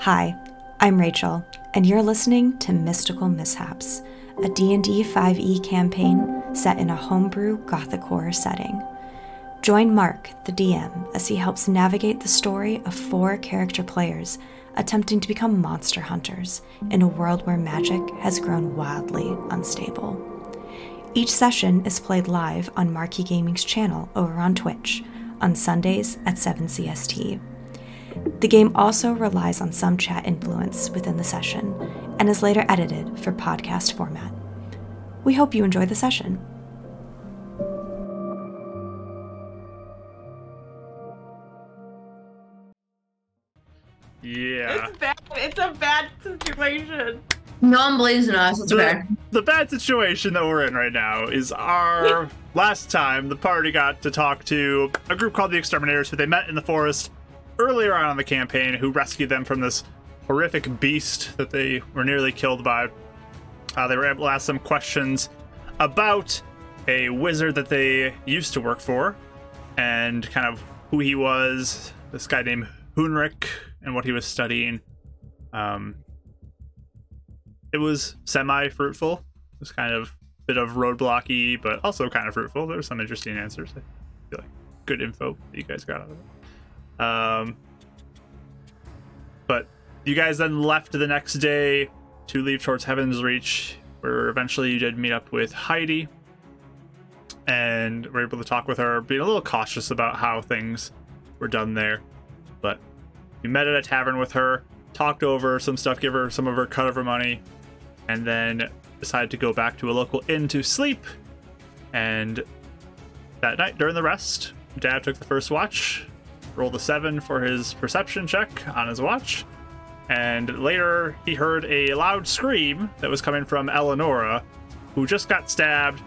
Hi, I'm Rachel, and you're listening to Mystical Mishaps, a D&D 5e E campaign set in a homebrew gothic horror setting. Join Mark, the DM, as he helps navigate the story of four character players attempting to become monster hunters in a world where magic has grown wildly unstable. Each session is played live on Marquee Gaming's channel over on Twitch on Sundays at 7 CST. The game also relies on some chat influence within the session and is later edited for podcast format. We hope you enjoy the session. Yeah. It's bad. It's a bad situation. No one believes in us. It's okay. The, the bad situation that we're in right now is our last time the party got to talk to a group called the Exterminators, who they met in the forest earlier on in the campaign, who rescued them from this horrific beast that they were nearly killed by. Uh, they were able to ask some questions about a wizard that they used to work for and kind of who he was, this guy named Hunrik, and what he was studying. Um, it was semi fruitful. It was kind of a bit of roadblocky, but also kind of fruitful. There were some interesting answers. I feel like good info that you guys got out of it. Um, but you guys then left the next day to leave towards Heaven's Reach, where eventually you did meet up with Heidi and were able to talk with her, being a little cautious about how things were done there. But you met at a tavern with her, talked over some stuff, gave her some of her cut of her money, and then decided to go back to a local inn to sleep. And that night, during the rest, Dav took the first watch, rolled a seven for his perception check on his watch, and later he heard a loud scream that was coming from Eleonora, who just got stabbed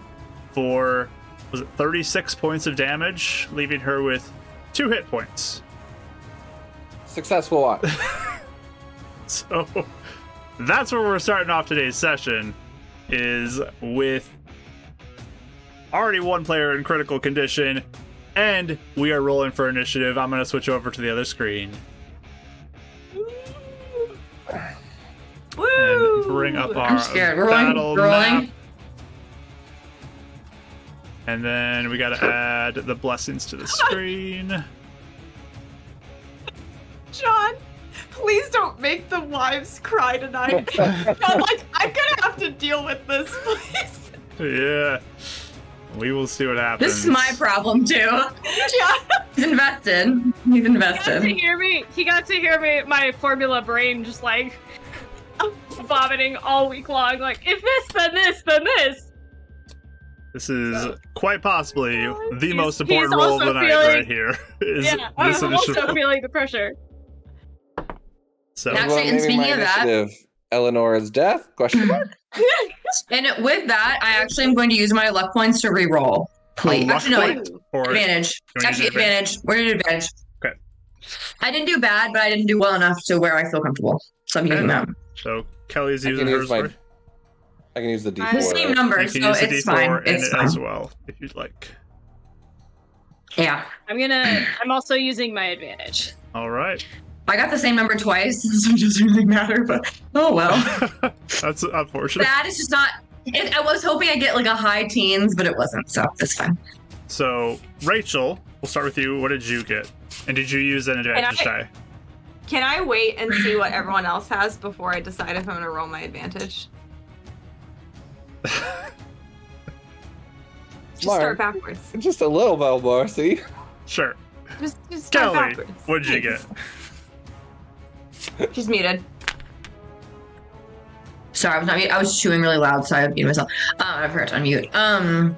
for was it 36 points of damage, leaving her with two hit points. Successful watch. So that's where we're starting off today's session is with already one player in critical condition and we are rolling for initiative. I'm going to switch over to the other screen Woo! and bring up our I'm scared. We're battle We're rolling. map. And then we got to add the blessings to the screen. John, please don't make the wives cry tonight. John, like I'm gonna have to deal with this, please. Yeah. We will see what happens. This is my problem too. John, He's invested. He's He got invested. to hear me. He got to hear me. My formula brain just like vomiting all week long. Like if this, then this, then this. This is quite possibly oh, the He's- most important role of also the night feeling- right here. Is yeah, I'm this also initiative. feeling the pressure. So Actually, Well, and speaking of that- Eleanor's death? Question mark. And with that, I actually am going to use my luck points to re-roll. Please. luck Actually, no. point? or Advantage. You wanna Actually, use advantage. We're gonna advantage. Okay. I didn't do bad, but I didn't do well enough to where I feel comfortable. So I'm Fair using that. so Kelly's using can hers. use my- for- I can use the I'm The same number, so use it's D4 fine. It's it fine. as well if you'd like. Yeah. I'm gonna. I'm also using my advantage. All right. I got the same number twice, so it doesn't really matter, but oh well. That's unfortunate. that is just not. It, I was hoping I'd get like a high teens, but it wasn't, so it's fine. So Rachel, we'll start with you. What did you get? And did you use an advantage I- die? can I wait and see what everyone else has before I decide if I'm gonna roll my advantage? Just start backwards. Just a little bit more, see? Sure. Just, just start Kelly, backwards. what did you get? She's muted. Sorry, I was not. mute- I was chewing really loud, so I muted myself. Uh, I forgot to unmute. Um,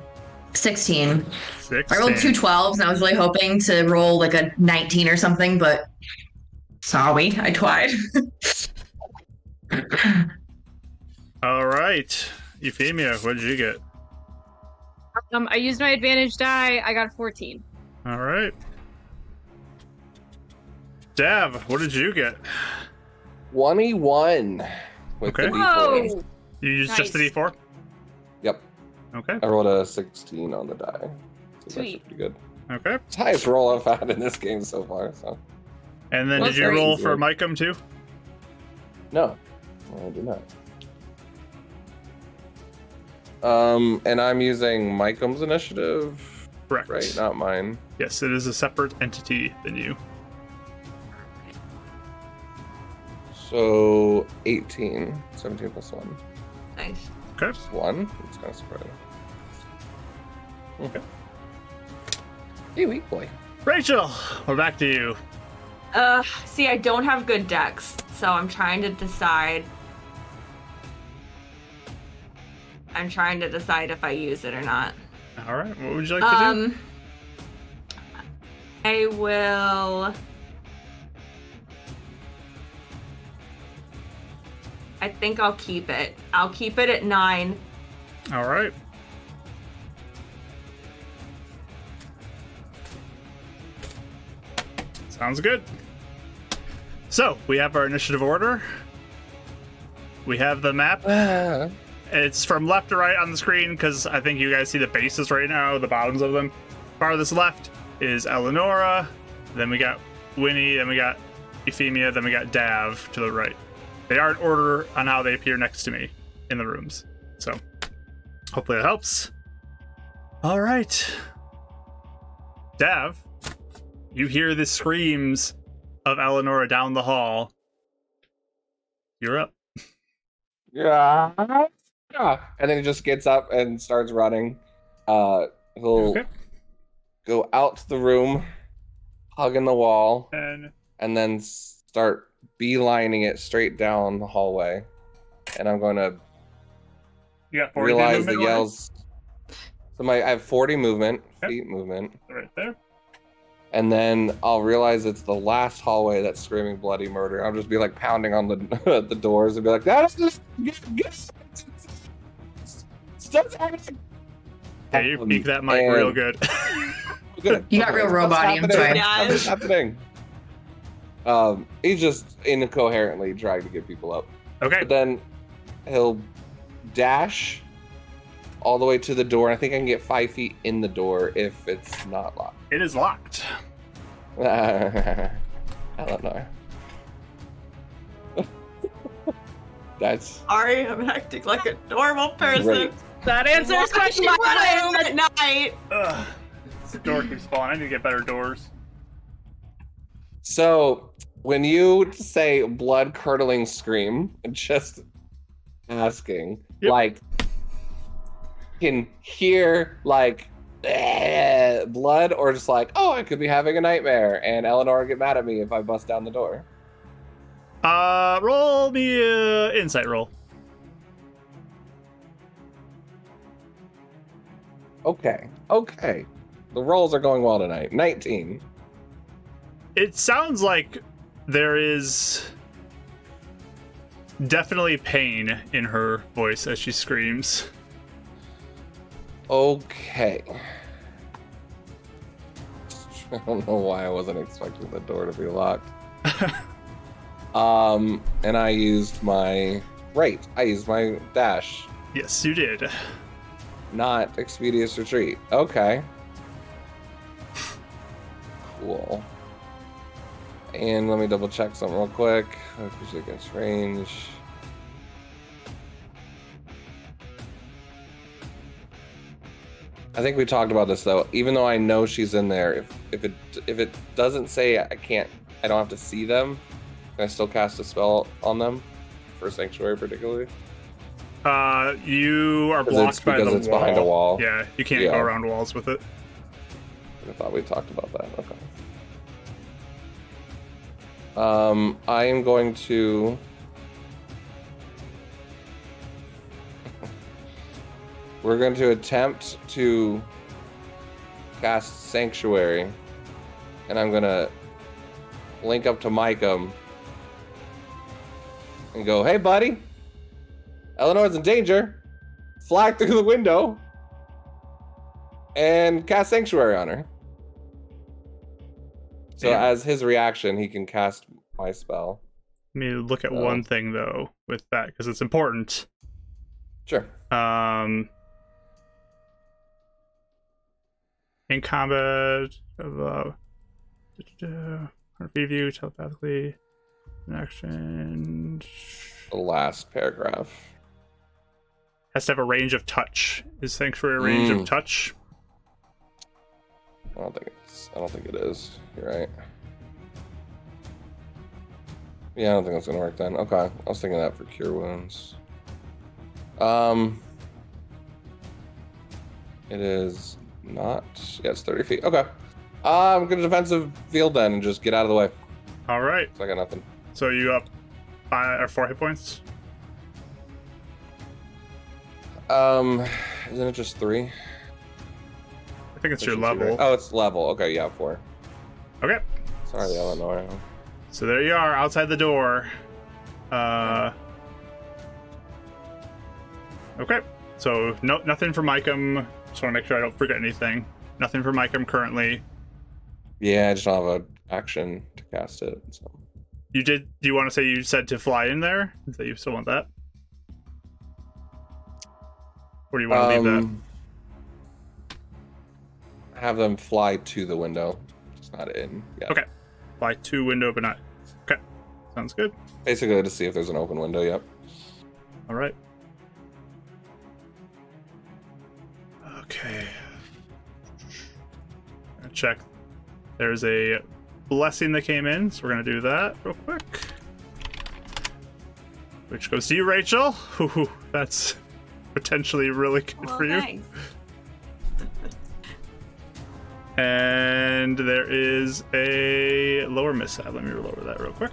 sixteen. Six. I rolled two 12s, and I was really hoping to roll like a nineteen or something, but sorry, I tried. All right. Euphemia, what did you get? Um, I used my advantage die. I got a 14. All right. Dav, what did you get? 21 with Okay. the D4. Whoa! You used just the Nice. D4? Yep. Okay. I rolled a 16 on the die. So that's Sweet. pretty good. Okay. It's the highest roll I've had in this game so far. So And then Well, did you roll easy. for Micum too? No, I do not. Um, and I'm using Micum's initiative, Correct. right? Not mine. Yes, it is a separate entity than you. So 18. 17 plus 1. Nice. Okay. Just 1. It's kind of surprising. Okay. Hey, weak boy. Rachel, we're back to you. Uh, see, I don't have good decks, so I'm trying to decide. I'm trying to decide if I use it or not. All right. What would you like to do? Um, I will. I think I'll keep it. I'll keep it at nine. All right. Sounds good. So we have our initiative order. We have the map. It's from left to right on the screen because I think you guys see the bases right now, the bottoms of them. Farthest left is Eleonora. Then we got Winnie. Then we got Euphemia. Then we got Dav to the right. They are in order on how they appear next to me in the rooms. So hopefully that helps. All right. Dav, you hear the screams of Eleonora down the hall. You're up. yeah. yeah. And then he just gets up and starts running. Uh, he'll Okay. go out the room, hugging the wall, And and then start beelining it straight down the hallway. And I'm going to you got 40 realize movement the order? yells. So my I have 40 movement, Okay. feet movement, right there. and then I'll realize it's the last hallway that's screaming bloody murder. I'll just be like pounding on the the doors and be like, "That is just get, get, stop happening." Yeah, you Um, that mic and- real good. Good. You got real What's robot-y, I'm sorry. What's happening? Um, he's just incoherently trying to get people up. okay. But then he'll dash all the way to the door. I think I can get five feet in the door if it's not locked. It is locked. I don't know. That's Sorry, I'm acting like a normal person. great. That answers Walking question my one. at night. Ugh. This door keeps falling. I need to get better doors. So when you say blood curdling scream, just asking, Yep. like, can hear like "Eh," blood, or just like, oh, I could be having a nightmare, and Eleanor get mad at me if I bust down the door. Uh, roll me a insight roll. Okay, okay. The rolls are going well tonight. 19. It sounds like there is definitely pain in her voice as she screams. Okay. I don't know why I wasn't expecting the door to be locked. um, and I used my right. I used my dash, Yes, you did. not expeditious retreat. Okay. Cool. And let me double check something real quick. Focus against range. I think we talked about this though. Even though I know she's in there, if, if it if it doesn't say I can't, I don't have to see them. Can I still cast a spell on them for sanctuary, particularly? Uh, you are blocked it's by because the it's wall. behind a wall. Yeah, you can't Yeah. go around walls with it. I thought we talked about that. Okay. Um, I am going to. We're going to attempt to cast Sanctuary, and I'm going to link up to Micah and go, "Hey, buddy, Eleanor's in danger. Fly through the window." and cast sanctuary on her. So Yeah. as his reaction, he can cast my spell. Let me look at one thing though with that because it's important. Sure. Um, in combat, uh, hundred feet of view telepathically, in action. the last paragraph. Has to have a range of touch. Is sanctuary a range Mm. of touch? I don't think it's. I don't think it is. You're right. Yeah, I don't think that's gonna work then. Okay, I was thinking that for cure wounds. Um, it is not. Yeah, it's thirty feet. Okay. Uh, I'm gonna defensive field then and just get out of the way. All right. I got nothing. So you up five or four hit points? Um, isn't it just three? I think it's your level. right? Oh, it's level. Okay, yeah, four. Okay. Sorry, Eleanor. So there you are outside the door. Uh. Okay. So no, nothing for Micum. Just want to make sure I don't forget anything. Nothing for Micum currently. Yeah, I just don't have an action to cast it. So. You did. Do you want to say you said to fly in there? that you still want that? Or do you want to leave that? Have them fly to the window. It's not in. Yeah. Okay. Fly to window, but not. Okay. Sounds good. Basically, to see if there's an open window. Yep. All right. Okay. Check. There's a blessing that came in, so we're gonna do that real quick. Which goes to you, Rachel. Ooh, that's potentially really good Well, for you. thanks. And there is a lower mishap. Let me lower that real quick.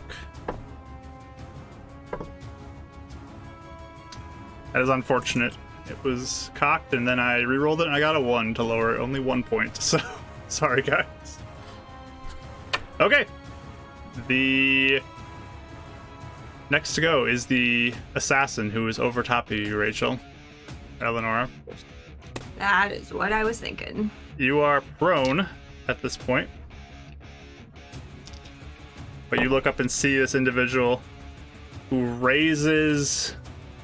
That is unfortunate. It was cocked, and then I re-rolled it, and I got a one to lower it. Only one point. So, sorry, guys. Okay. The next to go is the assassin who is over top of you, Rachel. Eleonora. That is what I was thinking. You are prone at this point. But you look up and see this individual who raises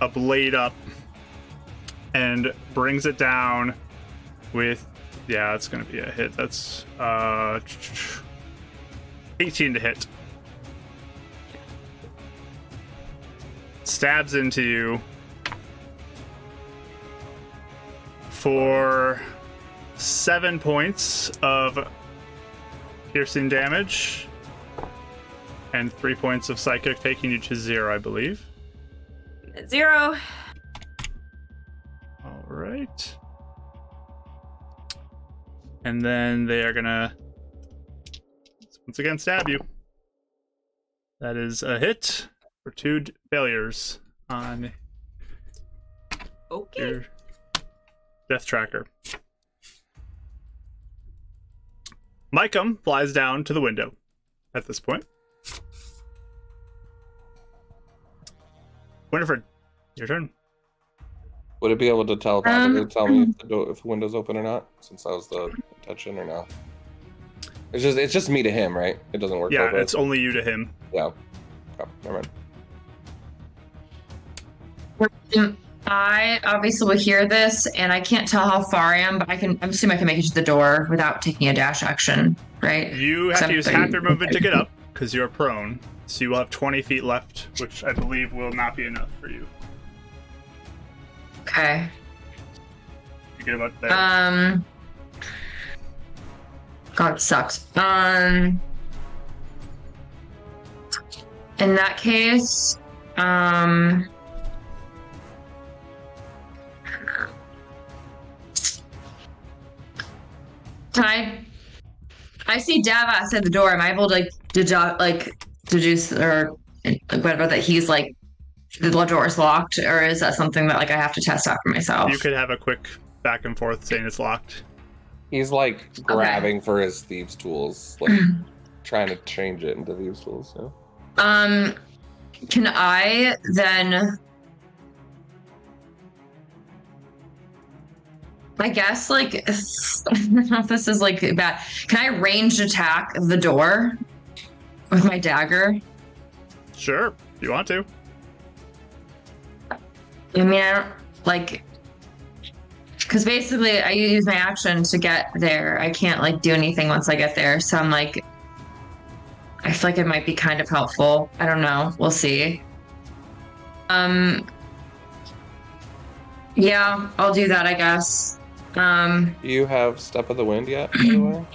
a blade up and brings it down with yeah, it's gonna be a hit. That's uh 18 to hit. Stabs into you for seven points of piercing damage and three points of psychic, taking you to zero, I believe. Zero. All right. And then they are gonna once again stab you. That is a hit for two d- failures on Okay. your death tracker. Micum flies down to the window at this point. Winifred, your turn. Would it be able to telepathically Um, tell me if the, door, if the window's open or not? Since I was the intention or not? It's just it's just me to him, right? It doesn't work. Yeah, both it's only you to him. yeah. Oh, never mind. I obviously will hear this, and I can't tell how far I am, but I can. I'm assuming I can make it to the door without taking a dash action, right? You have to use half your movement to get up because you're prone. So you will have 20 feet left, which I believe will not be enough for you. Okay. You get about there. Um. God, sucks. Um. In that case, um. Can I? I see Dav outside the door. Am I able to like deduct, like deduce or like whatever that he's like the door is locked, or is that something that like I have to test out for myself? you could have a quick back and forth saying it's locked. He's like grabbing for his thieves' tools, like trying to change it into thieves' tools. So. Um, can I then? I guess like I don't know if this is like bad. Can I ranged attack the door with my dagger? Sure, if you want to. I mean, I don't like because basically I use my action to get there. I can't like do anything once I get there. So I'm like, I feel like it might be kind of helpful. I don't know. We'll see. Um. Yeah, I'll do that. I guess. Um. Do you have Step of the Wind yet, by the way?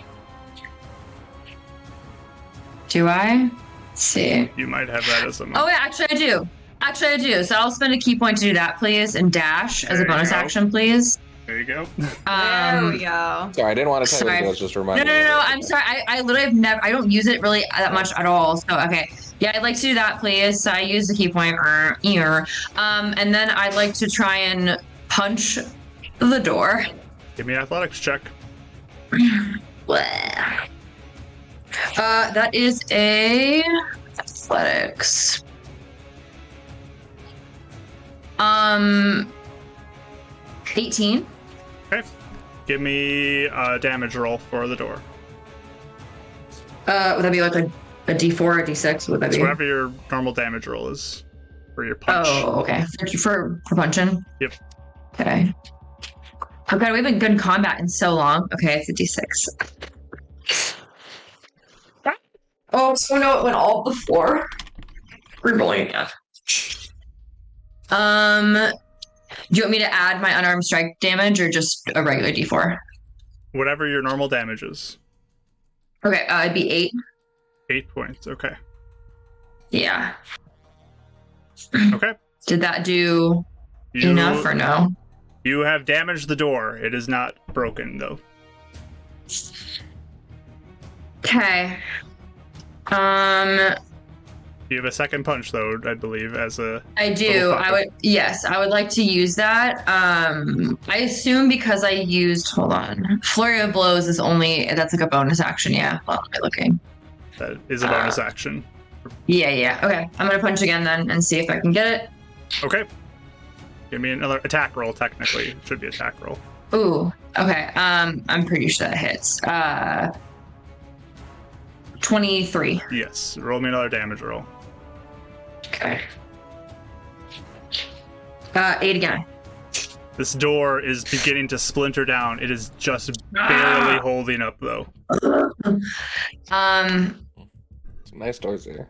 Do I? Let's see. You might have that as a. Oh, yeah, actually, I do. Actually, I do. So I'll spend a ki point to do that, please, and dash as There a you bonus go. action, please. There you go. there Um, we go. Sorry, I didn't want to tell you. Sorry. I was just No, reminding no, no, you. no. I'm sorry. I, I literally have never. I don't use it really that much at all. So okay. Yeah, I'd like to do that, please. So I use the ki point. er, Ear. Um, and then I'd like to try and punch the door. Give me an athletics check. Uh, that is a athletics. Um, eighteen. Okay. Give me a damage roll for the door. Uh, would that be like a a D four or D six? Would that It's be? whatever your normal damage roll is for your punch. Oh, okay. For, for for punching. Yep. Okay. Oh god, we haven't been good in combat in so long. Okay, it's a D6. Oh, so no, it went all before. Rerolling again. Um, do you want me to add my unarmed strike damage or just a regular D4? Whatever your normal damage is. Okay, uh, it'd be eight. Eight points. Okay. Yeah. Okay. Did that do You, enough or no? You have damaged the door. It is not broken though. Okay. Um, You have a second punch though, I believe, as a I do. I would yes, I would like to use that. Um I assume because I used hold on. Flurry of blows is only that's like a bonus action, yeah. Well, I'm looking. that is a Uh, bonus action. Yeah, yeah. Okay. I'm gonna punch again then and see if I can get it. Okay. Give me another attack roll. Technically, it should be attack roll. Ooh. Okay. Um I'm pretty sure that hits. Uh 23. Yes. Roll me another damage roll. Okay. Uh eight again. This door is beginning to splinter down. It is just barely Ah! holding up though. Um Some nice doors there.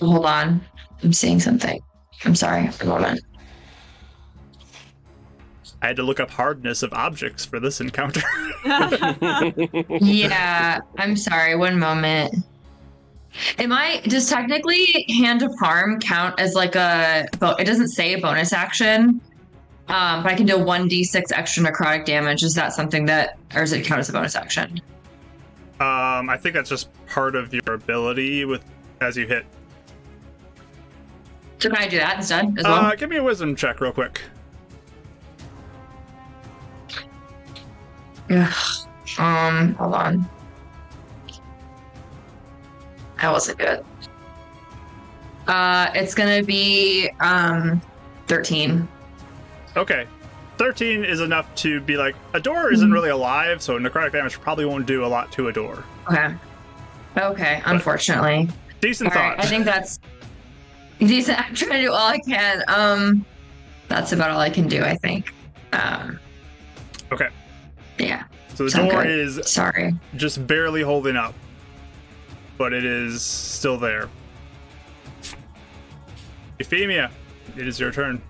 hold on. I'm seeing something. I'm sorry. A moment. I had to look up hardness of objects for this encounter. yeah, I'm sorry. One moment. Am I does technically Hand of Harm count as like a? It doesn't say a bonus action, um, but I can do one d six extra necrotic damage. Is that something that, or does it count as a bonus action? um, I think that's just part of your ability with as you hit. So can I do that instead as well? Uh, give me a wisdom check real quick. Yeah. Um, hold on. That wasn't good. Uh, it's gonna be um, thirteen. Okay. 13 is enough to be like, a door Mm-hmm. isn't really alive, so necrotic damage probably won't do a lot to a door. Okay. Okay. Unfortunately. Decent All right, thought. I think that's decent. I'm trying to do all I can. Um, that's about all I can do. I think. Um, Okay. yeah. So the sound door good. is Sorry. just barely holding up, but it is still there. Euphemia, it is your turn.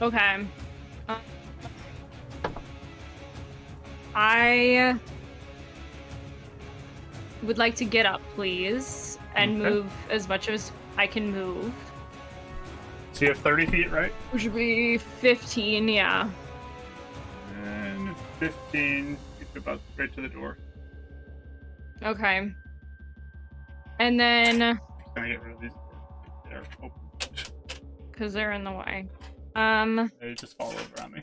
Okay. Um, I would like to get up, please, and Okay. move as much as I can move. So you have 30 feet, right? Which would be 15, yeah. And 15, it's about right to the door. Okay. And then, Gonna get rid of these. There. Oh, because they're in the way. Um, they just fall over on me.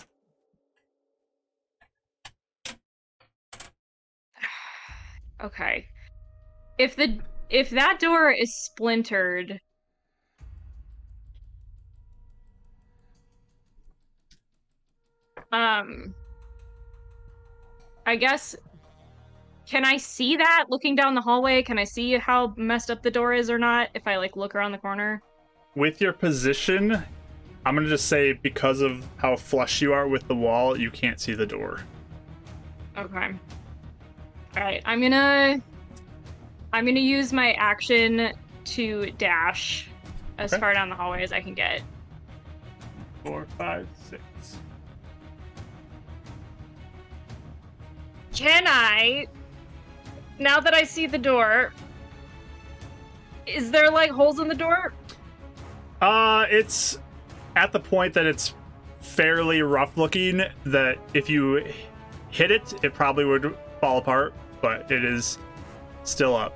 okay. If the if that door is splintered, um I guess can I see that looking down the hallway? Can I see how messed up the door is or not if I like look around the corner? With your position, I'm gonna just say because of how flush you are with the wall, you can't see the door. Okay. All right, I'm gonna I'm gonna use my action to dash as Okay. far down the hallway as I can get. Four, five, six. Can I? Now that I see the door, is there like holes in the door? Uh, it's at the point that it's fairly rough looking. That if you hit it, it probably would fall apart, but it is still up.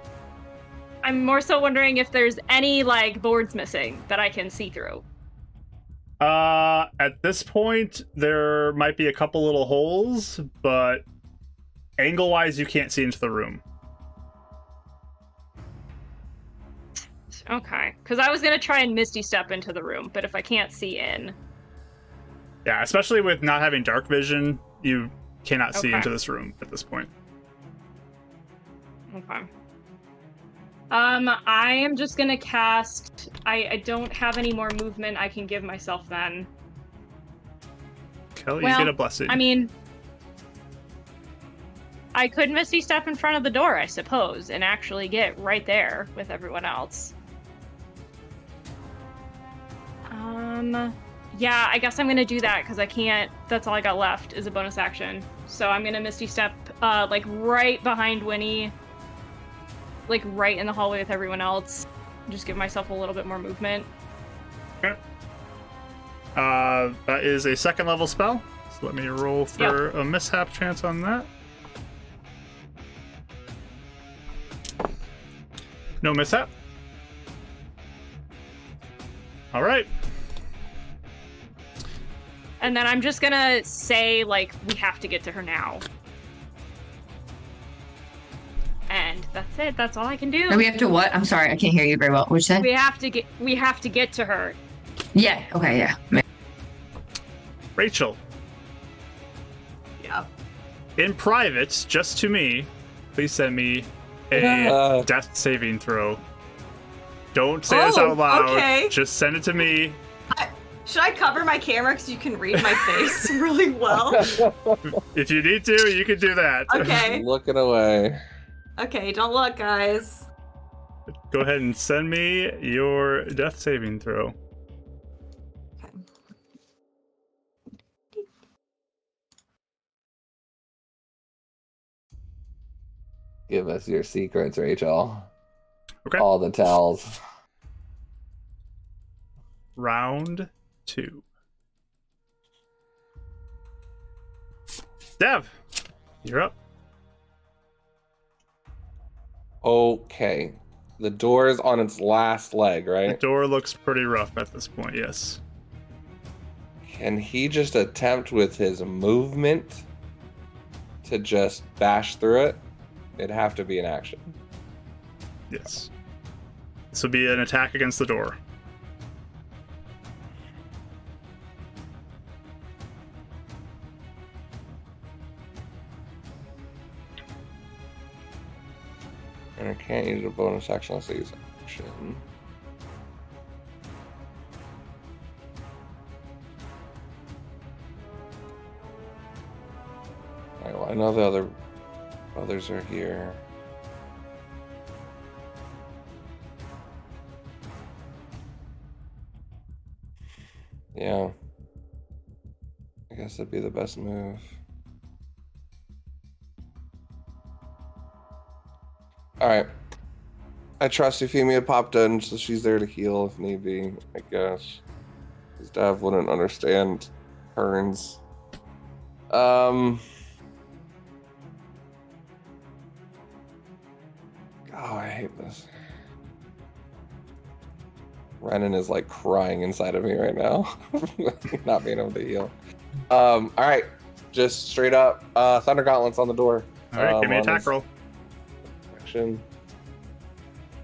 I'm more so wondering if there's any like boards missing that I can see through. Uh, at this point, there might be a couple little holes, but angle wise, you can't see into the room. Okay, because I was gonna try and misty step into the room, but if I can't see in, Yeah, especially with not having dark vision, you cannot see Okay. into this room at this point. Okay. Um, I am just gonna cast. I I don't have any more movement I can give myself then. Kelly, Well, you get a blessing. I mean, I could misty step in front of the door, I suppose, and actually get right there with everyone else. Um, yeah, I guess I'm gonna do that because I can't. That's all I got left is a bonus action. So I'm gonna misty step, uh, like right behind Winnie, like right in the hallway with everyone else. Just give myself a little bit more movement. Uh, that is a second level spell. So let me roll for a mishap chance on that. No mishap. All right. And then I'm just gonna say, like, we have to get to her now. And that's it. That's all I can do. No, we have to what? I'm sorry, I can't hear you very well. What'd you say? We have to get. We have to get to her. Yeah. Okay. Yeah. Rachel, Yeah. in private, just to me, please send me a Uh, death saving throw. Don't say this Oh, out loud. okay. Just send it to me. Should I cover my camera because you can read my face really well? If you need to, you can do that. Okay. Looking away. Okay, don't look, guys. Go ahead and send me your death saving throw. Okay. Give us your secrets, Rachel. Okay. All the tells. Round two. Dav, you're up. Okay. The door is on its last leg, right? The door looks pretty rough at this point, yes. Can he just attempt with his movement to just bash through it? It'd have to be an action. Yes. This would be an attack against the door. I can't use a bonus action I use action. Alright, well, I know the other others are here. Yeah. I guess that'd be the best move. Alright. I trust Euphemia popped in, so she's there to heal if need be, I guess. Because Dav wouldn't understand turns. Um. Oh, I hate this. Renan is like crying inside of me right now, not being able to heal. Um, all right, just straight up, uh, Thunder Gauntlets on the door. All right, Um, give me an attack this roll. Action.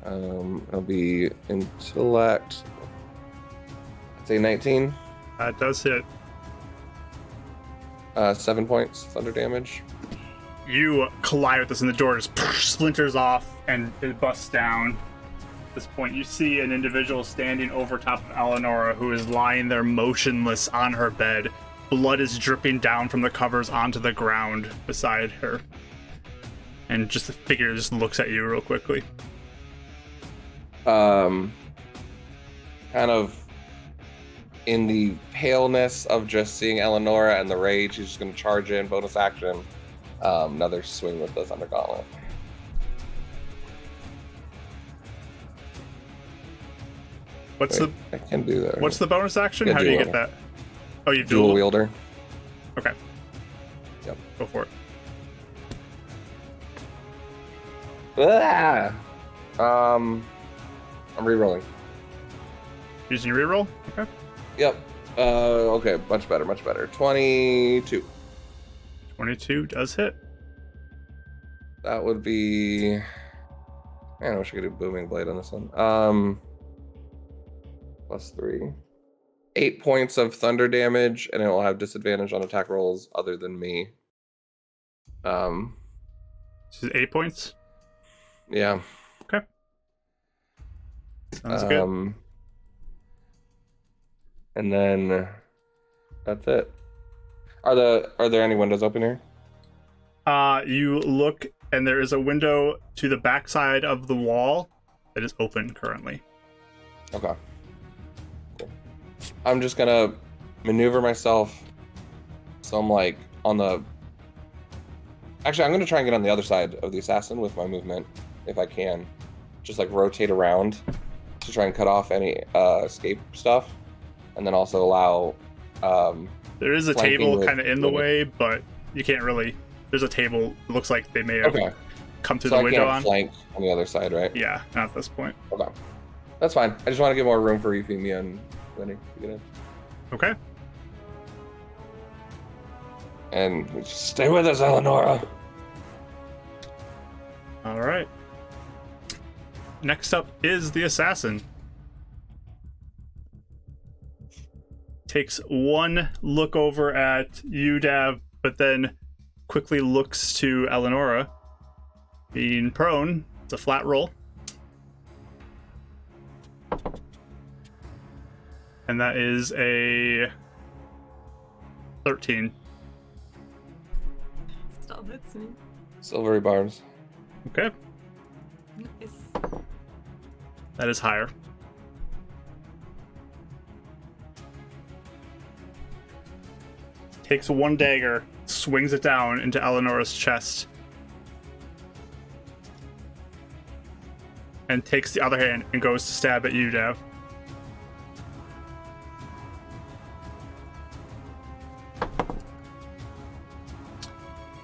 Um, it'll be intellect. I'd say 19. That does hit. Uh, seven points thunder damage. You collide with this, and the door just splinters off and it busts down. At this point, you see an individual standing over top of Eleonora who is lying there motionless on her bed. Blood is dripping down from the covers onto the ground beside her. And just the figure just looks at you real quickly. Um, kind of in the paleness of just seeing Eleonora and the rage, he's just going to charge in, bonus action. Um, another swing with the Thunder Gauntlet. What's Wait, the I can do that. what's the bonus action? Yeah, How do you get that? Oh, you dual dual. wielder? Okay. Yep. Go for it. Ah! Um, I'm re-rolling. Using your reroll. Okay. Yep. Uh, okay, much better, much better. Twenty-two. Twenty-two does hit. That would be. Man, I wish I could do booming blade on this one. Um, plus three, eight points of thunder damage, and it will have disadvantage on attack rolls other than me. Um, This is eight points. Yeah. Okay. Sounds good. um, And then that's it. Are the are there any windows open here? Uh, you look, and there is a window to the backside of the wall that is open currently. Okay. Cool. I'm just gonna maneuver myself so I'm like on the Actually I'm gonna try and get on the other side of the assassin with my movement, if I can. Just like rotate around to try and cut off any uh escape stuff. And then also allow um There is a table kind of in the way, but you can't really. There's a table. It looks like they may have Okay. come through So the I window can't on. flank on the other side, right? Yeah, not at this point. Okay. That's fine. I just want to give more room for Euphemia and Winnie to get in. Okay. And stay with us, Eleonora. All right. Next up is the assassin. Takes one look over at you, Dav, but then quickly looks to Eleonora. Being prone, it's a flat roll. And that is a 13. Still hits me. Silvery barbs. Okay, Nice. That is higher. takes one dagger, swings it down into Eleanor's chest, and takes the other hand and goes to stab at you, Dav.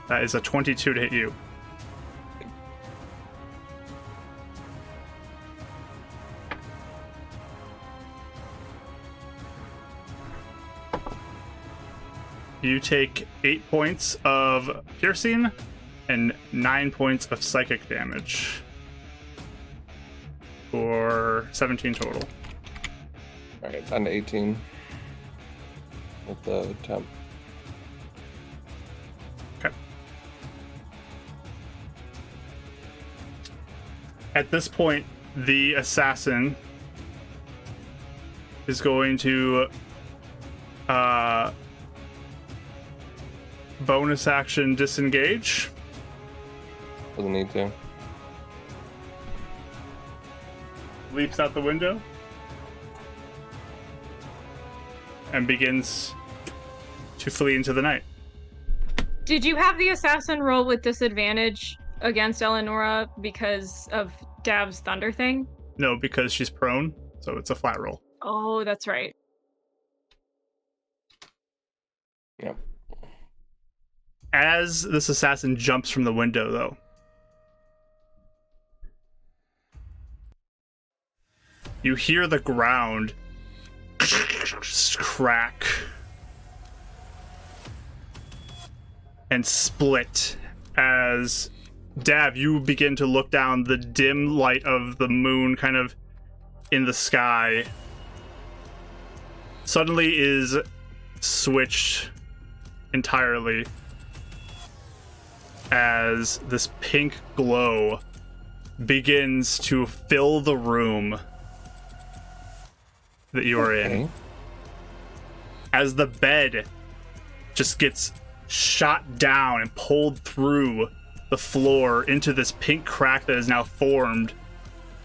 That is a 22 to hit you. You take 8 points of piercing and 9 points of psychic damage. For 17 total. Alright, down to 18. With the temp. Okay. At this point, the assassin is going to uh, bonus action disengage. Doesn't need to. leaps out the window and begins to flee into the night. Did you have the assassin roll with disadvantage against Eleonora because of Dav's thunder thing? No, because she's prone, so it's a flat roll. Oh, that's right. As this assassin jumps from the window, though, you hear the ground crack and split as Dav, you begin to look down the dim light of the moon kind of in the sky. Suddenly is switched entirely as this pink glow begins to fill the room that you are in as the bed just gets shot down and pulled through the floor into this pink crack that is now formed,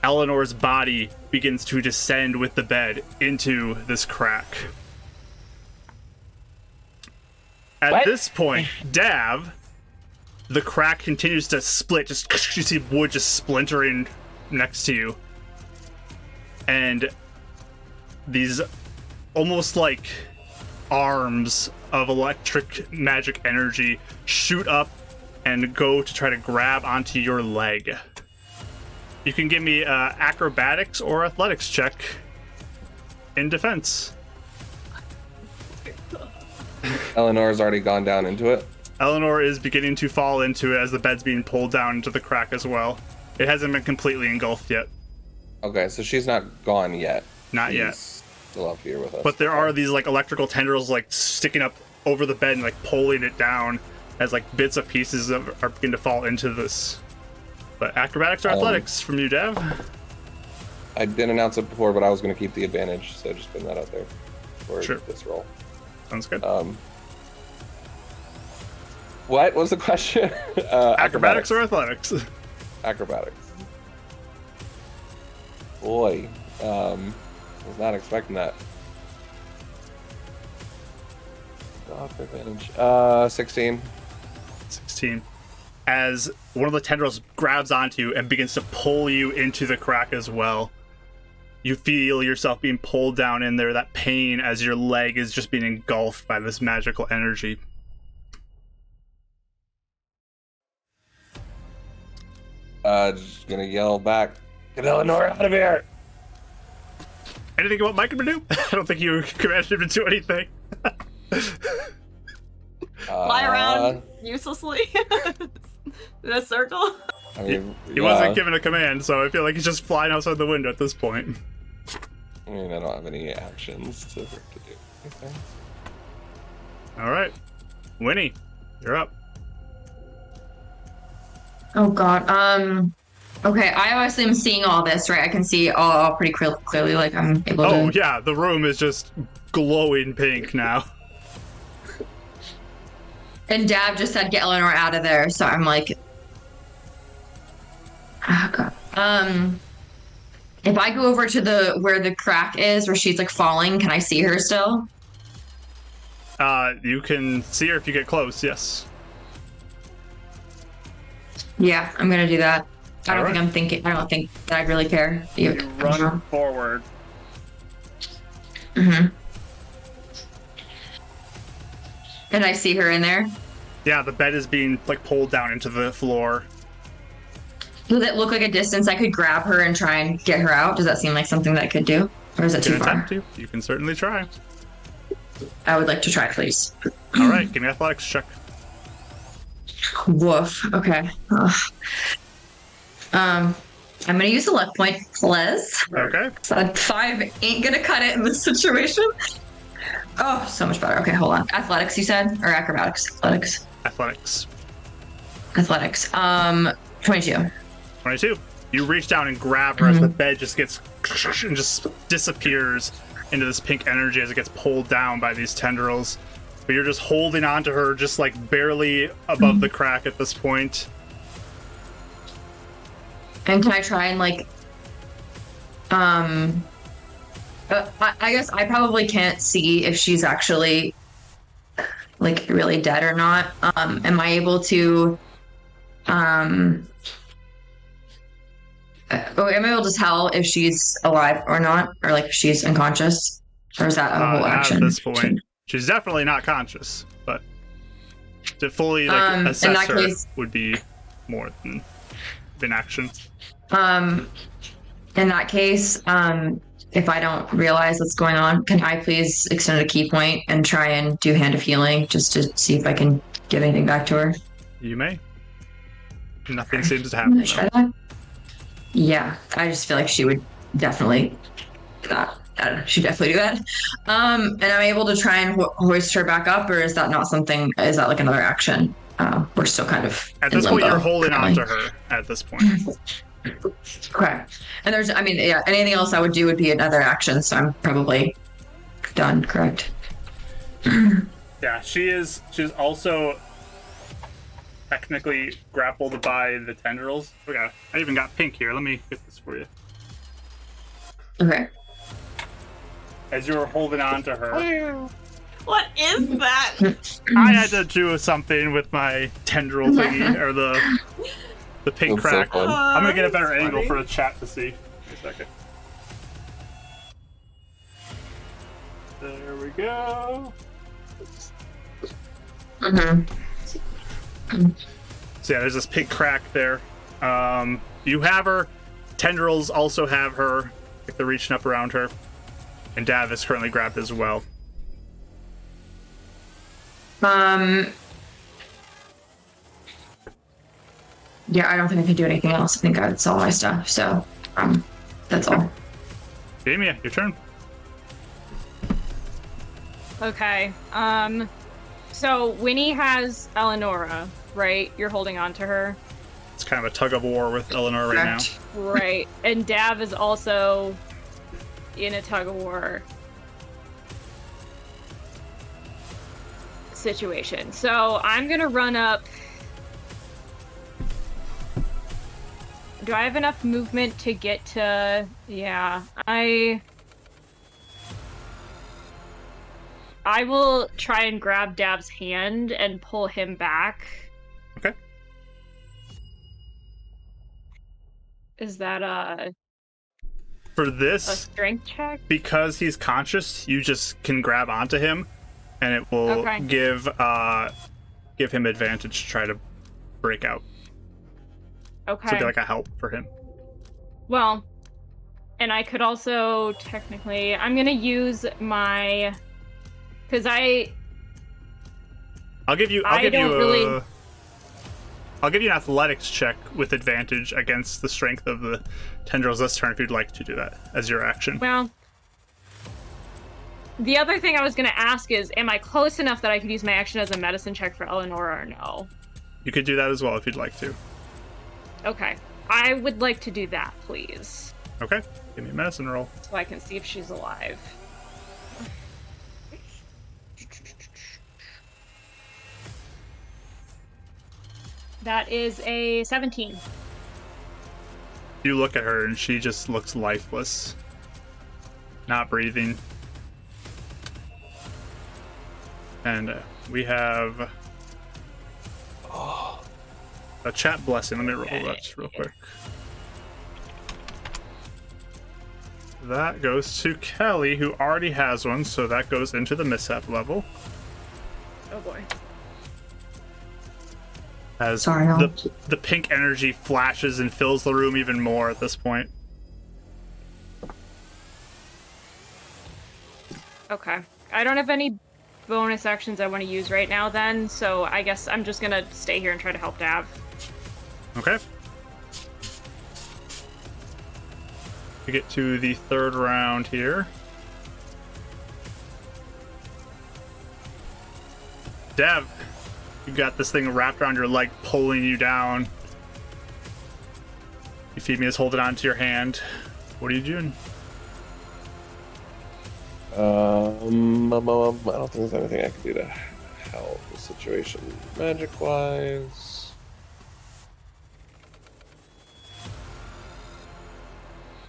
Eleanor's body begins to descend with the bed into this crack. At What? this point, Dav, the crack continues to split. Just you see wood just splintering next to you, and these almost like arms of electric magic energy shoot up and go to try to grab onto your leg. You can give me uh, acrobatics or athletics check in defense. Eleanor's already gone down into it. Eleanor is beginning to fall into it as the bed's being pulled down into the crack as well. It hasn't been completely engulfed yet. Okay, so she's not gone yet. Not yet. Still up here with us. But there are these like electrical tendrils like sticking up over the bed and like pulling it down as like bits of pieces of, are beginning to fall into this. But acrobatics or Um, athletics from you, Dev? I didn't announce it before, but I was going to keep the advantage, so just putting that out there for Sure. this roll. Sounds good. Um, what was the question? uh, acrobatics or athletics? acrobatics. Boy, um, was not expecting that. For advantage. Uh, sixteen. 16. As one of the tendrils grabs onto you and begins to pull you into the crack as well. You feel yourself being pulled down in there, that pain as your leg is just being engulfed by this magical energy. Uh, just gonna yell back. Get Eleanor out of here! Anything about Mike can do? I don't think you commanded him to do anything. Fly Uh, around uselessly in a circle. I mean, He yeah. wasn't given a command, so I feel like he's just flying outside the window at this point. I mean, I don't have any actions to, to do anything. All right, Winnie, you're up. Oh god. Um. Okay, I obviously am seeing all this, right? I can see all, all pretty clear, clearly. Like I'm able Oh to. yeah, the room is just glowing pink now. And Dab just said get Eleanor out of there, so I'm like, oh god. Um. If I go over to the where the crack is, where she's like falling, can I see her still? Uh, you can see her if you get close. Yes. Yeah, I'm gonna do that. I don't Alright. think I'm thinking. I don't think that I really care. You, You run forward. hmm And I see her in there. Yeah, the bed is being like pulled down into the floor. Does it look like a distance I could grab her and try and get her out? Does that seem like something that I could do? Or is it too far? to. You can certainly try. I would like to try, please. All right, give me athletics check. Woof. Okay. Ugh. Um, I'm gonna use a luck point, please. Okay. So five ain't gonna cut it in this situation. Oh, so much better. Okay, hold on. Athletics, you said, or acrobatics? Athletics. Athletics. Athletics. Um, twenty-two. 22. You reach down and grab her as the bed just gets and just disappears into this pink energy as it gets pulled down by these tendrils. But you're just holding on to her, just like barely above the crack at this point. And can I try and like, um, uh, I, I guess I probably can't see if she's actually like really dead or not. Um, am I able to, um, uh, oh, am I able to tell if she's alive or not, or like if she's unconscious, or is that a Uh, whole not action? at this point, she's definitely not conscious, but to fully like Um, assess that her case- would be more than than action. Um, in that case, um, if I don't realize what's going on, can I please extend a ki point and try and do hand of healing just to see if I can give anything back to her? You may. Nothing seems to happen. try that. Yeah, I just feel like she would definitely not. I don't know. She definitely do that. Um, and I'm able to try and ho- hoist her back up, or is that not something? Is that like another action? Uh, we're still kind of At this point, you're holding on to her. At this point, Okay. And there's, I mean, yeah, anything else I would do would be another action, so I'm probably done, correct? yeah, she is. She's also technically grappled by the tendrils. Okay, I even got pink here. Let me get this for you. Okay. As you were holding on to her, What is that? I had to do something with my tendril thingy or the the pink That's so crack. fun. I'm gonna get a better that's angle funny. for the chat to see. Wait a second. There we go. hmm So yeah, there's this pink crack there. Um, you have her. Tendrils also have her. Like they're reaching up around her. And Dav is currently grabbed as well. Um. Yeah, I don't think I can do anything else. I think that's all my stuff. So, um, that's all. Damia, your turn. Okay. Um. So Winnie has Eleonora, right? You're holding on to her, It's kind of a tug of war with Eleanor right now. Right? and Dav is also in a tug of war situation. So I'm gonna run up. Do I have enough movement to get to? Yeah, I. I will try and grab Dav's hand and pull him back. Okay. Is that a, For a this, strength check? because he's conscious, you just can grab onto him, and it will Okay. give uh give him advantage to try to break out. So Okay. it'd be like a help for him. Well, and I could also technically, I'm gonna use my, because I I'll give you. I'll I give you don't a. really- will give you an athletics check with advantage against the strength of the tendrils this turn if you'd like to do that as your action. well. The other thing I was gonna ask is, am I close enough that I could use my action as a medicine check for Eleonora or no? You could do that as well if you'd like to. Okay, I would like to do that, please, Okay, give me a medicine roll. so I can see if she's alive. That is a 17. You look at her and she just looks lifeless, not breathing. And uh, we have a chat blessing. Let me roll that real quick. That goes to Kelly, who already has one, so that goes into the mishap level. Oh boy. As Sorry, the the pink energy flashes and fills the room even more at this point. Okay. I don't have any bonus actions I want to use right now then, so I guess I'm just gonna stay here and try to help Dav. Okay. We get to the third round here. Dev, you got this thing wrapped around your leg, pulling you down. Euphemia's holding on to your hand. What are you doing? Um, um, um, I don't think there's anything I can do to help the situation magic wise.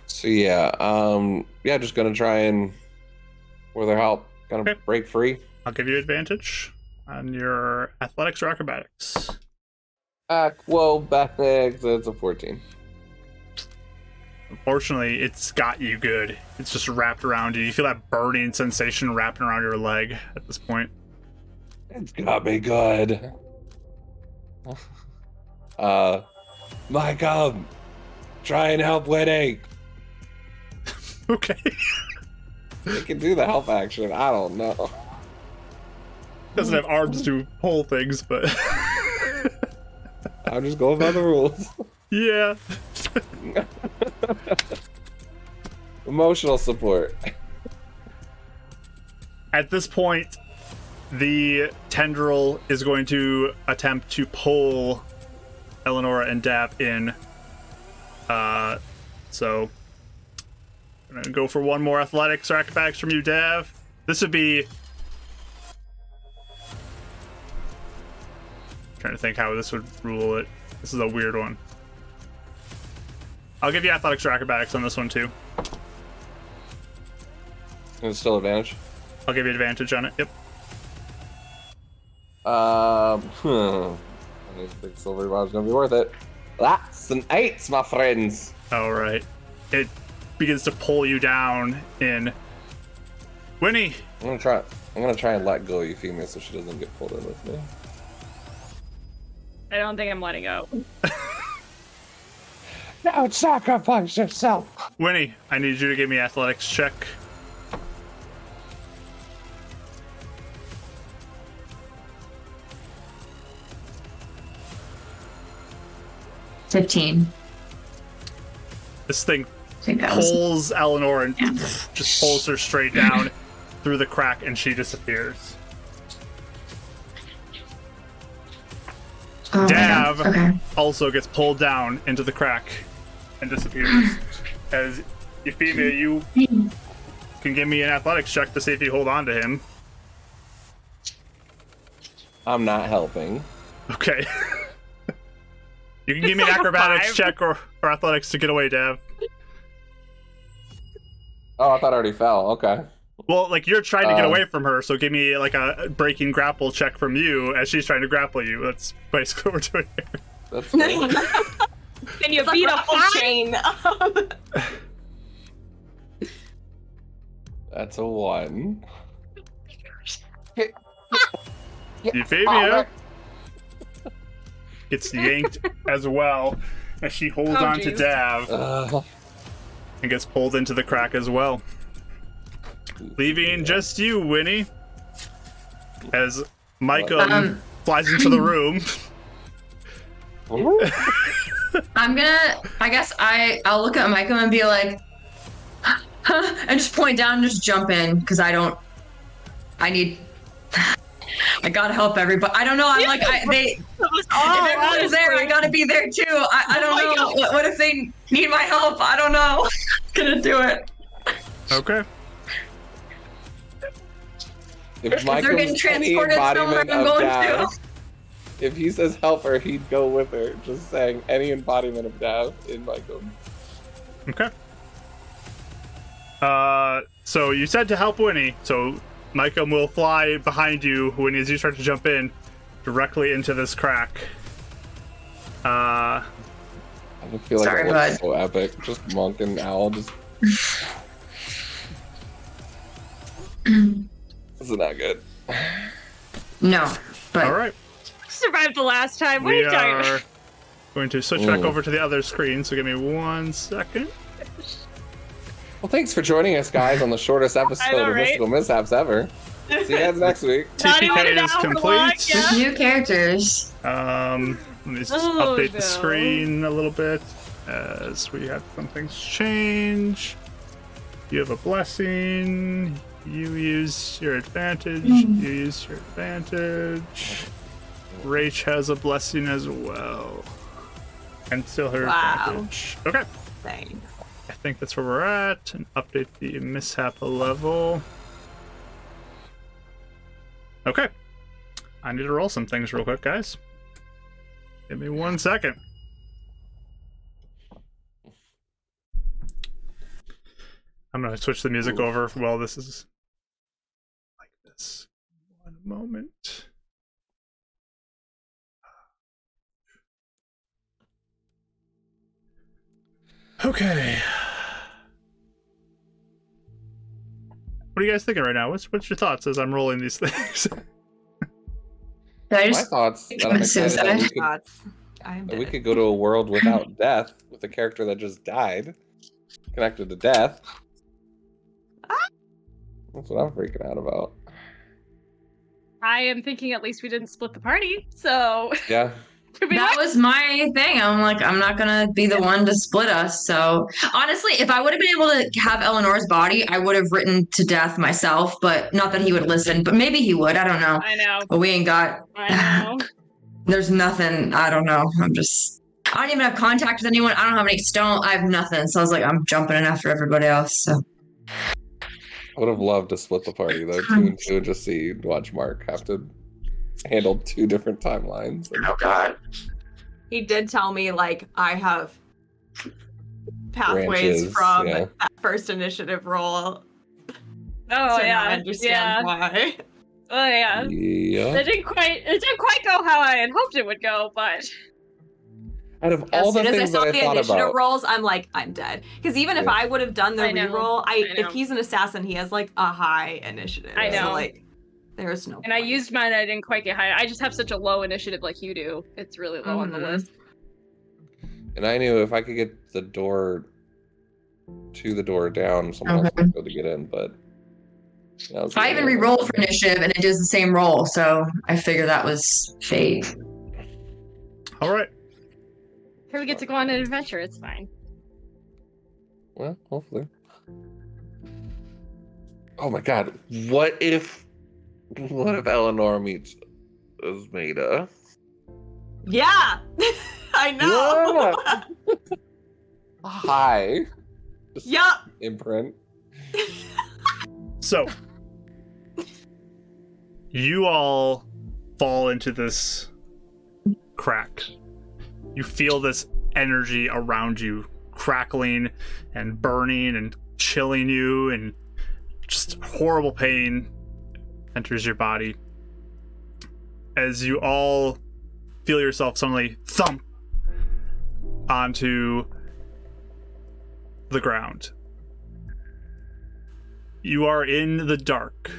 So yeah, um, yeah, just gonna try and with their help, kind of Okay. break free. I'll give you advantage on your athletics or acrobatics. Well, back there, that's a 14. Unfortunately, it's got you good. It's just wrapped around you. You feel that burning sensation wrapping around your leg at this point. It's got me good. Uh, Michael, try and help Winnie. Okay. They can do the help action. I don't know. Doesn't have arms to pull things, but I'm just going by the rules. yeah. Emotional support. At this point, the tendril is going to attempt to pull Eleonora and Dap in. Uh, so I'm gonna go for one more athletics or acrobatics from you, Dav. This would be trying to think how this would rule it. This is a weird one. I'll give you athletics or acrobatics on this one too. And it's still advantage. I'll give you advantage on it. Yep. Um, hmm. These big silver bars gonna be worth it. That's an eight, my friends. All right. It begins to pull you down in. Winnie, I'm gonna try. I'm gonna try and let go of Euphemia so she doesn't get pulled in with me. I don't think I'm letting go. Don't sacrifice yourself. Winnie, I need you to give me athletics check. Fifteen. This thing I was. pulls Eleanor and just pulls her straight down through the crack, and she disappears. Oh. Dav Okay. also gets pulled down into the crack and disappears. As Euphemia, you can give me an athletics check to see if you hold on to him. I'm not helping. Okay. you can give me an acrobatics five. check or, or athletics to get away, Dav. Oh, I thought I already fell. Okay. Well, like you're trying to get Uh, away from her, so give me like a breaking grapple check from you as she's trying to grapple you. That's basically what we're doing here. That's cool. Can you It's beat like a raffle chain. That's a one. Euphemia gets yanked as well as she holds Oh, on to. Dav Uh, and gets pulled into the crack as well. Leaving just you, Winnie, as Micah Um, flies into the room. I'm gonna. I guess I. I'll look at Michael and be like, and just point down and just jump in because I don't. I need. I gotta help everybody. I don't know. I'm like I, they. if everyone's there, I gotta be there too. I, I don't Oh know. What, what if they need my help? I don't know. gonna do it. Okay. If If they're getting any transported somewhere, embodiment I'm of going Dav, to. if he says help her, he'd go with her. Just saying, any embodiment of Dav in Michael. Okay. Uh, so you said to help Winnie, so Micah will fly behind you when as you start to jump in directly into this crack. Uh, I just feel like Sorry, it looks bud. so epic. Just Monk and Owl just. this is not good. No, but all right. Survived the last time. What are We you talking about? are going to switch back Ooh. over to the other screen. So give me one second. Well, thanks for joining us, guys, on the shortest episode know, of right? Mystical Mishaps ever. See you guys next week. Not even TPK is hour complete. long, yeah. new characters. Um, let me just Oh, update the screen a little bit as we have some things change. You have a blessing. You use your advantage. Hmm. You use your advantage. Rach has a blessing as well. And still her Wow. advantage. Okay. Thanks. I think that's where we're at. And update the mishap level. Okay. I need to roll some things real quick, guys. Give me one second. I'm gonna switch the music Ooh. over while this is like this. One moment. Okay. What are you guys thinking right now? What's what's your thoughts as I'm rolling these things? My thoughts that I'm excited that we could, Thoughts. That we could go to a world without death with a character that just died, connected to death. That's what I'm freaking out about. I am thinking at least we didn't split the party. So Yeah. to be that was my thing. I'm like, I'm not gonna be the one to split us. So honestly, if I would have been able to have Eleanor's body, I would have written to death myself. But not that he would listen. But maybe he would. I don't know. I know. But we ain't got. I know. There's nothing. I don't know. I'm just. I don't even have contact with anyone. I don't have any stone. I have nothing. So I was like, I'm jumping in after everybody else. So I would have loved to split the party though, two and two, and just see watch Mark have to handle two different timelines. and- Oh god. He did tell me like I have pathways Branches, from yeah. that first initiative roll. Oh so yeah, now I yeah. understand why. Oh yeah. Yeah. It didn't quite. It didn't quite go how I had hoped it would go, but Out of As all the soon as I things saw that I the thought initiative about, rolls, I'm like, I'm dead. Because even if I would have done the I know, reroll, I, I if he's an assassin, he has like a high initiative. I So, know. like, there's no. and I used mine. I didn't quite get high. I just have such a low initiative like you do. It's really low on the Mhm. list. and I knew if I could get the door to the door down, someone else would be able to get in. But that was I even really- re-rolled for initiative and it does the same roll, so I figure that was fate. All right. Here we get to go on an adventure. It's fine. Well, hopefully. Oh my god! What if, what if Eleanor meets Esmeda? Yeah, I know. Hi. Just yup. Imprint. So, you all fall into this crack. You feel this energy around you crackling and burning and chilling you, and just horrible pain enters your body. As you all feel yourself suddenly thump onto the ground. You are in the dark.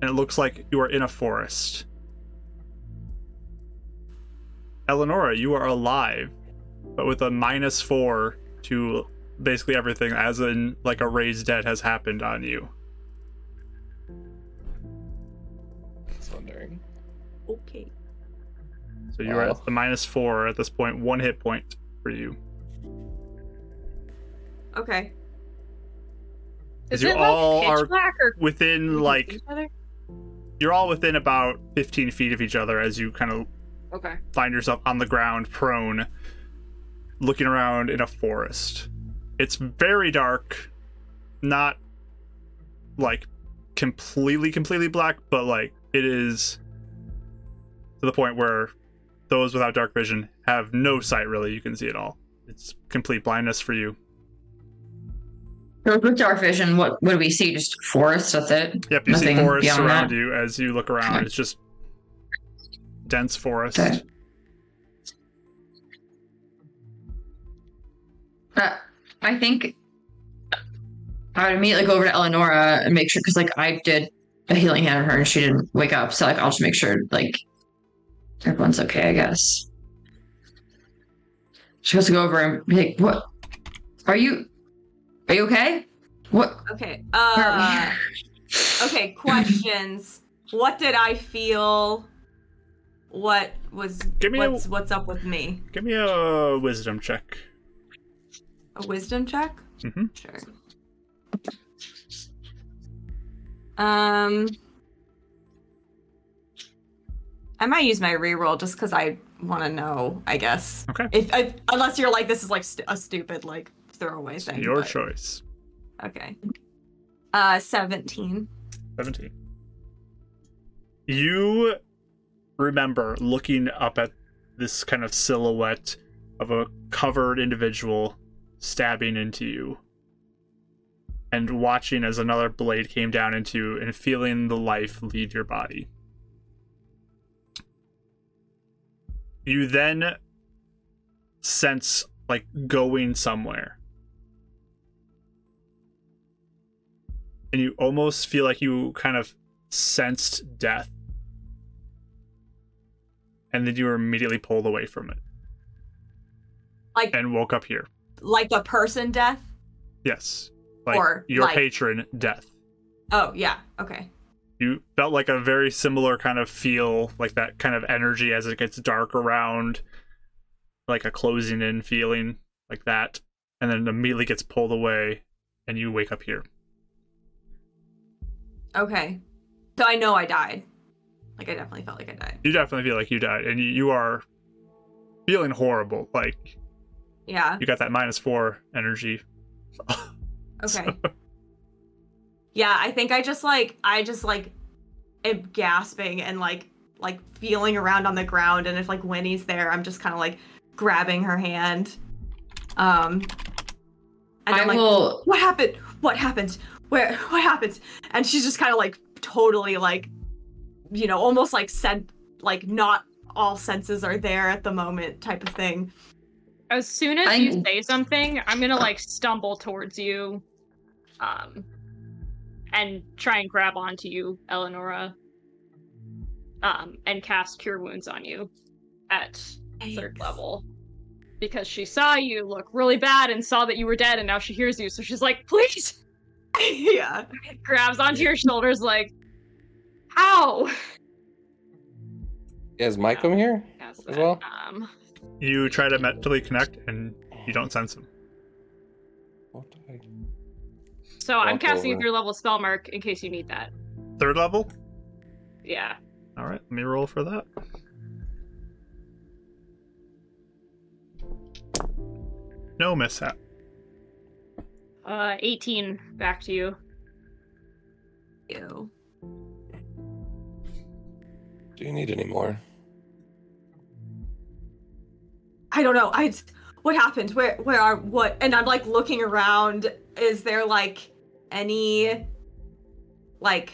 And it looks like you are in a forest. Eleonora, you are alive, but with a minus four to basically everything, as in like a raised dead has happened on you. Just wondering. Okay. So you are Wow. at the minus four at this point, one hit point for you. Okay. As Is you it all like are pitch black or Within like you're all within about 15 feet of each other as you kind of Okay. find yourself on the ground, prone, looking around in a forest. It's very dark, not like completely, completely black, but like it is to the point where those without dark vision have no sight really. You can see it all. It's complete blindness for you. So with dark vision, what what do we see? Just forest, that's it? Yep, you see Nothing forests beyond around that? you as you look around. It's just dense forest. Okay. Uh, I think I would immediately go over to Eleonora and make sure, because like I did a healing hand on her and she didn't wake up, so like I'll just make sure like everyone's okay, I guess. She has to go over and be like, "What? Are you? Are you okay? What? Okay. Uh. Okay. Questions. what did I feel? What was? Give me a- what's what's up with me? Give me a wisdom check. A wisdom check. Mm-hmm. Sure. Um. I might use my reroll just because I want to know. I guess. Okay. If I, unless you're like this is like st- a stupid like throwaway thing. Your but- choice. Okay. Uh, seventeen. 17. You remember looking up at this kind of silhouette of a covered individual stabbing into you and watching as another blade came down into you and feeling the life leave your body. You then sense like going somewhere. and you almost feel like you kind of sensed death. And then you were immediately pulled away from it Like and woke up here. like a person death. Yes. Like Or, your like- patron, death. Oh yeah. Okay. You felt like a very similar kind of feel, like that kind of energy as it gets dark around, like a closing in feeling, like that. And then it immediately gets pulled away and you wake up here. Okay. So I know I died. Like I definitely felt like I died. You definitely feel like you died and you, you are feeling horrible. Like Yeah. you got that minus four energy. Okay. yeah, I think I just like I just like am gasping and like like feeling around on the ground and if like Winnie's there, I'm just kind of like grabbing her hand. Um and I I'm like, will. what happened? What happened? Where what happened? And she's just kind of like totally like you know, almost like said like not all senses are there at the moment type of thing. As soon as I- you say something, I'm gonna like stumble towards you, um, and try and grab onto you, Eleonora, um, and cast Cure Wounds on you at third level. Because she saw you look really bad and saw that you were dead, and now she hears you, so she's like, "Please!" yeah. Grabs onto your shoulders, like, "How?" Yeah, Mike come here? As that, well? Um, You try to mentally connect and you don't sense him. What the heck? so I'm Walk casting a over. third level spell mark in case you need that. Third level? Yeah. All right, let me roll for that. No mishap. Uh, 18. Back to you. Ew. Do you need any more? I don't know. I what happened? Where where are what? And I'm like looking around. Is there like any like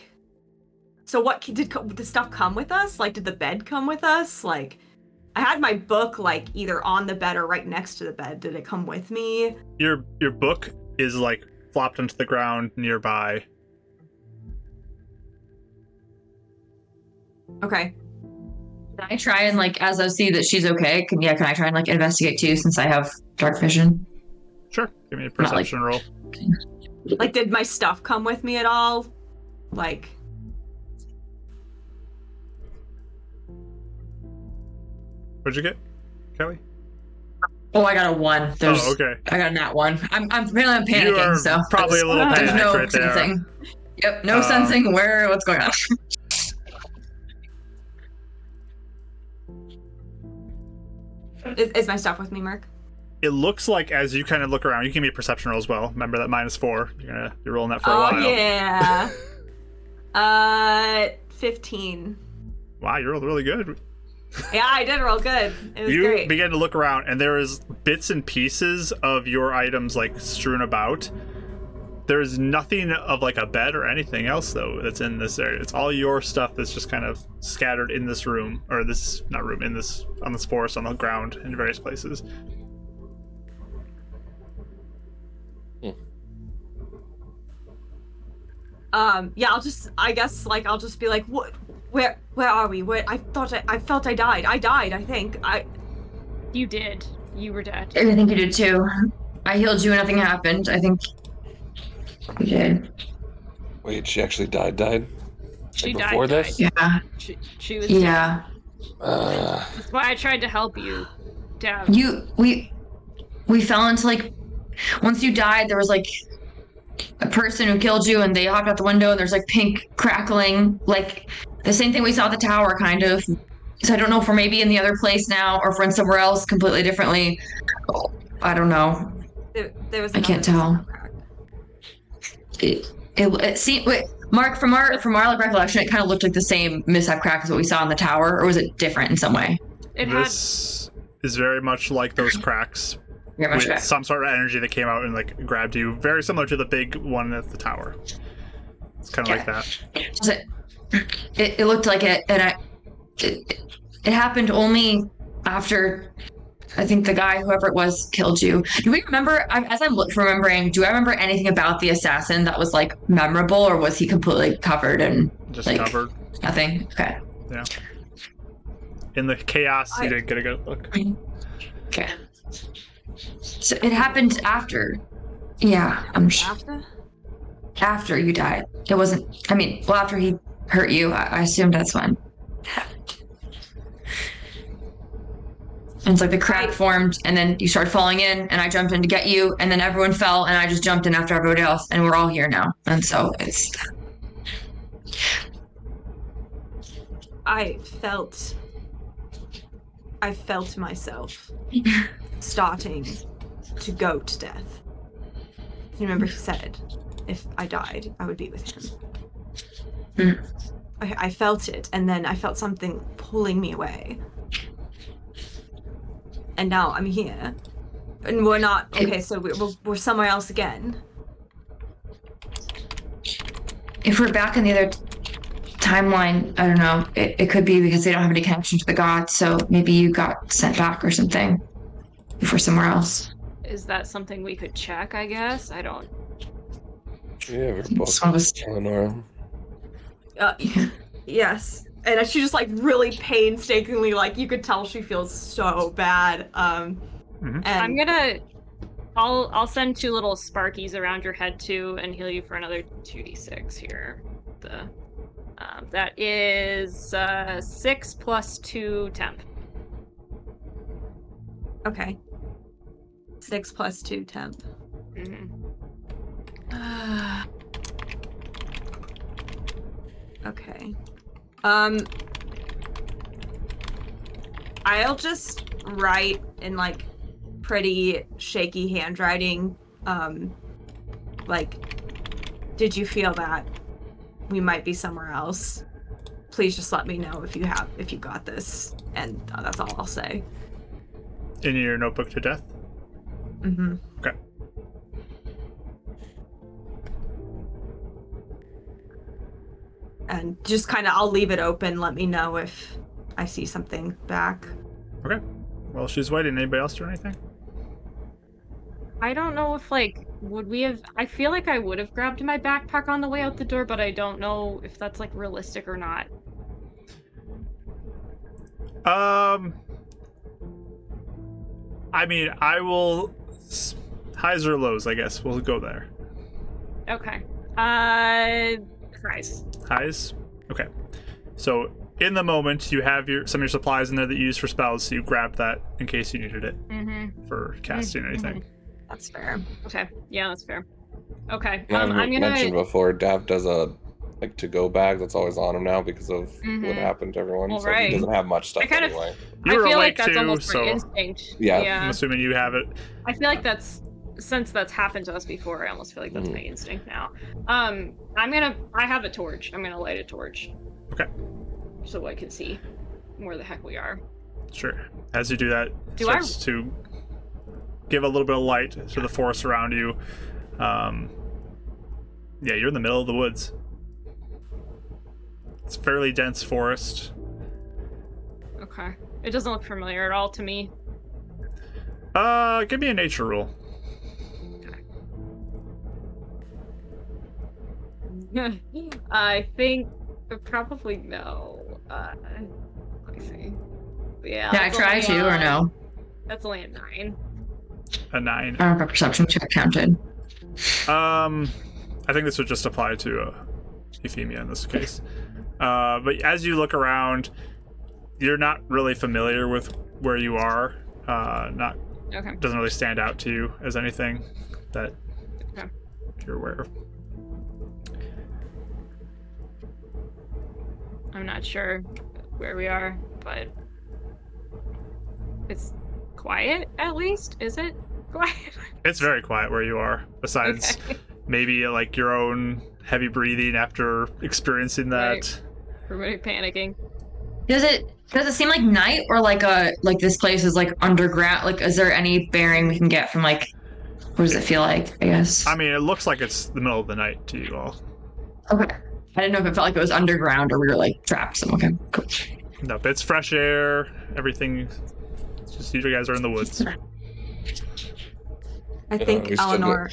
so what did did the stuff come with us? Like did the bed come with us? Like I had my book like either on the bed or right next to the bed. Did it come with me? Your your book is like flopped onto the ground nearby. Okay. Can I try and like, as I see that she's okay? Can yeah? Can I try and like investigate too, since I have dark vision? Sure. Give me a Not like- perception roll. Like did my stuff come with me at all? Like What'd you get, Kelly? Oh, I got a one. There's, oh, okay. I got a nat one. I'm, I'm apparently I'm panicking. You are so probably a little there's there's no right there. sensing. Yep, no Uh, sensing where what's going on. is, is my stuff with me, Mark? It looks like as you kind of look around, you can be a perception roll as well. Remember that minus four. You're gonna be rolling that for a oh while. yeah. uh, fifteen. Wow, you rolled really good. Yeah, I did roll good. It was you great. begin to look around and there is bits and pieces of your items like strewn about there's nothing of like a bed or anything else though that's in this area it's all your stuff that's just kind of scattered in this room or this not room in this on this forest on the ground in various places Um, yeah, I'll just, I guess, like, I'll just be like, what, where, where are we? Where, I thought, I, I felt I died. I died, I think. I, You did. You were dead. I think you did too. I healed you and nothing happened. I think you did. Wait, she actually died. Died She Like died. before died. this? Yeah, She, she was yeah. Uh, That's why I tried to help you. Dad. You we we fell into like once you died there was like a person who killed you and they hopped out the window and there's like pink crackling like the same thing we saw at the tower kind of so i don't know if we're maybe in the other place now or if we're in somewhere else completely differently i don't know there, there was. I can't tell. Crack. it it, it seemed wait, mark from our from our like, recollection it kind of looked like the same mishap crack as what we saw in the tower or was it different in some way it had is very much like those cracks Very much with okay. some sort of energy that came out and like grabbed you very similar to the big one at the tower it's kind of like that Was it, it, it looked like it, and I, it, it happened only after I think the guy, whoever it was, killed you. Do we remember? As I'm remembering, do I remember anything about the assassin that was like memorable, or was he completely covered and just Like- covered nothing? Okay, Yeah. in the chaos I- you didn't get a good look okay. So it happened after. Yeah, I'm sh- After? after you died. It wasn't. I mean, well, after he hurt you, I, I assumed that's when. it happened. And it's like the crack Right. formed, and then you started falling in, and I jumped in to get you, and then everyone fell, and I just jumped in after everybody else, and we're all here now. And so it's I felt. I felt myself starting to go to death. You remember he said, if I died, I would be with him. Hmm. I, I felt it, and then I felt something pulling me away. And now I'm here. And we're not. Okay, so we're, we're, we're somewhere else again. If we're back in the other t- timeline, I don't know. It, it could be because they don't have any connection to the gods, so maybe you got sent back or something. If we're somewhere else. Is that something we could check? I guess I don't. Yeah, we're both Some of Eleanor. Uh, yes. And she just like really painstakingly, like you could tell she feels so bad. Um, Mhm. and I'm gonna. I'll I'll send two little sparkies around your head too, and heal you for another two d six here. The um, that is uh, six plus two temp. okay. Six plus two temp. hmm okay. Um I'll just write in like pretty shaky handwriting um like did you feel that we might be somewhere else? Please just let me know if you have if you got this and uh, that's all I'll say. In your notebook to death. Mm Mhm. And just kind of I'll leave it open, let me know if I see something back. Okay. Well, she's waiting. Anybody else do anything? I don't know if like would we have. I feel like I would have grabbed my backpack on the way out the door, but I don't know if that's like realistic or not. Um, I mean, I will. Highs or lows, I guess. We'll go there. Okay. Uh, Christ. Highs. Okay. So in the moment, you have your some of your supplies in there that you use for spells. So you grab that in case you needed it Mm-hmm. for casting anything. That's fair. Okay. Yeah, that's fair. Okay. And Um, I've I'm mentioned gonna. before, Dav does a like to go bag that's always on him now because of Mhm. what happened to everyone. Well, so right. he doesn't have much stuff I kind of- anyway. You I feel like that's too, almost so for instinct. Yeah. Yeah. I'm assuming you have it. I feel like that's since that's happened to us before. I almost feel like that's Mhm. my instinct now. Um, I'm gonna. I have a torch. I'm gonna light a torch. Okay. So I can see where the heck we are. Sure. As you do that, it Do I- starts to give a little bit of light to the forest around you. Um, yeah, you're in the middle of the woods. It's a fairly dense forest. Okay. It doesn't look familiar at all to me. Uh, give me a nature roll. I think probably no. Uh, let me see. Yeah. Can I try only, to or no? That's only a nine. A nine. I don't know if a perception check counted. Um, I think this would just apply to uh, Euphemia in this case. Uh, but as you look around, you're not really familiar with where you are. Uh, not Okay. doesn't really stand out to you as anything that Okay. you're aware of. I'm not sure where we are, but it's quiet at least. Is it quiet? It's very quiet where you are. Besides Okay. maybe like your own heavy breathing after experiencing that. Right. Everybody panicking. Does it does it seem like night or like a like this place is like underground? Like, is there any bearing we can get from like what does it feel like? I guess. I mean, it looks like it's the middle of the night to you all. okay. I didn't know if it felt like it was underground or we were like trapped. So okay, cool. Nope, it's fresh air. Everything. It's just you guys are in the woods. I think we still Eleanor.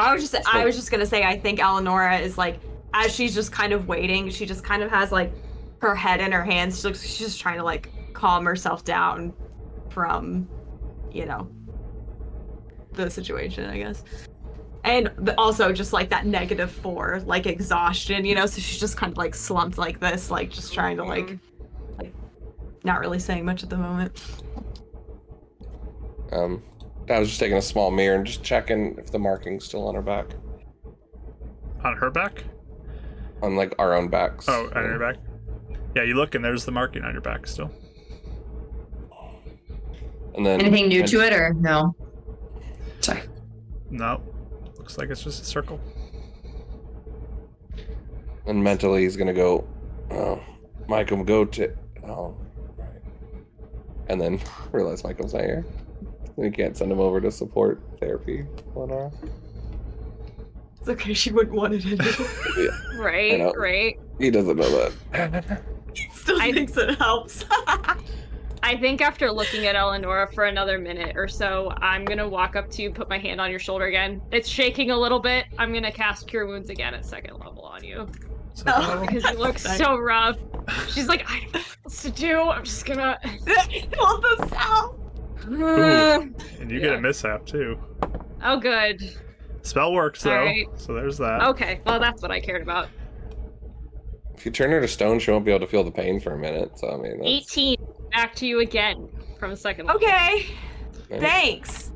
I was just I was just gonna say I think Eleonora is like as she's just kind of waiting, she just kind of has like her head in her hands. She looks she's just trying to like calm herself down from, you know, the situation, I guess. And also just like that negative four, like exhaustion, you know, so she's just kind of like slumped like this, like just trying to like Mhm. like not really saying much at the moment. Um, I was just taking a small mirror and just checking if the marking's still on her back, On her back? on like our own backs. Oh, on your back? Yeah, you look and there's the marking on your back still. And then Anything new and- to it or no? Sorry. No. Looks like it's just a circle. And mentally, he's gonna go, "Oh, Michael, go to oh." right." And then realize Michael's not here. We can't send him over to support therapy. Lenora. It's okay. She wouldn't want it anyway. Right, right. He doesn't know that. He still I- thinks it helps. I think after looking at Eleonora for another minute or so, I'm gonna walk up to you, put my hand on your shoulder again. It's shaking a little bit. I'm gonna cast Cure Wounds again at second level on you So- Oh. because you look so rough. She's like, I don't know what else to do. I'm just gonna. Hold this out. Ooh. And you get a mishap too. Oh, good. Spell works though, Alright. so there's that. Okay, well, that's what I cared about. If you turn her to stone, she won't be able to feel the pain for a minute. So I mean, that's, 18. Back to you again from a second level. Okay. Thanks.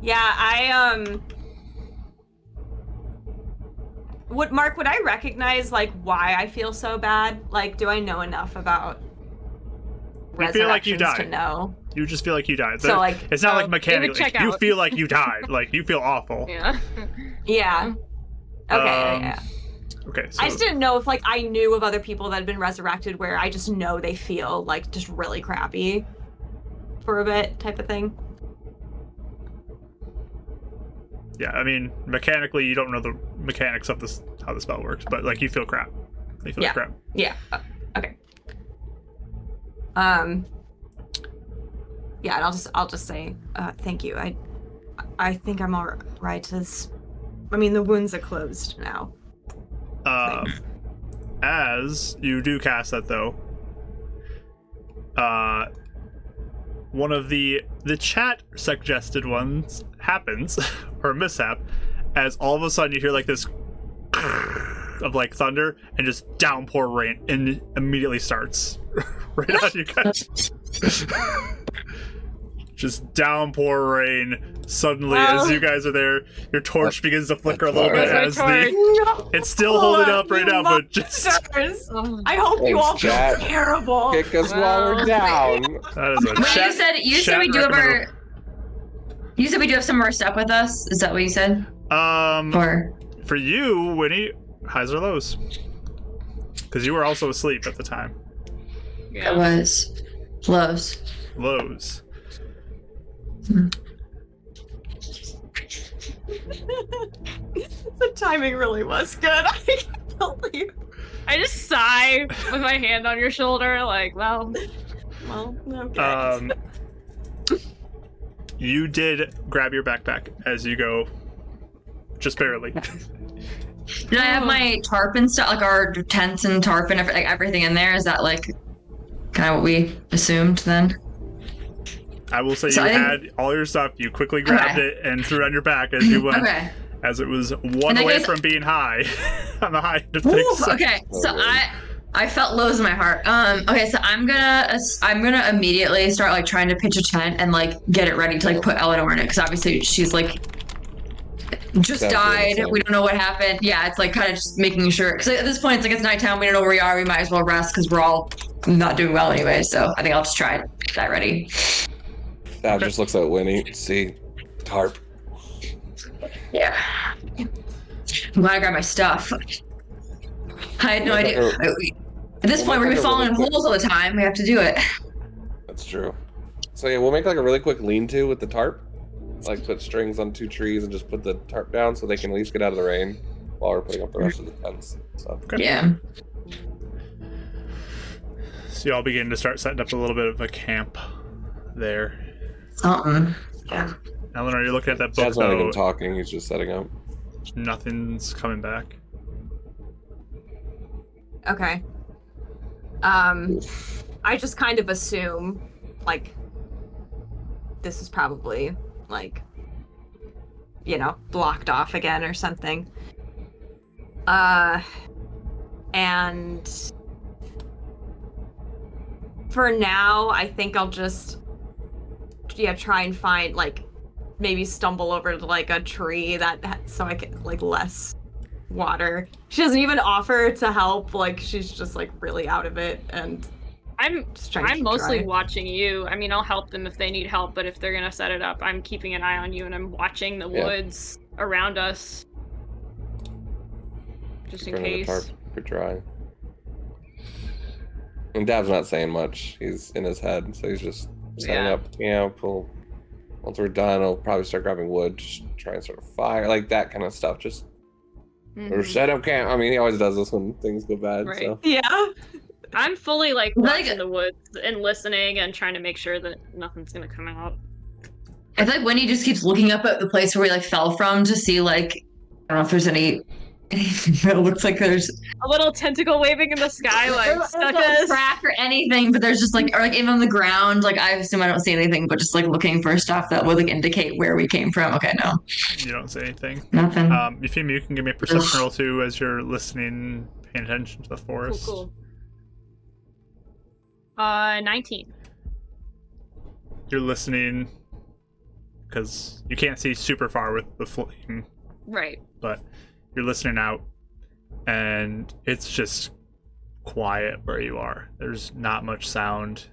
Yeah, I um would Mark, would I recognize like why I feel so bad? Like, do I know enough about You feel like you resurrections to died. know? You just feel like you died. So There- like it's not Oh, like mechanically. like, you feel like you died. like you feel awful. Yeah. yeah. Okay, Um, yeah. Okay, so I just didn't know if like I knew of other people that had been resurrected where I just know they feel like just really crappy for a bit type of thing. yeah, I mean, mechanically, you don't know the mechanics of this how the spell works, but like you feel crap. You feel Yeah. crap. Yeah. uh, okay. Um. Yeah, and I'll just I'll just say uh, thank you. I I think I'm all right. As I mean, the wounds are closed now. Um, as you do cast that though, uh, one of the the chat suggested ones happens or mishap, as all of a sudden you hear like this of like thunder and just downpour rain and immediately starts right on you guys. Just downpour rain suddenly as you guys are there. Your torch begins to flicker a little bit as the it's still holding up right now, but just. Oh. I hope you all feel chat. terrible. Kick us while we're down. that is a Wait, you said you said we do have recommended- our. You said we do have some more stuff with us. Is that what you said? Um, Or for you, Winnie, highs or lows? Because you were also asleep at the time. it Yeah. was lows. Lows. The timing really was good. I can't believe. I just sigh with my hand on your shoulder, like, well, Well, okay. Um, you did grab your backpack as you go, just barely. Did I have my tarp and stuff, like our tents and tarp and like everything in there? Is that like kind of what we assumed then? I will say So you think- had all your stuff. You quickly grabbed Okay. it and threw it on your back as you went, Okay. as it was one And away guess- from being high on the high end Ooh. So- okay. So I I felt lows in my heart. Um. Okay. So I'm gonna I'm gonna immediately start like trying to pitch a tent and like get it ready to like put Eleanor in it because obviously she's like just Exactly the died. same. We don't know what happened. Yeah. It's like kind of just making sure because at this point it's like it's nighttime. We don't know where we are. We might as well rest because we're all not doing well anyway. So I think I'll just try and get that ready. Dav just looks at Winnie. See, tarp. Yeah. I'm glad I grabbed my stuff. I had no We'll idea. like a- I- At this we'll point, we're gonna be falling in really quick- holes all the time. We have to do it. That's true. So yeah, we'll make like a really quick lean-to with the tarp. Like put strings on two trees and just put the tarp down so they can at least get out of the rain while we're putting up the rest of the tents. So Yeah. So y'all begin to start setting up a little bit of a camp there. Something. Yeah. Eleanor, are you're looking at that book Dav's not even talking. He's just setting up. Nothing's coming back. Okay. Um, I just kind of assume, like, this is probably, like, you know, blocked off again or something. Uh, and for now, I think I'll just, yeah, try and find, like, maybe stumble over to, like, a tree that, so I get, like, less water. She doesn't even offer to help. Like she's just like really out of it and I'm just trying I'm keep mostly dry. watching you. I mean, I'll help them if they need help, but if they're gonna set it up, I'm keeping an eye on you and I'm watching the Yeah. woods around us. just in Bringing the tarp case. for dry. And Dav's not saying much. He's in his head, so he's just setting Yeah. up camp. We'll, once we're done, I'll probably start grabbing wood, just try and start a fire, like that kind of stuff. Just or Mhm. set up camp. I mean, he always does this when things go bad. Right. So Yeah. I'm fully like Like- watching the woods and listening and trying to make sure that nothing's gonna come out. I feel like Winnie just keeps looking up at the place where we like fell from to see like I don't know if there's any anything that looks like there's A little tentacle waving in the sky, like Or, stuck a crack or anything, but there's just like or like even on the ground, like I assume I don't see anything, but just like looking for stuff that would like indicate where we came from. Okay, no. You don't see anything. Nothing. Um, Euphemia, you can give me a perception roll too as you're listening, paying attention to the Cool, forest. cool. Uh, 19. You're listening because you can't see super far with the flame, Right. but you're listening out, and it's just quiet where you are. There's not much sound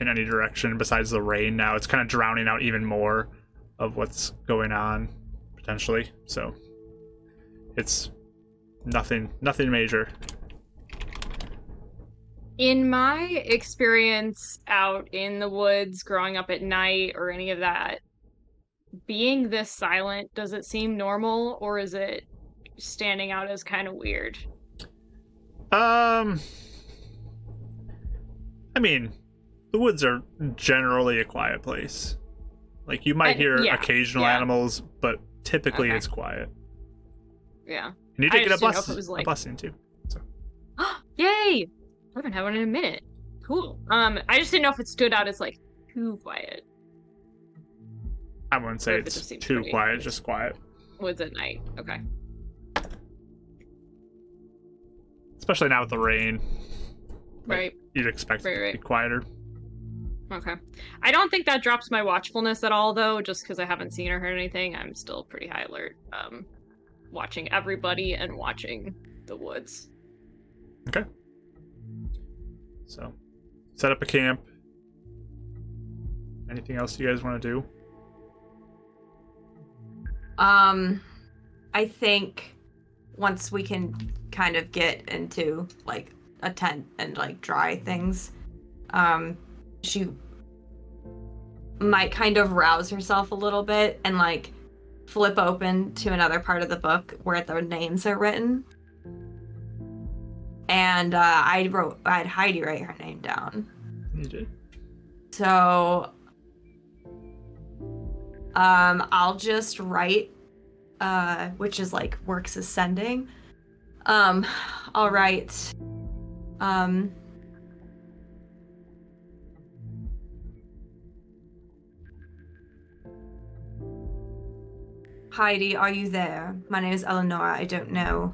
in any direction besides the rain. Now it's kind of drowning out even more of what's going on potentially. So it's nothing, nothing major. In my experience out in the woods, growing up at night, or any of that, being this silent, does it seem normal or is it standing out as kind of weird? Um, I mean, the woods are generally a quiet place. Like you might hear yeah, occasional yeah. animals, but typically Okay. it's quiet. Yeah. And you I did get a just didn't know bus, it was a like- busing too. Yay! I haven't had one in a minute. Cool. Um, I just didn't know if it stood out as like too quiet. I wouldn't say if it it's too quiet, just quiet. Woods at night. Okay. Especially now with the rain. Like, Right. You'd expect it Right, to be quieter. Okay. I don't think that drops my watchfulness at all, though, just because I haven't seen or heard anything. I'm still pretty high alert. Um, watching everybody and watching the woods. Okay. So, set up a camp. Anything else you guys want to do? Um, I think once we can kind of get into like a tent and like dry things, um, she might kind of rouse herself a little bit and like flip open to another part of the book where the names are written. And uh, I wrote, I had Heidi write her name down. You did. So um I'll just write uh which is like works ascending. Um I'll um Heidi, are you there? My name is Eleonora. I don't know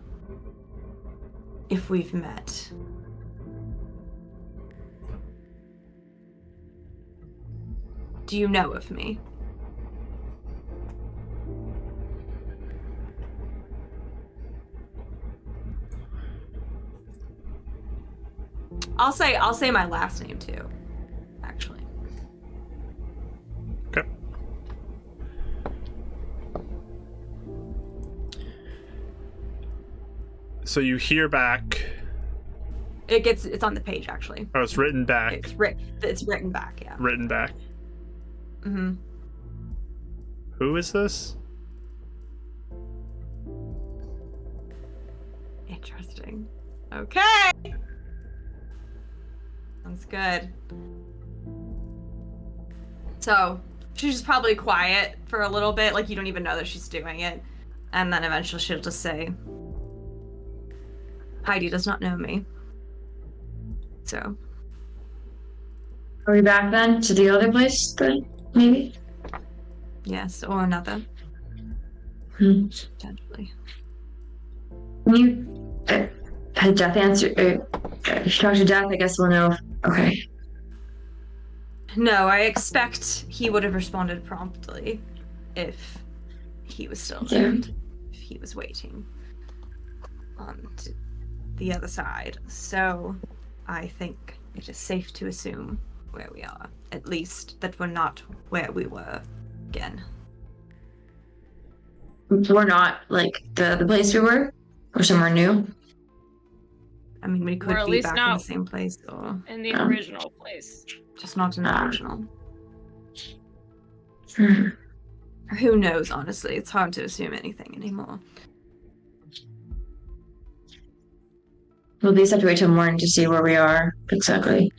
if we've met. Do you know of me? I'll say I'll say my last name too. Actually. Okay. So you hear back. It gets it's on the page actually. Oh, it's written back. It's written it's written back, yeah. Written back. hmm Who is this? Interesting. Okay. Sounds good. So she's just probably quiet for a little bit, like you don't even know that she's doing it. And then eventually she'll just say, Heidi does not know me. So, Are we back then to the other place then? Maybe? yes, or another, Hmm. potentially. Can you uh, Death answer uh, talk to Death, I guess we'll know. if- Okay. No, I expect he would have responded promptly if he was still Yeah. If he was waiting on the other side. So I think it is safe to assume where we are. At least that we're not where we were again. We're not like the the place we were. or somewhere new. I mean, we could at be least back in the same place, or In the Um, original place. just not in the original. Hmm. Who knows? Honestly, it's hard to assume anything anymore. We'll at least have to wait till morning to see where we are exactly.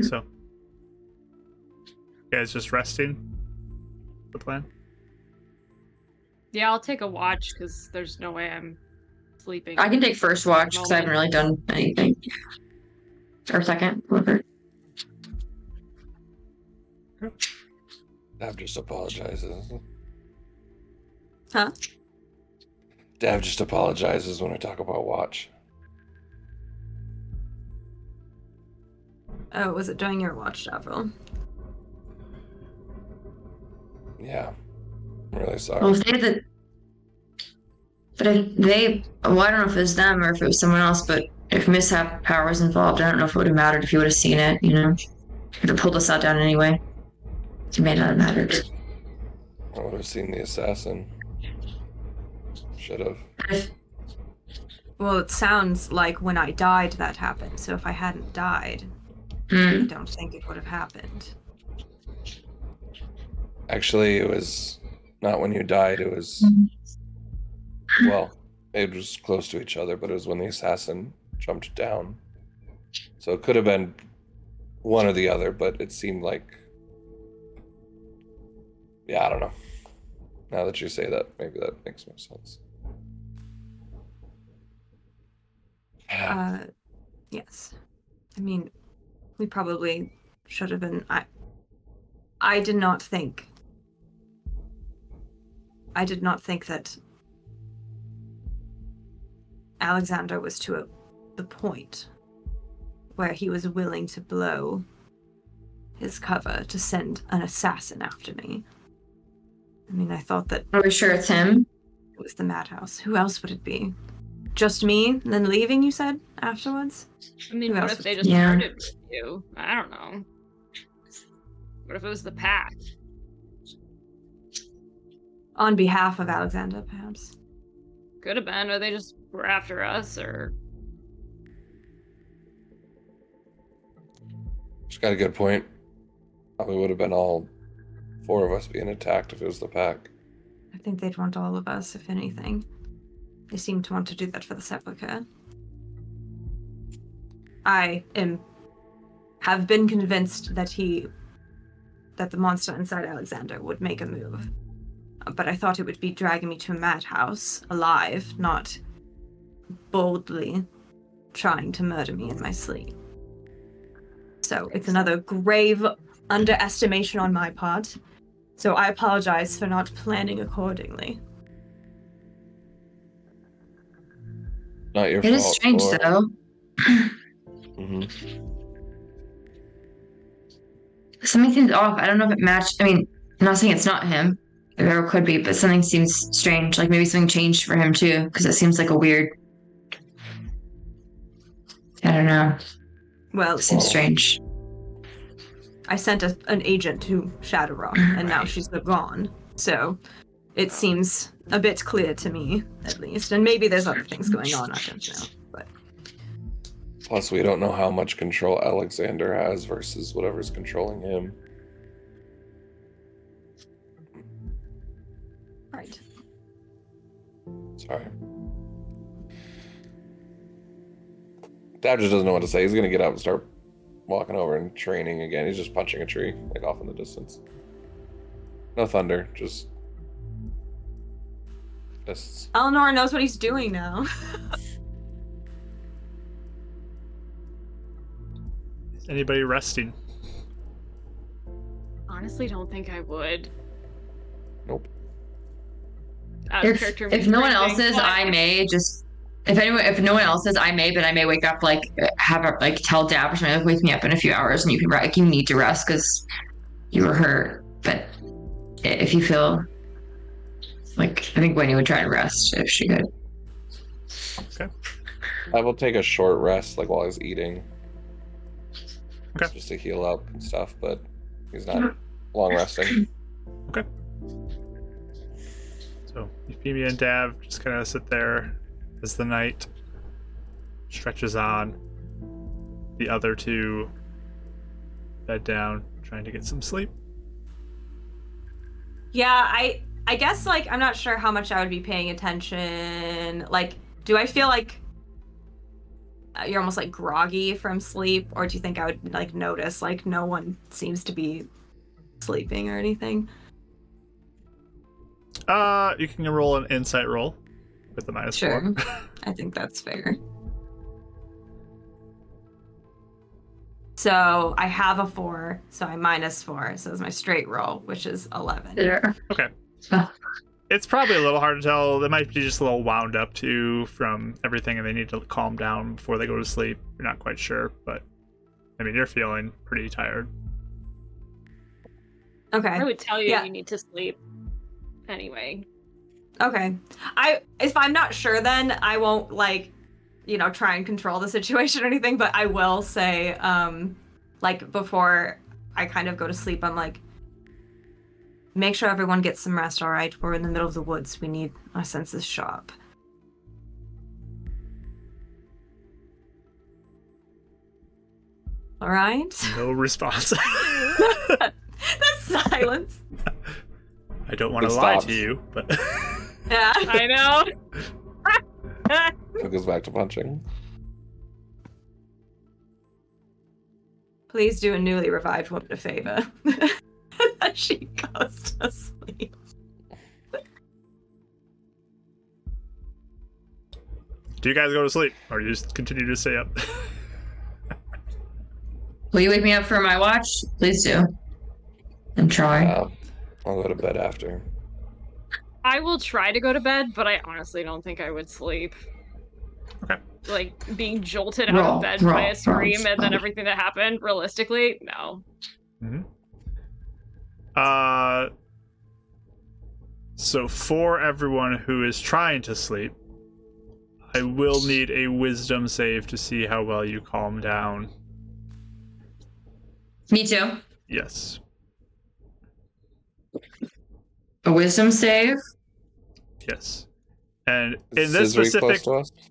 So, you guys just resting. The plan. Yeah, I'll take a watch because there's no way I'm sleeping. I can take first watch because I haven't really done anything. Or second, whatever. Dav just apologizes. Huh? Dav just apologizes when I talk about watch. Oh, was it during your watch, Avril? Yeah. I'm really sorry. Well, if they the. But if they. Well, I don't know if it was them or if it was someone else, but if mishap power was involved, I don't know if it would have mattered if you would have seen it, you know? If it pulled us out down anyway. It may not have mattered. I would have seen the assassin. Should have. If, Well, it sounds like when I died that happened. So if I hadn't died, I hmm, don't think it would have happened. Actually, it was not when you died. It was. Well, it was close to each other, but it was when the assassin jumped down. So it could have been one or the other, but it seemed like. Yeah, I don't know. Now that you say that, maybe that makes more sense. Uh, yes. I mean, we probably should have been. I. I did not think. I did not think that Alexander was to a, the point where he was willing to blow his cover to send an assassin after me. I mean, I thought that are we sure it's him? it was the madhouse. Who else would it be? Just me, and then leaving? You said afterwards. I mean, Who what if they just Yeah. started with you? I don't know. What if it was the pack? On behalf of Alexander, perhaps. Could have been, or they just were after us, or She's got a good point. Probably would have been all four of us being attacked if it was the pack. I think they'd want all of us, if anything. They seem to want to do that for the sepulchre. I am have been convinced that he that the monster inside Alexander would make a move. But I thought it would be dragging me to a madhouse, alive, not boldly trying to murder me in my sleep. So it's another grave underestimation on my part. So I apologize for not planning accordingly. Not your It fault. is strange or- though. Mhm. Something seems off. I don't know if it matched. I mean, I'm not saying it's not him. It could be, but something seems strange. Like maybe something changed for him too, because it seems like a weird. I don't know. Well, It seems strange. I sent a, an agent to Shadowrock, and now she's gone. So it seems a bit clear to me, at least. And maybe there's other things going on. I don't know. But Plus, we don't know how much control Alexander has versus whatever's controlling him. Sorry. Dav just doesn't know what to say. He's gonna get up and start walking over and training again. He's just punching a tree, like off in the distance. No thunder, just fists. Eleanor knows what he's doing now. Is anybody resting? honestly, don't think I would. Nope. Out of If, character if no one else breathing, is, I may just. If anyone, if no one else is, I may, but I may wake up like have a like tell Dav or something like wake me up in a few hours and you can like you need to rest because you were hurt. But if you feel like I think Winnie would try to rest if she could. Okay. I will take a short rest, like while he's eating. Okay. just to heal up and stuff, but he's not long resting. So Euphemia and Dav just kind of sit there as the night stretches on. The other two bed down, trying to get some sleep. Yeah, I I guess like I'm not sure how much I would be paying attention. Like, do I feel like uh, you're almost like groggy from sleep, or do you think I would like notice like no one seems to be sleeping or anything? Uh, you can roll an insight roll with the minus Sure. four. I think that's fair. So I have a four, so I minus four, so it's my straight roll, which is eleven. There. Okay. It's probably a little hard to tell. They might be just a little wound up too from everything, and they need to calm down before they go to sleep. You're not quite sure, but I mean, you're feeling pretty tired. Okay. I would tell you Yeah. you need to sleep. Anyway. Okay. I if I'm not sure then I won't like you know try and control the situation or anything, but I will say um like before I kind of go to sleep I'm like make sure everyone gets some rest, all right? We're in the middle of the woods. We need our senses sharp. All right. No response. the silence. I don't want It to lie to you, but Yeah. I know. It goes back to punching. Please do a newly revived woman a favor. she goes to sleep. do you guys go to sleep or do you just continue to stay up? Will you wake me up for my watch? Please do. And try. Uh, I'll go to bed after. I will try to go to bed, but I honestly don't think I would sleep. Okay. Like being jolted out Roll, of bed roll, by a roll, scream and then everything that happened, realistically, no. Uh, so for everyone who is trying to sleep, I will need a wisdom save to see how well you calm down. Me too. Yes. A wisdom save. Yes. And in this Scissory specific close to us?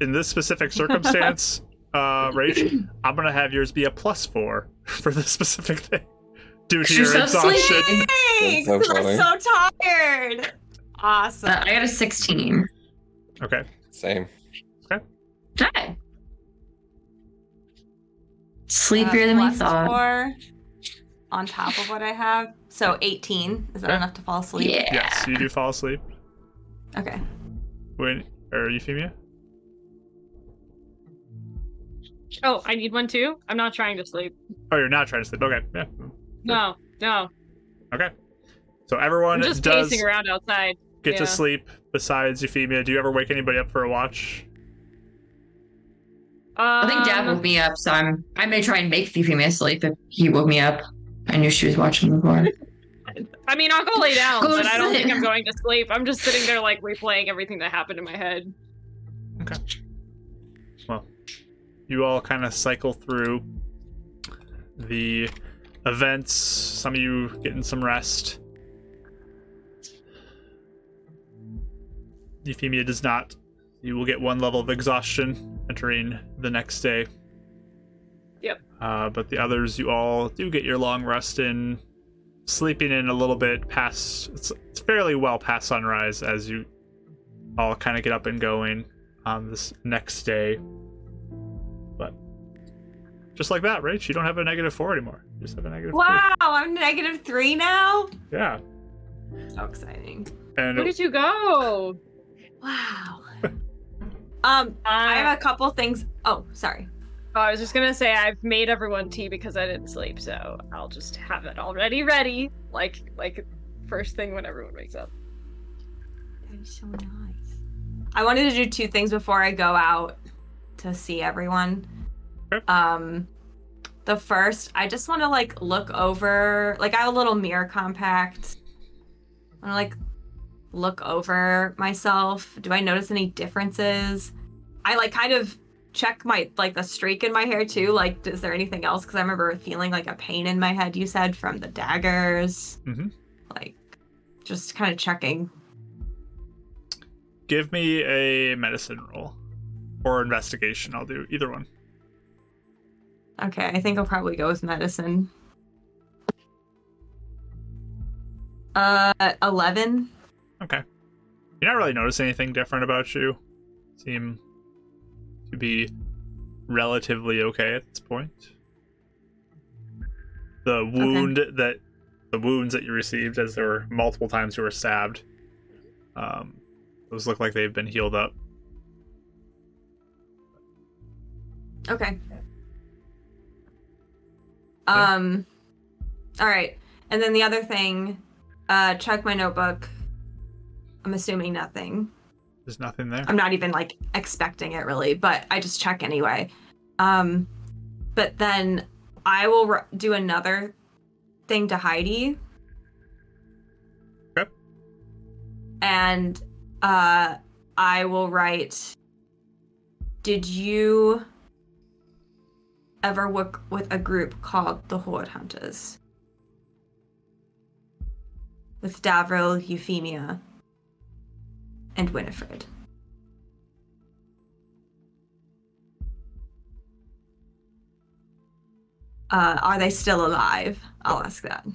in this specific circumstance, uh, Rach, I'm gonna have yours be a plus four for this specific thing due to She's your so exhaustion. That's so I'm so tired. Awesome. Uh, I got a 16. Okay. Same. Okay. Sleepier Uh, than we thought. Four on top of what I have. So 18. Is that Okay. enough to fall asleep? Yeah. Yes, you do fall asleep. Okay. When or Euphemia? Oh, I need one too? I'm not trying to sleep. Oh, you're not trying to sleep. Okay. Yeah. No, no. Okay. So everyone I'm just does pacing around outside. get to sleep besides Euphemia. Do you ever wake anybody up for a watch? I think Dav Um, woke me up, so I'm. I may try and make Euphemia sleep if he woke me up. I knew she was watching before. I mean, I'll go lay down, Go but I don't think. I'm going to sleep. I'm just sitting there, like, replaying everything that happened in my head. Okay. Well, you all kind of cycle through the events. Some of you getting some rest. Euphemia does not. You will get one level of exhaustion entering the next day. Yep. Uh, but the others, you all do get your long rest in, sleeping in a little bit past. It's, it's fairly well past sunrise as you all kind of get up and going on this next day. But just like that, Rach, you don't have a negative four anymore. You just have a negative Wow, I'm negative three now. three. Yeah. So exciting. And Where did you go? Wow. um, I I, have a couple things. Oh, sorry. Oh, I was just gonna say I've made everyone tea because I didn't sleep, so I'll just have it already ready, like like first thing when everyone wakes up. That is so nice. I wanted to do two things before I go out to see everyone. Okay. Um, the first, I just want to like look over, like I have a little mirror compact. I want to like look over myself. Do I notice any differences? I like kind of check my like the streak in my hair too? Like, is there anything else? Because I remember feeling like a pain in my head. You said from the daggers. Mhm. Like, just kind of checking. Give me a medicine roll or investigation. I'll do either one. Okay, I think I'll probably go with medicine. Uh, eleven. Okay. You're not really noticing anything different about you. Seem to be relatively okay at this point. The wound that the wounds that you received as there were multiple times you were stabbed. Um those look like they've been healed up. Okay. Um. All right, and then the other thing, uh, check my notebook. I'm assuming nothing. There's nothing there. I'm not even like expecting it really, but I just check anyway. Um, but then I will r- do another thing to Heidi. Okay. And uh, I will write. Did you ever work with a group called the Horde Hunters? With Davril, Euphemia, and Winifred. Uh, are they still alive? I'll ask that.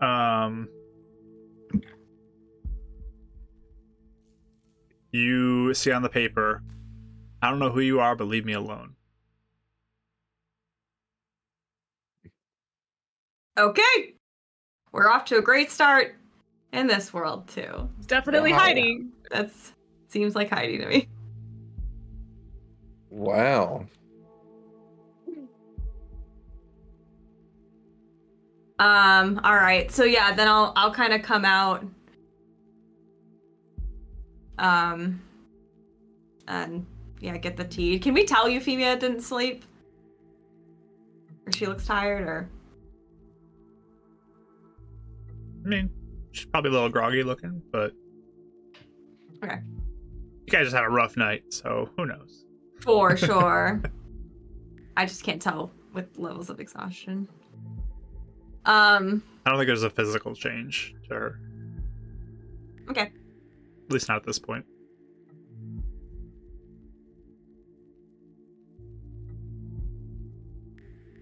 Um You see on the paper, I don't know who you are, but leave me alone. Okay. We're off to a great start in this world too. It's definitely Wow. hiding. That's seems like Heidi to me. Wow. Um, all right. So yeah, then I'll I'll kind of come out um and yeah, get the tea. Can we tell Euphemia didn't sleep? Or she looks tired or I mean, she's probably a little groggy looking, but Okay. You guys just had a rough night, so who knows? for sure. I just can't tell with levels of exhaustion. Um, I don't think there's a physical change to her. okay. At least not at this point.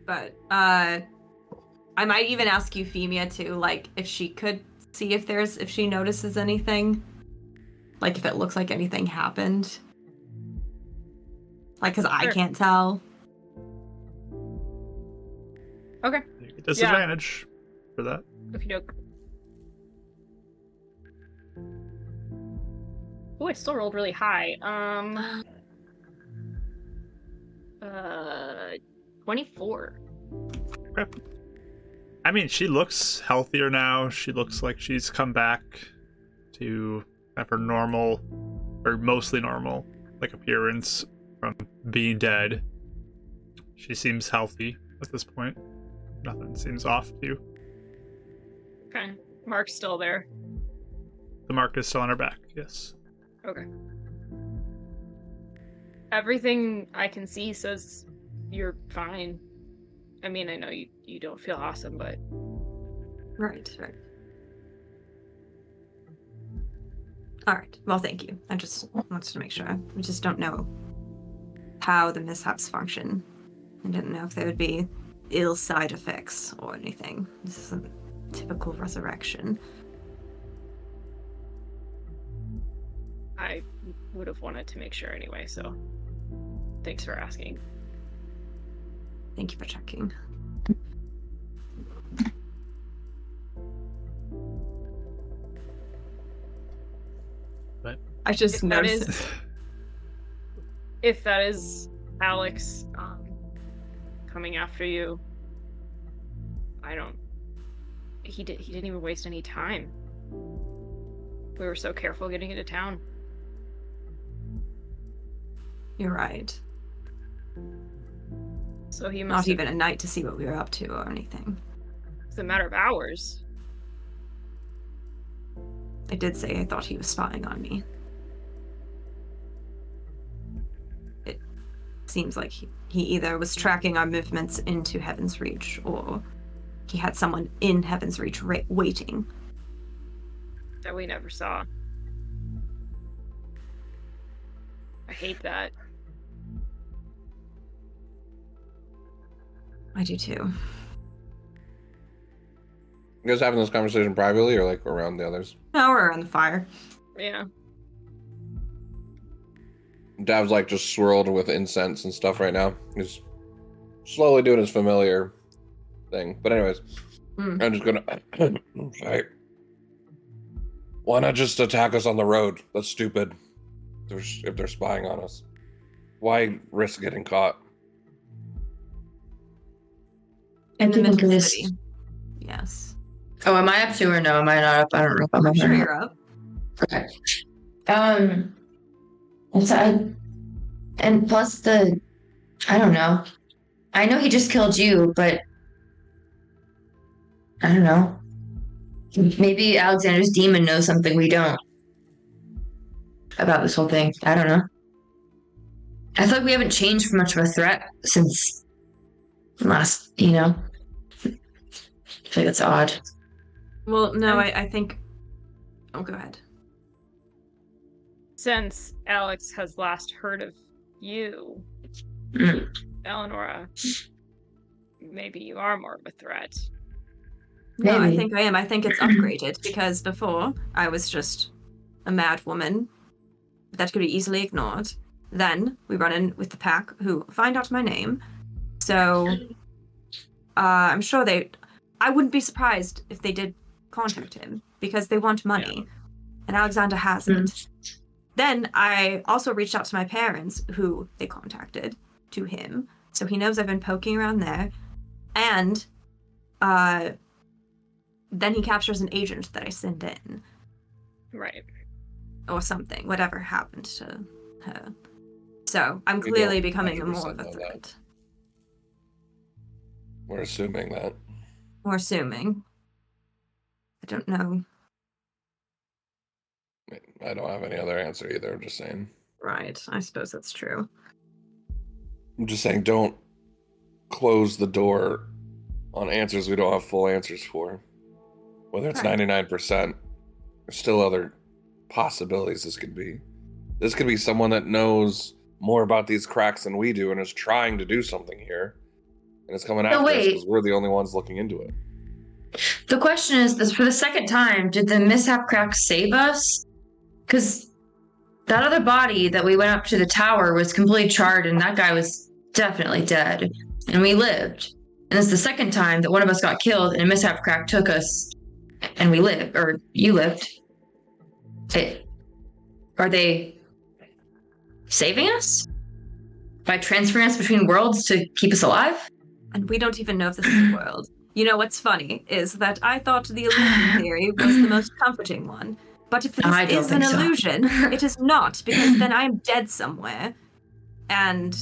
But uh I might even ask Euphemia too, like if she could see if there's if she notices anything. Like if it looks like anything happened. Like cuz I Sure. can't tell. Okay. You get disadvantage for that. Okie doke. Oh, I still rolled really high. Um. Uh, twenty-four. I mean, she looks healthier now. She looks like she's come back to have her normal, or mostly normal, like appearance from being dead. She seems healthy at this point. Nothing seems off to you. Okay. Mark's still there. The mark is still on her back. Yes. Okay. Everything I can see says you're fine. I mean, I know you, you don't feel awesome, but Right, right. All right. Well, thank you. I just wanted to make sure. We just don't know how the mishaps function. I didn't know if there would be ill side effects or anything. This is a typical resurrection. I would have wanted to make sure anyway, so thanks for asking. Thank you for checking. But- I just If noticed. is- If that is Alex um, coming after you, I don't. He did. He didn't even waste any time. We were so careful getting into town. You're right. So he Not must. have- even a night to see what we were up to or anything. It's a matter of hours. I did say I thought he was spying on me. It seems like he, he either was tracking our movements into Heaven's Reach or he had someone in Heaven's Reach ra- waiting. That we never saw. I hate that. I do too. You guys having this conversation privately or like around the others? Now we're around the fire. Yeah. Dav's like just swirled with incense and stuff right now. He's slowly doing his familiar thing. But anyways, Hmm. I'm just gonna. I'm sorry. Why not just attack us on the road? That's stupid. There's if they're spying on us. Why risk getting caught? In the think middle of the city. Yes. Oh, am I up to or no? Am I not up? I don't know if I'm I'm up. sure you're up. Okay. Um. It's I, and plus the, I don't know. I know he just killed you, but I don't know. Maybe Alexander's demon knows something we don't about this whole thing. I don't know. I feel like we haven't changed much of a threat since last, you know. I feel like it's odd. Well, no, I, I think. Oh, go ahead. Since Alex has last heard of you, Mm. Eleonora, maybe you are more of a threat. No, I think I am. I think it's upgraded because before I was just a mad woman that could be easily ignored. Then we run in with the pack who find out my name. So uh, I'm sure they. I wouldn't be surprised if they did contact him because they want money, and Alexander has it. Then I also reached out to my parents who they contacted to him, so he knows I've been poking around there, and uh then he captures an agent that I send in Right. or something, whatever happened to her. So I'm clearly becoming more of a know that. threat. We're assuming that. Or assuming. I don't know. I don't have any other answer either. I'm just saying. Right. I suppose that's true. I'm just saying, don't close the door on answers we don't have full answers for. Whether it's Right. 99%, there's still other possibilities this could be. This could be someone that knows more about these cracks than we do and is trying to do something here. And it's coming No, after us wait. because we're the only ones looking into it. The question is this for the second time, did the mishap crack save us? Because that other body that we went up to the tower was completely charred and that guy was definitely dead. And we lived. And it's the second time that one of us got killed and a mishap crack took us and we lived, or you lived. It, are they saving us? By transferring us between worlds to keep us alive? And we don't even know if this is a world. You know what's funny is that I thought the illusion theory was the most comforting one. But if this is an so. illusion, it is not, because then I am dead somewhere. And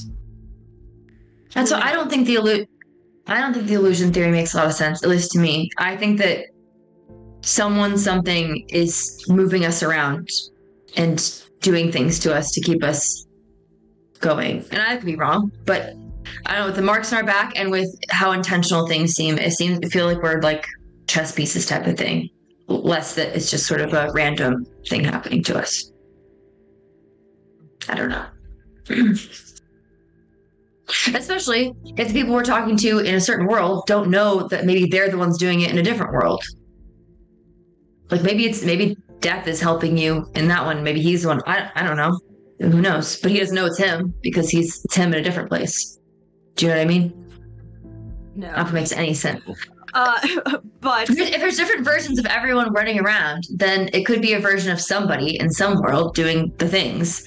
And so I don't think the illu- I don't think the illusion theory makes a lot of sense, at least to me. I think that someone something is moving us around and doing things to us to keep us going. And I could be wrong, but I don't know with the marks on our back and with how intentional things seem, it seems to feel like we're like chess pieces type of thing. Less that it's just sort of a random thing happening to us. I don't know. Especially if the people we're talking to in a certain world don't know that maybe they're the ones doing it in a different world. Like maybe it's maybe death is helping you in that one. Maybe he's the one. I, I don't know. Who knows? But he doesn't know it's him because he's it's him in a different place. Do you know what I mean? No. I don't know if it makes any sense. Uh, but If there's- if there's different versions of everyone running around, then it could be a version of somebody in some world doing the things.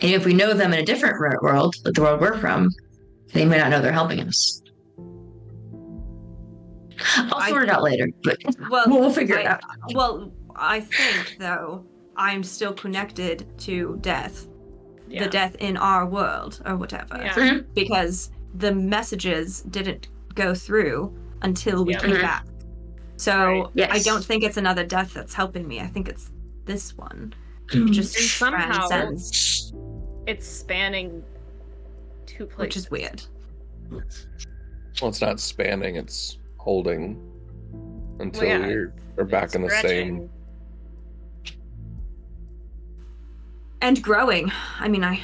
And if we know them in a different world, like the world we're from, they may not know they're helping us. I'll I- sort it out later, but well, we'll figure it I- out. Well, I think though I'm still connected to death, Yeah. the death in our world or whatever, Yeah. Mhm. because the messages didn't go through until we Yeah. came Mhm. back. So Right. I don't think it's another death that's helping me. I think it's this one. Mm. It just And somehow- transcends, It's spanning two places. which is weird. Well, it's not spanning; it's holding until yeah, you're are back in the same. And growing. I mean, I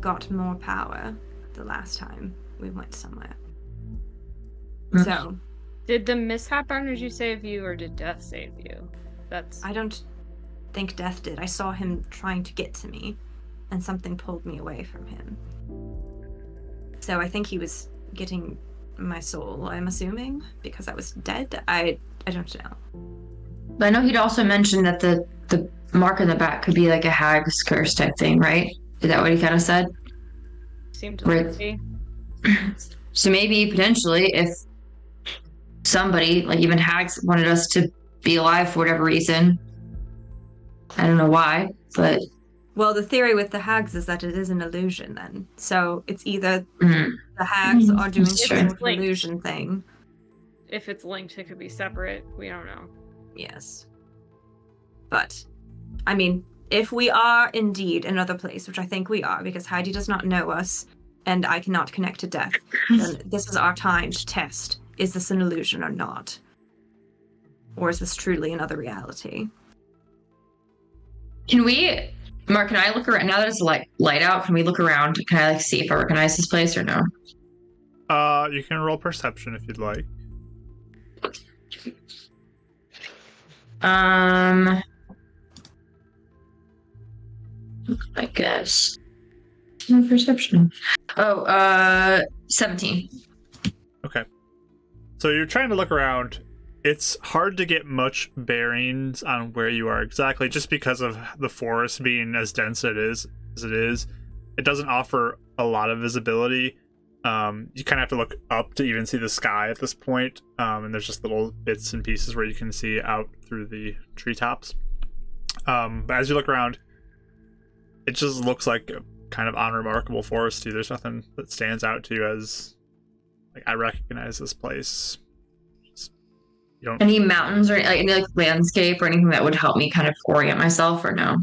got more power the last time we went somewhere. Mm. So Did the mishap energy save you, or did death save you? That's I don't think Death did. I saw him trying to get to me, and something pulled me away from him. So I think he was getting my soul. I'm assuming because I was dead. I I don't know. But I know he'd also mentioned that the the mark in the back could be like a hag's curse type thing, right? Is that what he kind of said? Seemed Right. likely. So maybe potentially, if somebody, like even hags, wanted us to be alive for whatever reason, I don't know why, but Well, the theory with the hags is that it is an illusion. Then, so it's either mm, the hags Mm, are doing that's some true. sort of illusion thing. If it's linked, it could be separate. We don't know. Yes. But, I mean, if we are indeed another place, which I think we are, because Heidi does not know us and I cannot connect to death, then this is our time to test is this an illusion or not? Or is this truly another reality? can we, Mark? Can I look around now that it's light light out? Can we look around? Can I like see if I recognize this place or no? Uh, you can roll perception if you'd like. Um, I guess. No perception. Oh, uh, seventeen. Okay. So you're trying to look around. It's hard to get much bearings on where you are exactly, just because of the forest being as dense it is as it is. It doesn't offer a lot of visibility. Um, you kind of have to look up to even see the sky at this point. Um, and there's just little bits and pieces where you can see out through the treetops. Um, but as you look around, it just looks like a kind of unremarkable forest too. There's nothing that stands out to you as like I recognize this place. Just- you don't. Any mountains or like any like landscape or anything that would help me kind of orient myself or no?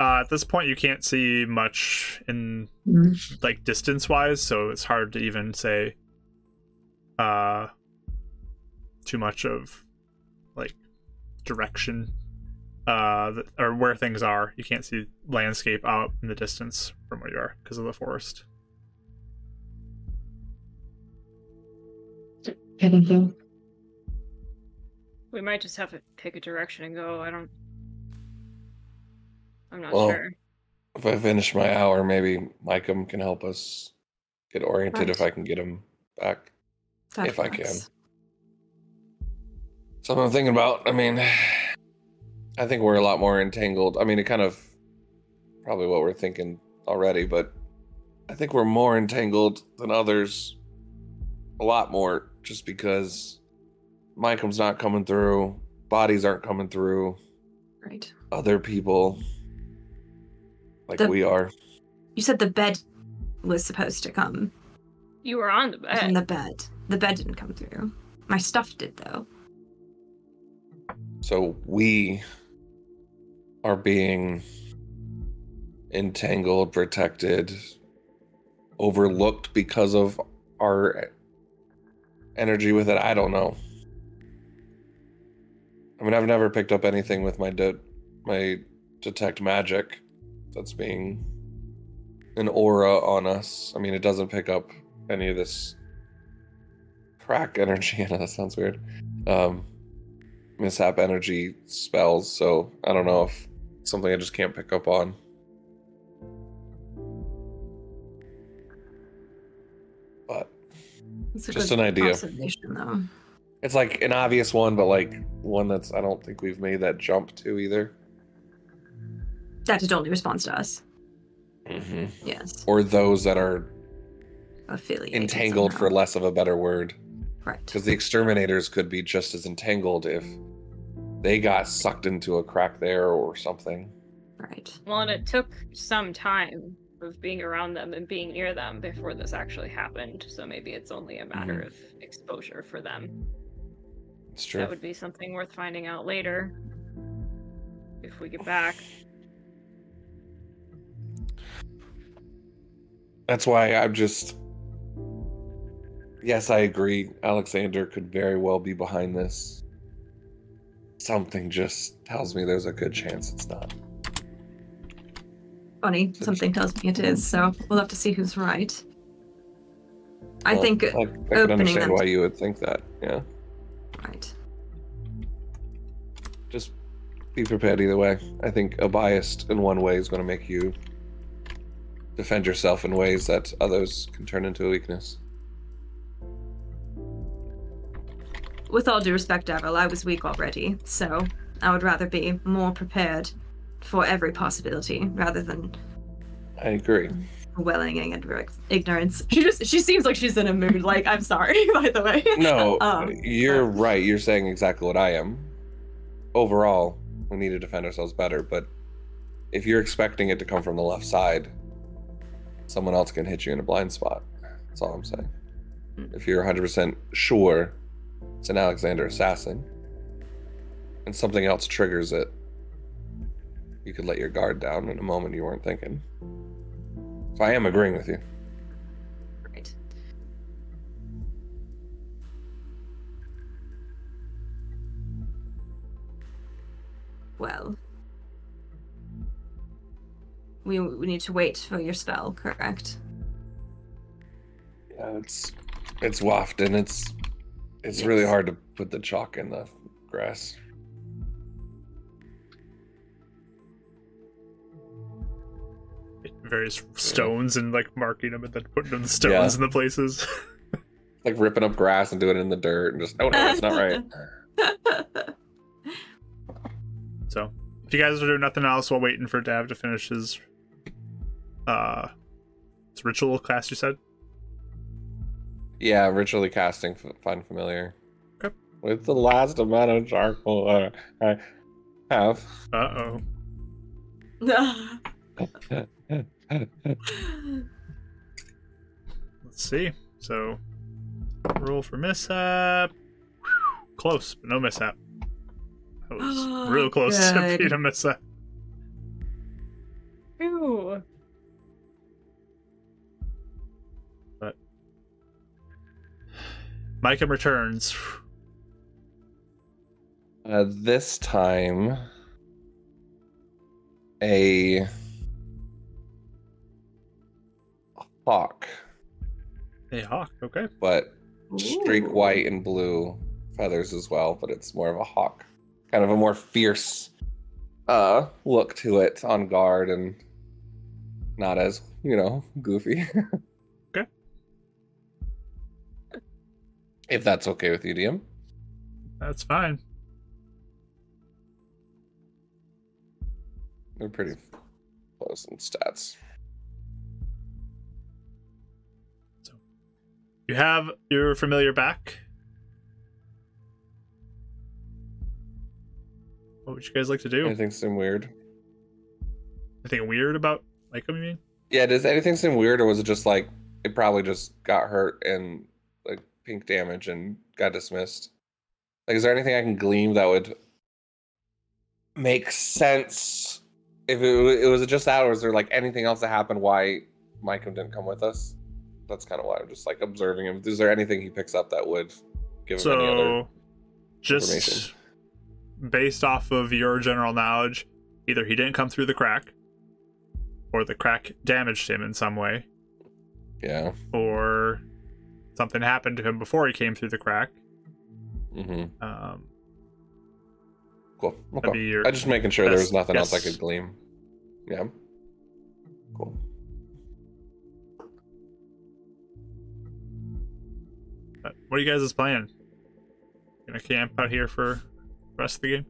Uh, at this point, you can't see much in Mm. like distance wise, so it's hard to even say uh too much of like direction uh or where things are. You can't see landscape out in the distance from where you are because of the forest. Okay, thank you. We might just have to pick a direction and go. I don't. I'm not Well, sure. If I finish my hour, maybe Micah can help us get oriented if I can get him back. That If I can. works. Something I'm thinking about. I mean, I think we're a lot more entangled. I mean, it kind of probably what we're thinking already, but I think we're more entangled than others. A lot more, just because Micah's not coming through, bodies aren't coming through, Right. other people like The- we are. You said the bed was supposed to come. You were on the bed. On the bed. The bed didn't come through. My stuff did though. So we are being entangled, protected, overlooked because of our energy with it. I don't know. I mean, I've never picked up anything with my de- my detect magic that's being an aura on us. I mean, it doesn't pick up any of this crack energy. I know that sounds weird. Um, mishap energy spells, so I don't know if something I just can't pick up on. But It's a Just an idea. Though. it's like an obvious one, but like one that's I don't think we've made that jump to either. That it only responds to us. Mm-hmm. Yes. Or those that are Affiliated. entangled for less of a better word. Right. Because the exterminators could be just as entangled if they got sucked into a crack there or something. Right. Well, and it took some time of being around them and being near them before this actually happened. So maybe it's only a matter Mhm. of exposure for them. It's true. That would be something worth finding out later. If we get back. That's why I'm just. Yes, I agree. Alexander could very well be behind this. Something just tells me there's a good chance it's not. Funny, something tells me it is, so we'll have to see who's right. I Well, think I, I can understand why you would think that. Yeah. right. Just be prepared either way. I think a biased in one way is going to make you defend yourself in ways that others can turn into a weakness. With all due respect, Devil, I was weak already, so I would rather be more prepared for every possibility rather than I agree. welling in ignorance-. She just she seems like she's in a mood. Like I'm sorry, by the way. No, Um, you're right. You're saying exactly what I am. Overall, we need to defend ourselves better, but if you're expecting it to come from the left side, someone else can hit you in a blind spot. That's all I'm saying. Hmm. If you're 100% sure it's an Alexander assassin and something else triggers it, you could let your guard down in a moment you weren't thinking. So I am agreeing with you. Right. Well, we we need to wait for your spell, correct? Yeah, it's it's wafting. It's it's really hard to put the chalk in the grass. Various stones and like marking them and then putting them stones in the places. Like ripping up grass and doing it in the dirt and just oh no, that's not right. So, if you guys are doing nothing else while waiting for Dav to finish his uh, it's ritual class, you said. Yeah, ritually casting f- find familiar. Okay. With the last amount of charcoal uh, I have. Uh oh. Let's see. So, roll for mishap. Close, but no mishap. That was real close to Good. being a mishap. Ooh. Micah returns. Uh, this time, a hawk, Hey, Hawk. Okay. but streak Ooh. white and blue feathers as well, but it's more of a hawk. Kind of a more fierce uh look to it on guard and not as, you know, goofy. If that's okay with you, DM. That's fine. They're pretty close in stats. So You have your familiar back. What would you guys like to do? Anything seem weird? Anything weird about Micah, you mean? Yeah, does anything seem weird or was it just like it probably just got hurt and like pink damage and got dismissed? Like is there anything I can glean that would make sense if it, wa- it was just that or is there like anything else that happened why Micah didn't come with us? That's kind of why I'm just like observing him. Is there anything he picks up that would give him any other So, just based off of your general knowledge, either he didn't come through the crack, or the crack damaged him in some way, Yeah. or something happened to him before he came through the crack. Mm-hmm. Um, Cool. that'd be Okay. your I just making sure there was best nothing else I could glean. Yeah. Cool. uh, what are you guys' plan? Gonna camp out here for the rest of the game?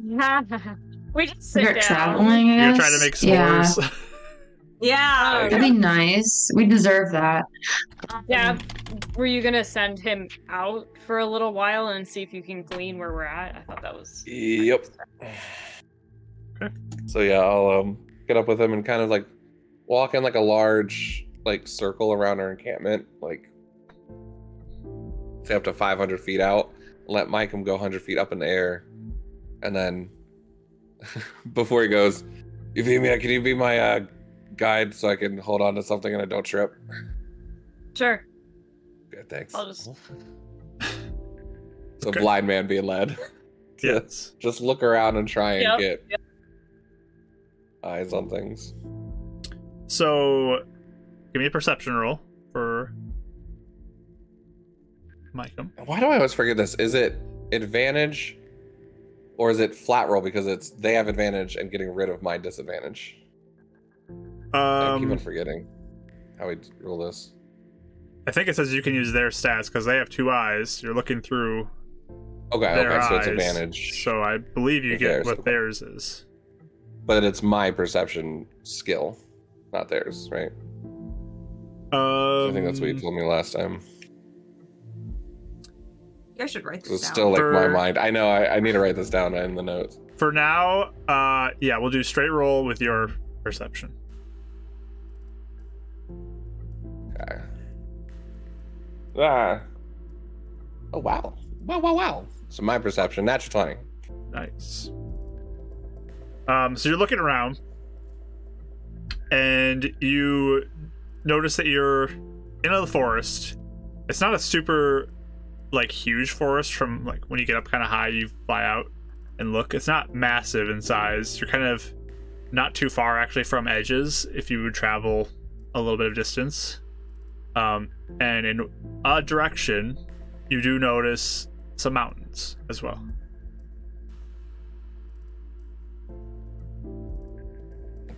we just sit Start down. traveling. I You're gonna guess. try to make Yeah, s'mores. Yeah. that'd be nice. We deserve that. Yeah. Were you gonna send him out for a little while and see if you can glean where we're at? I thought that was. Yep. Okay. So yeah, I'll um get up with him and kind of like walk in like a large like circle around our encampment, like say up to 500 feet out, let Micah go 100 feet up in the air, and then before he goes, Euphemia, can you be my uh, guide so I can hold on to something and I don't trip? Sure. Good, thanks. I'll just- So Okay. blind man being led. Yes. Just look around and try and Yep, get yep. eyes on things. So, give me a perception roll for Micah. Why do I always forget this? Is it advantage or is it flat roll because it's they have advantage and getting rid of my disadvantage? I keep on Um, forgetting how we roll this. I think it says you can use their stats because they have two eyes. You're looking through Okay, their okay, so it's advantage. So I believe you With get theirs, what okay. theirs is. But it's my perception skill, not theirs, right? Um, I think that's what you told me last time. You guys should write It this was down. still like my mind. I know. I, I need to write this down in the notes. For now, uh, yeah, we'll do straight roll with your perception. Okay. Ah. Oh wow! Wow! Wow! Wow! So my perception, natural twenty. Nice. Um, so you're looking around, and you notice that you're in the forest. It's not a super like huge forest from like when you get up kind of high, you fly out and look. It's not massive in size. You're kind of not too far actually from edges if you would travel a little bit of distance. Um, and in a direction, you do notice some mountains as well.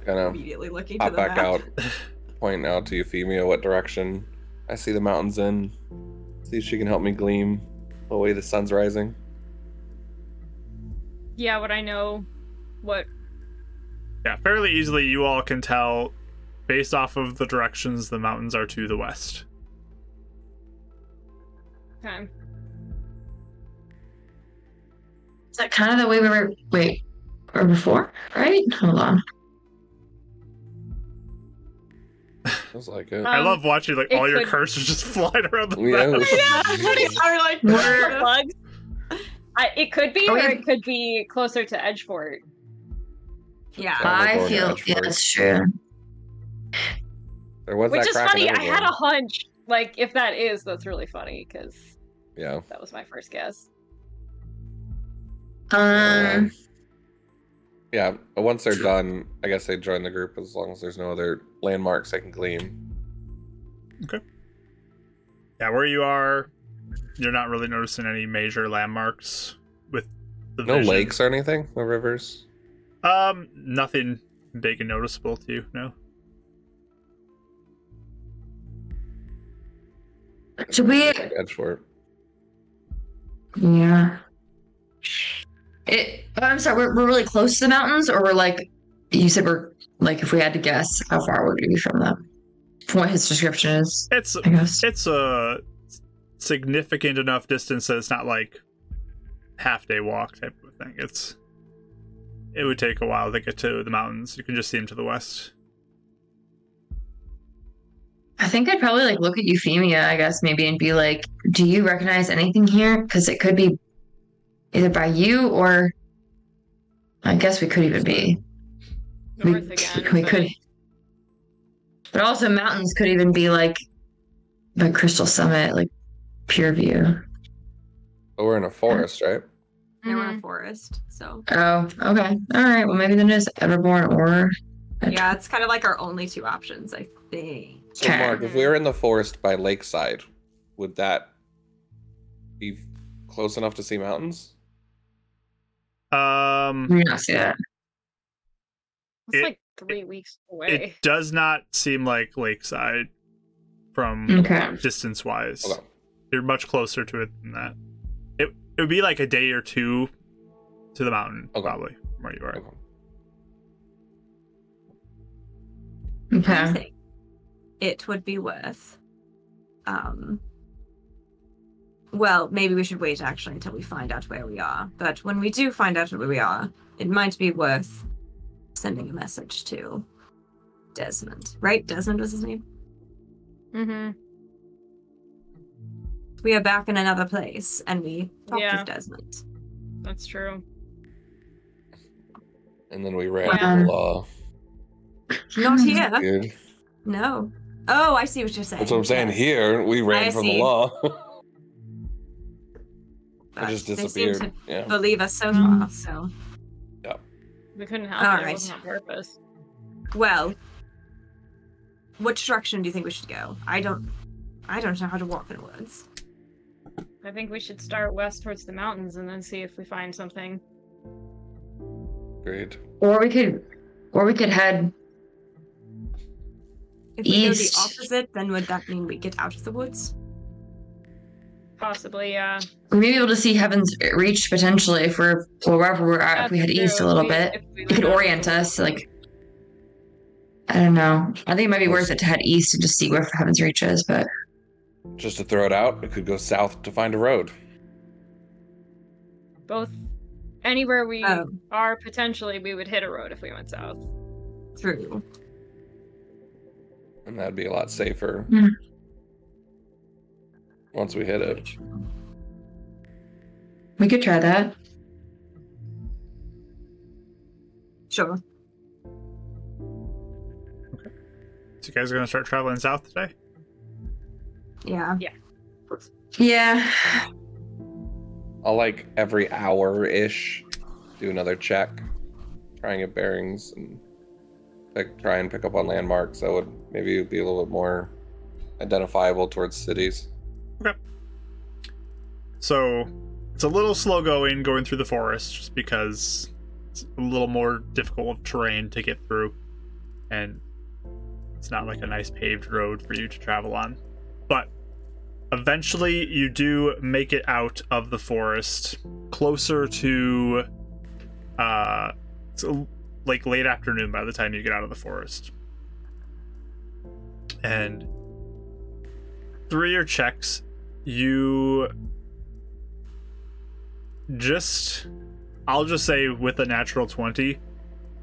Kind of Immediately looking to pop the back map. out, pointing out to Euphemia what direction I see the mountains in. See if she can help me gleam the way the sun's rising. Yeah, would I know what Yeah, fairly easily you all can tell based off of the directions the mountains are to the west. okay. Is that kind of the way we were? Wait, or before? Right? Hold on. Feels like it. I Um, love watching like it all your could- cursors just flying around the Yeah. map. Yeah, I'm like, Were bugs? I, it could be, Are or we- it could be closer to Edgefort. yeah. I feel Edgefort. yeah, that's true. There was Which that is crack in funny. I had a hunch. Like, if that is, that's really funny because Yeah. that was my first guess. Um, Yeah. Once they're done, I guess they join the group as long as there's no other landmarks I can glean. Okay. Yeah, where you are, you're not really noticing any major landmarks with the No vision. lakes or anything? No rivers? Um, nothing big and noticeable to you. No. Should we? Like Edgefort. Yeah. It. oh, I'm sorry. We're, we're really close to the mountains, or we're like. You said we're like if we had to guess, how far would we be from them? From what his description is, It's I guess. it's a significant enough distance that it's not like half day walk type of thing. It's it would take a while to get to the mountains. You can just see them to the west. I think I'd probably like look at Euphemia, I guess, maybe, and be like, "Do you recognize anything here? Because it could be either by you or I guess we could even be. We, again. we but- could, but also mountains could even be like the Crystal Summit, like Pure View. But we're in a forest, right? We're in a mm. forest, so Oh, okay, all right. Well, maybe then it's Everborn or yeah, it's kind of like our only two options, I think. So, Okay. Mark, if we were in the forest by lakeside, would that be close enough to see mountains? Um, we not see that. It's It- like three weeks away. it does not seem like Lakeside from Okay. distance wise. Okay. You're much closer to it than that. It it would be like a day or two to the mountain, Okay. probably from where you are. Okay. Okay. Think it would be worth. Um. Well, maybe we should wait actually until we find out where we are. But when we do find out where we are, it might be worth sending a message to Desmond. Right? Desmond was his name. mm-hmm. we are back in another place and we talked Yeah. with Desmond. That's true. And then we ran from the law. Not here. Weird. No. Oh, I see what you're saying. That's what I'm saying. Yes. Here, we ran I from the law. I just disappeared. they seem disappeared. to Yeah. believe us so Mm. far, so. Yep. We couldn't help All it. It right. wasn't on purpose. Well, which direction do you think we should go? I don't. I don't know how to walk in woods. I think we should start west towards the mountains and then see if we find something. Great. Or we could, or we could head. If we East. go the opposite, then would that mean we get out of the woods? Possibly, yeah. We may be able to see Heaven's Reach potentially if we're or wherever we're at. If we head that's east a little We- bit, we it could orient us. Like, I don't know. I think it might be worth it to head east and just see where Heaven's Reach is. But Just to throw it out, it could go south to find a road. Both, anywhere we Oh. are potentially, we would hit a road if we went south. True. And that'd be a lot safer. Hmm. Once we hit it. we could try that. Sure. Okay. So you guys are gonna start traveling south today? Yeah. Yeah. Yeah. I'll like every hour ish do another check, trying and get bearings and pick, try and pick up on landmarks that would maybe be a little bit more identifiable towards cities. Okay. So it's a little slow going going through the forest just because it's a little more difficult of terrain to get through. And it's not like a nice paved road for you to travel on. But eventually you do make it out of the forest closer to uh so like late afternoon by the time you get out of the forest. And through your checks, you just I'll just say with a natural 20,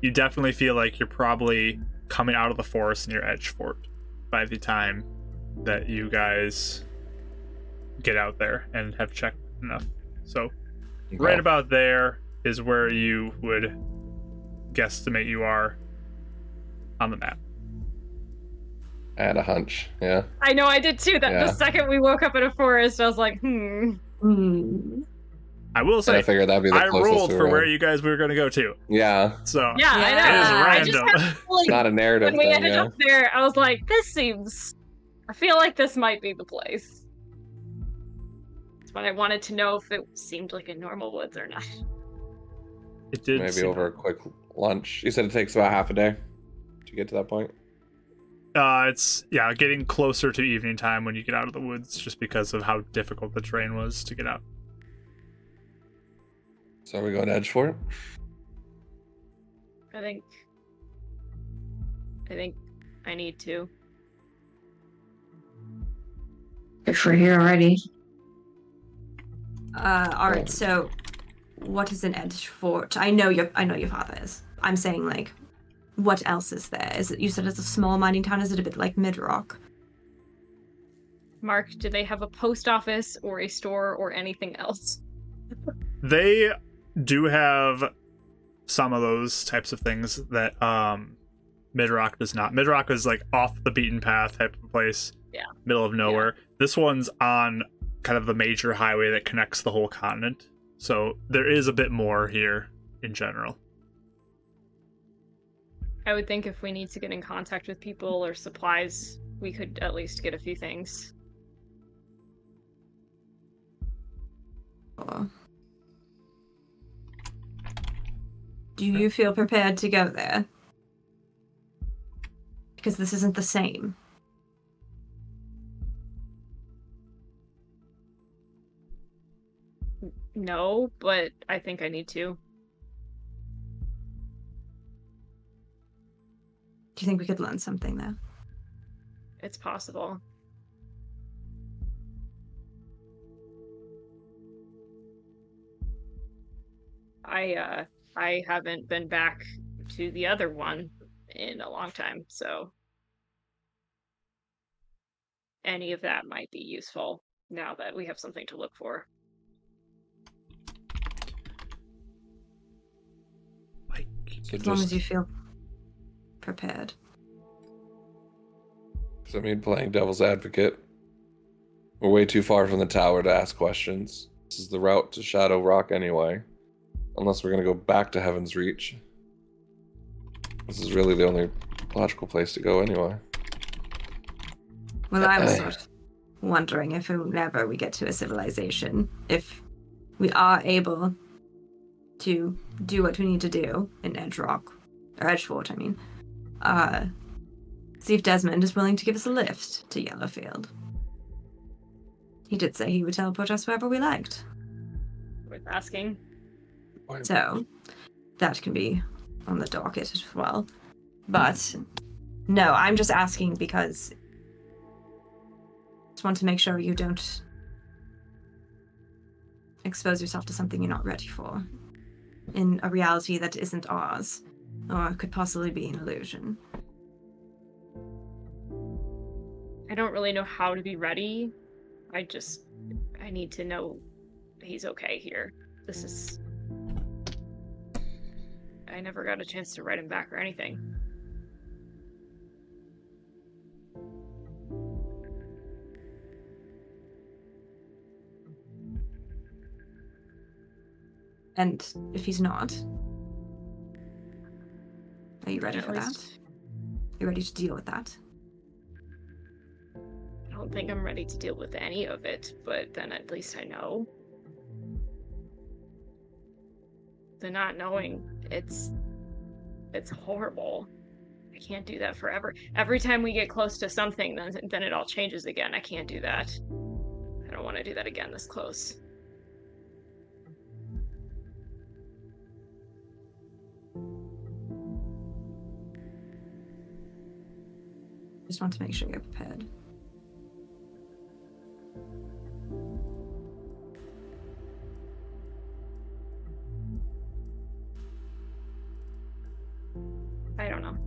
you definitely feel like you're probably coming out of the forest near Edgefort by the time that you guys get out there and have checked enough. So right about there is where you would guesstimate you are on the map. I had a hunch. Yeah. I know I did too. That Yeah. the second we woke up in a forest, I was like, hmm. Hmm. I will say, I figured that'd be the I closest rolled for where you guys were going to go to. Yeah. So Yeah, I Yeah. know. it is Yeah, I just random. had a feeling Not a narrative when we thing. ended Yeah. up there, I was like, this seems. I feel like this might be the place. But I wanted to know if it seemed like a normal woods or not. it did Maybe seem- over a quick lunch. You said it takes about half a day to get to that point. Uh, it's yeah, getting closer to evening time when you get out of the woods, just because of how difficult the terrain was to get out. So are we going to Edgefort? I think. I think I need to. If we're here already. Uh, all right. So, what is an edge fort? I know your. I know your father is. I'm saying like, what else is there? Is it? You said it's a small mining town. Is it a bit like Midrock? Mark, do they have a post office or a store or anything else? They do have some of those types of things that um Midrock does not. Midrock is like off the beaten path type of place. Yeah. Middle of nowhere. This one's on kind of the major highway that connects the whole continent. So there is a bit more here in general. I would think if we need to get in contact with people or supplies, we could at least get a few things. Do you feel prepared to go there? Because this isn't the same. No, but I think I need to. Do you think we could learn something though? It's possible. I uh I haven't been back to the other one in a long time, so any of that might be useful. now that we have something to look for. As long as you feel prepared. so I mean, playing devil's advocate. We're way too far from the tower to ask questions. This is the route to Shadow Rock anyway. Unless we're gonna go back to Heaven's Reach. This is really the only logical place to go anyway. Well, I was sort of wondering if whenever we get to a civilization, if we are able to do what we need to do in Edge Rock, or Edgefort, I mean, uh, see if Desmond is willing to give us a lift to Yellowfield. He did say he would teleport us wherever we liked. Worth asking. So that can be on the docket as well. But no, I'm just asking because I just want to make sure you don't expose yourself to something you're not ready for in a reality that isn't ours or could possibly be an illusion. I don't really know how to be ready. I just I need to know he's okay here. This is I never got a chance to write him back or anything. And if he's not, are you ready for that? least- You ready to deal with that? I don't think I'm ready to deal with any of it, but then at least I know. The not knowing, it's it's horrible. I can't do that forever. Every time we get close to something, then then it all changes again. I can't do that. I don't want to do that again this close. Just want to make sure you're prepared. I don't know.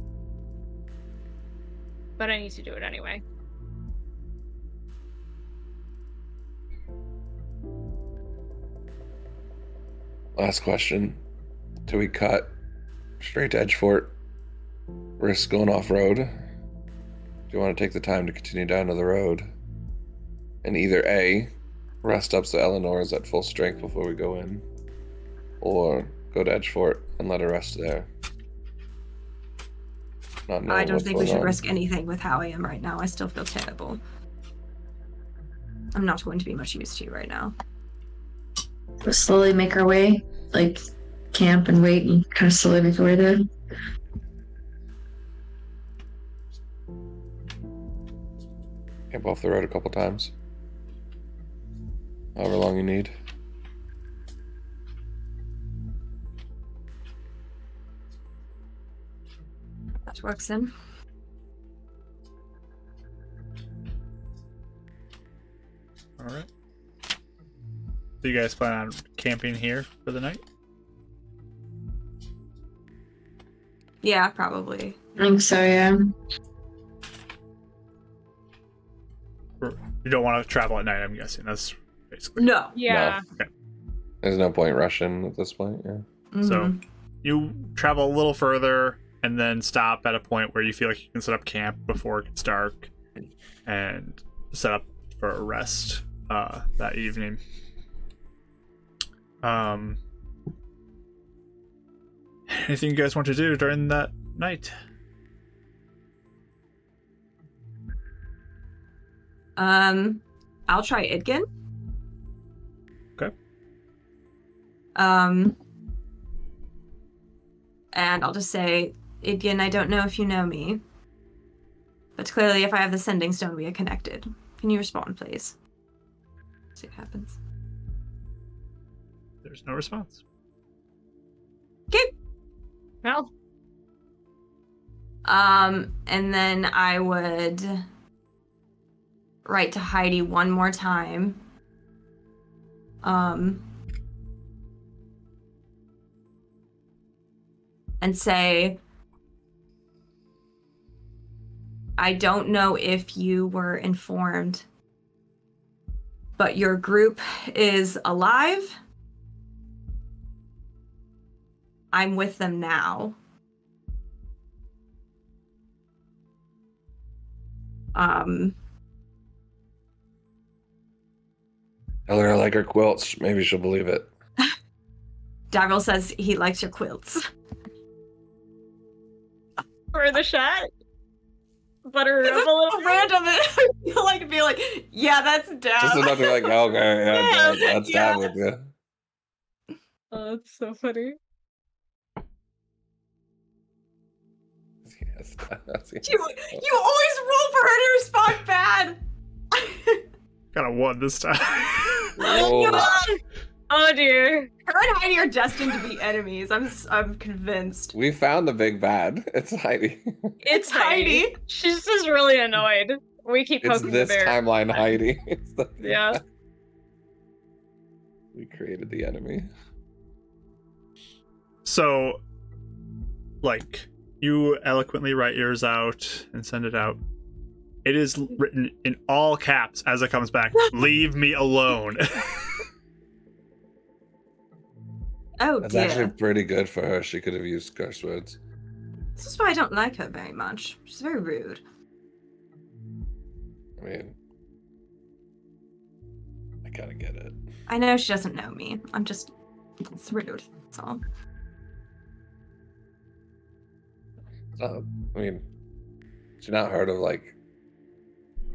But I need to do it anyway. Last question. Do we cut straight to Edgefort? Risk going off road? Do you want to take the time to continue down to the road? And either A, rest up so Eleanor is at full strength before we go in, or go to Edgefort and let her rest there. Not I don't think we should on. risk anything with how I am right now. I still feel terrible. I'm not going to be much use to you right now. We'll slowly make our way, like camp and wait and kind of slowly make our way there. Camp off the road a couple times. However long you need. That works then. all right. So you guys plan on camping here for the night? Yeah, probably. I think so, yeah. You don't want to travel at night, I'm guessing. That's basically. No. Yeah. There's no point rushing at this point, yeah. So Mhm. you travel a little further and then stop at a point where you feel like you can set up camp before it gets dark and set up for a rest uh, that evening. Um, anything you guys want to do during that night? Um, I'll try Idgin. Okay. Um, and I'll just say, Idgin, I don't know if you know me, but clearly, if I have the sending stone, we are connected. Can you respond, please? See what happens. There's no response. Okay. Well, Um, and then I would write to Heidi one more time. Um, and say, I don't know if you were informed but your group is alive. I'm with them now. Um, Tell her I like her quilts. Maybe she'll believe it. Daryl says he likes your quilts. For the shot. Butter her This up is a little so random. I feel like be like, yeah, that's Dav. Just another like, okay, yeah, Yeah, that- that's yeah. that with you. Oh, that's so funny. Yes, that's it. You, you always roll for her to respond bad. Got a one this time. Oh, Oh dear. Her and Heidi are destined to be enemies. I'm s- I'm convinced. we found the big bad. It's Heidi. It's Heidi. She's just really annoyed. We keep It's this the bear. timeline Heidi. It's the big Yeah. bad. We created the enemy. so, like, you eloquently write yours out and send it out. It is written in all caps as it comes back. Leave me alone. Oh That's dear. actually pretty good for her. She could have used curse words. This is why I don't like her very much. She's very rude. I mean, I kind of get it. I know she doesn't know me. I'm just it's rude. That's all. Uh, I mean, she's not heard of like this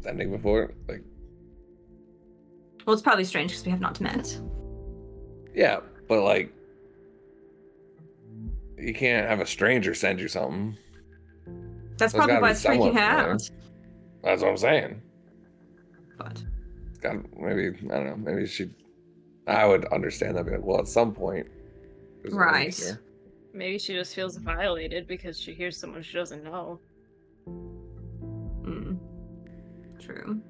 ending before? Like, Well, it's probably strange because we have not met. yeah, but like, you can't have a stranger send you something. That's There's probably why it's freaking someone her out. That's what I'm saying. But It's got maybe I don't know. Maybe she. I would understand that. Be like, well, at some point. there's a link Right. Maybe she just feels violated because she hears someone she doesn't know. True.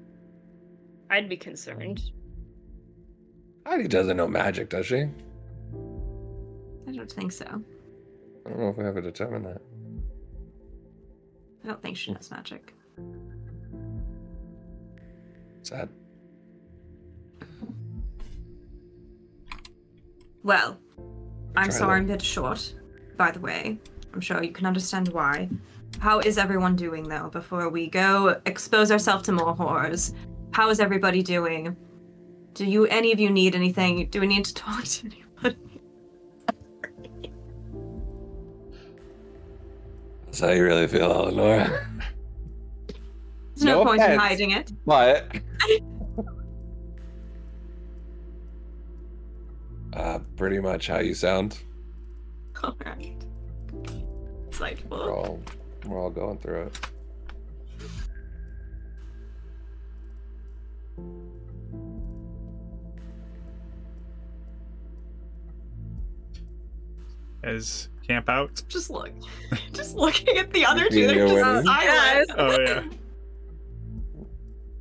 I'd be concerned. Heidi doesn't know magic, does she? I don't think so. I don't know if we ever determined that. I don't think she knows magic. Sad. Well, I'm Try sorry that. I'm a bit short. By the way, I'm sure you can understand why. How is everyone doing though? Before we go expose ourselves to more horrors, how is everybody doing? Do you any of you need anything? Do we need to talk to anybody? That's how you really feel, Eleanor. There's no, No point in hiding it. But. uh, pretty much how you sound. All right. Insightful. all, we're all going through it. As camp out. Just look. Just looking at the other two. They're just women. silent. Oh yeah.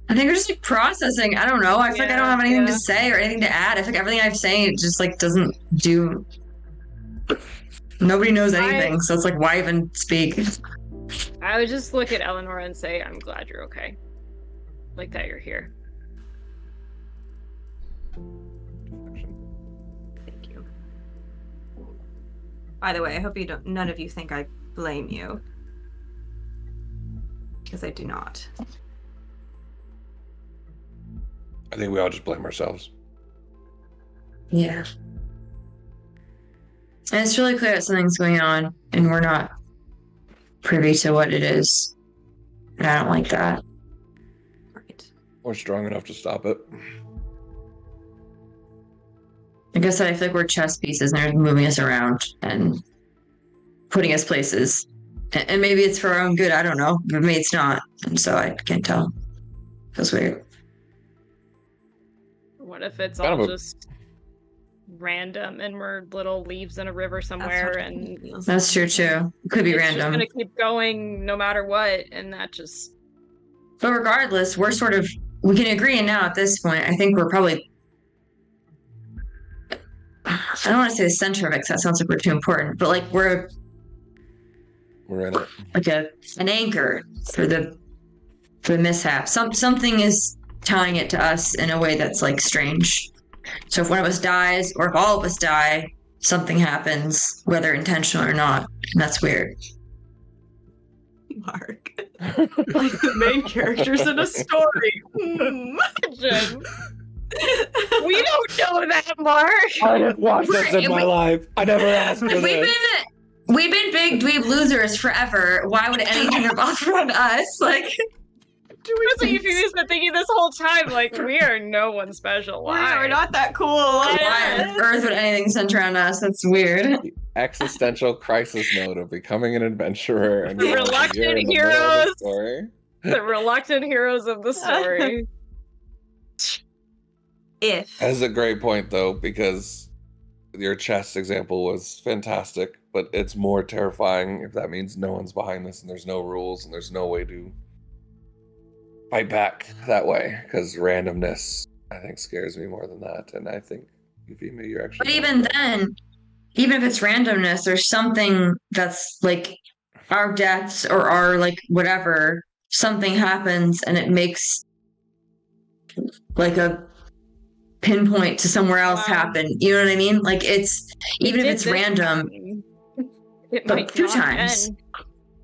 I think we're just like processing. I don't know. I feel like I don't have anything yeah. to say or anything to add. I feel like everything I'm saying just like doesn't do. Nobody knows I- anything, so it's like why even speak? I would just look at Eleanor and say, I'm glad you're okay. Like that you're here. Thank you. By the way, I hope you don't. None of you think I blame you, because I do not. I think we all just blame ourselves. Yeah. And it's really clear that something's going on, and we're not privy to what it is. And I don't like that. Right. We're strong enough to stop it. Like I said, I feel like we're chess pieces, and they're moving us around and putting us places. And, and maybe it's for our own good. I don't know, but maybe it's not, and so I can't tell. Feels weird. What if it's Kind all a- just random and we're little leaves in a river somewhere what and That's true too. It could be it's just random. gonna keep going no matter what, and that just But regardless, we're sort of we can agree and now at this point. I think we're probably I don't want to say the center of it 'cause that sounds like we're too important, but like we're We're in it. like a an anchor for the for the mishap. Some something is tying it to us in a way that's like strange. So if one of us dies, or if all of us die, something happens, whether intentional or not, and that's weird. Mark. like the main characters in a story. Hmm. Imagine. we don't know that, Mark. I didn't watch this in my life. I never asked for We've this. been we've been big dweeb losers forever. Why would anything revolve around us? Like That's what Euphemia's been thinking this whole time. Like, we are no one special. Why? We're not that cool. why on earth would anything center around us? That's weird. Existential crisis mode of becoming an adventurer and The reluctant you're the middle the heroes. story. the reluctant heroes of the story. If That's a great point though, because your chest example was fantastic, but it's more terrifying if that means no one's behind this and there's no rules and there's no way to fight back that way. Because randomness, I think, scares me more than that. And I think Euphemia, you're actually. But even then, even if it's randomness, there's something that's like our deaths or our like whatever, something happens and it makes like a pinpoint to somewhere else Wow. happen. You know what I mean? Like it's even if it's random. It but might two times. end.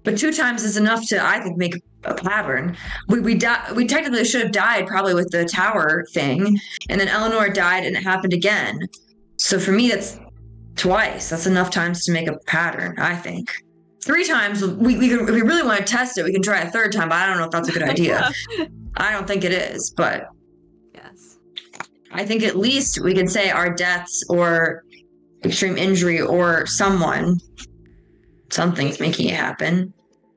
but two times is enough to I think make a pattern. We we di- we technically should have died probably with the tower thing, and then Eleanor died and it happened again. So for me, that's twice. That's enough times to make a pattern. I think. Three times, we, we can, if we really want to test it, we can try a third time, but I don't know if that's a good idea. I don't think it is, but yes, I think at least we can say our deaths or extreme injury or someone, something's making it happen.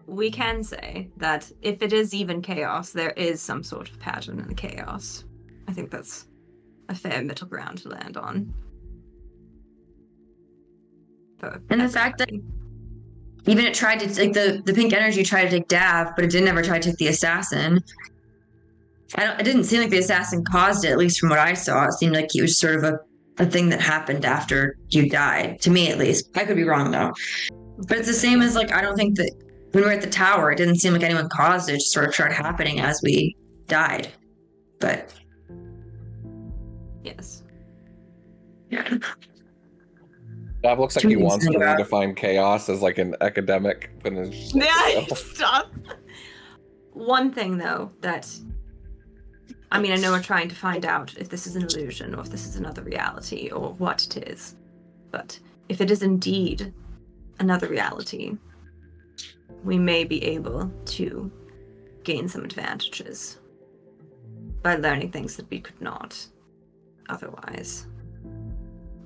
We can say that if it is even chaos, there is some sort of pattern in the chaos. I think that's a fair middle ground to land on. And the fact that- even it tried to like the the pink energy tried to take Dav, but it didn't ever try to take the assassin. I don't. It didn't seem like the assassin caused it, at least from what I saw. It seemed like it was sort of a a thing that happened after you died. To me, at least. I could be wrong though. But it's the same as like I don't think that when we were at the tower, it didn't seem like anyone caused it. It just sort of started happening as we died. But yes, yeah, That looks like he wants to to about. redefine chaos as like an academic, but like, yeah, no. stop. One thing though that I mean, I know we're trying to find out if this is an illusion or if this is another reality or what it is. But if it is indeed another reality, we may be able to gain some advantages by learning things that we could not otherwise.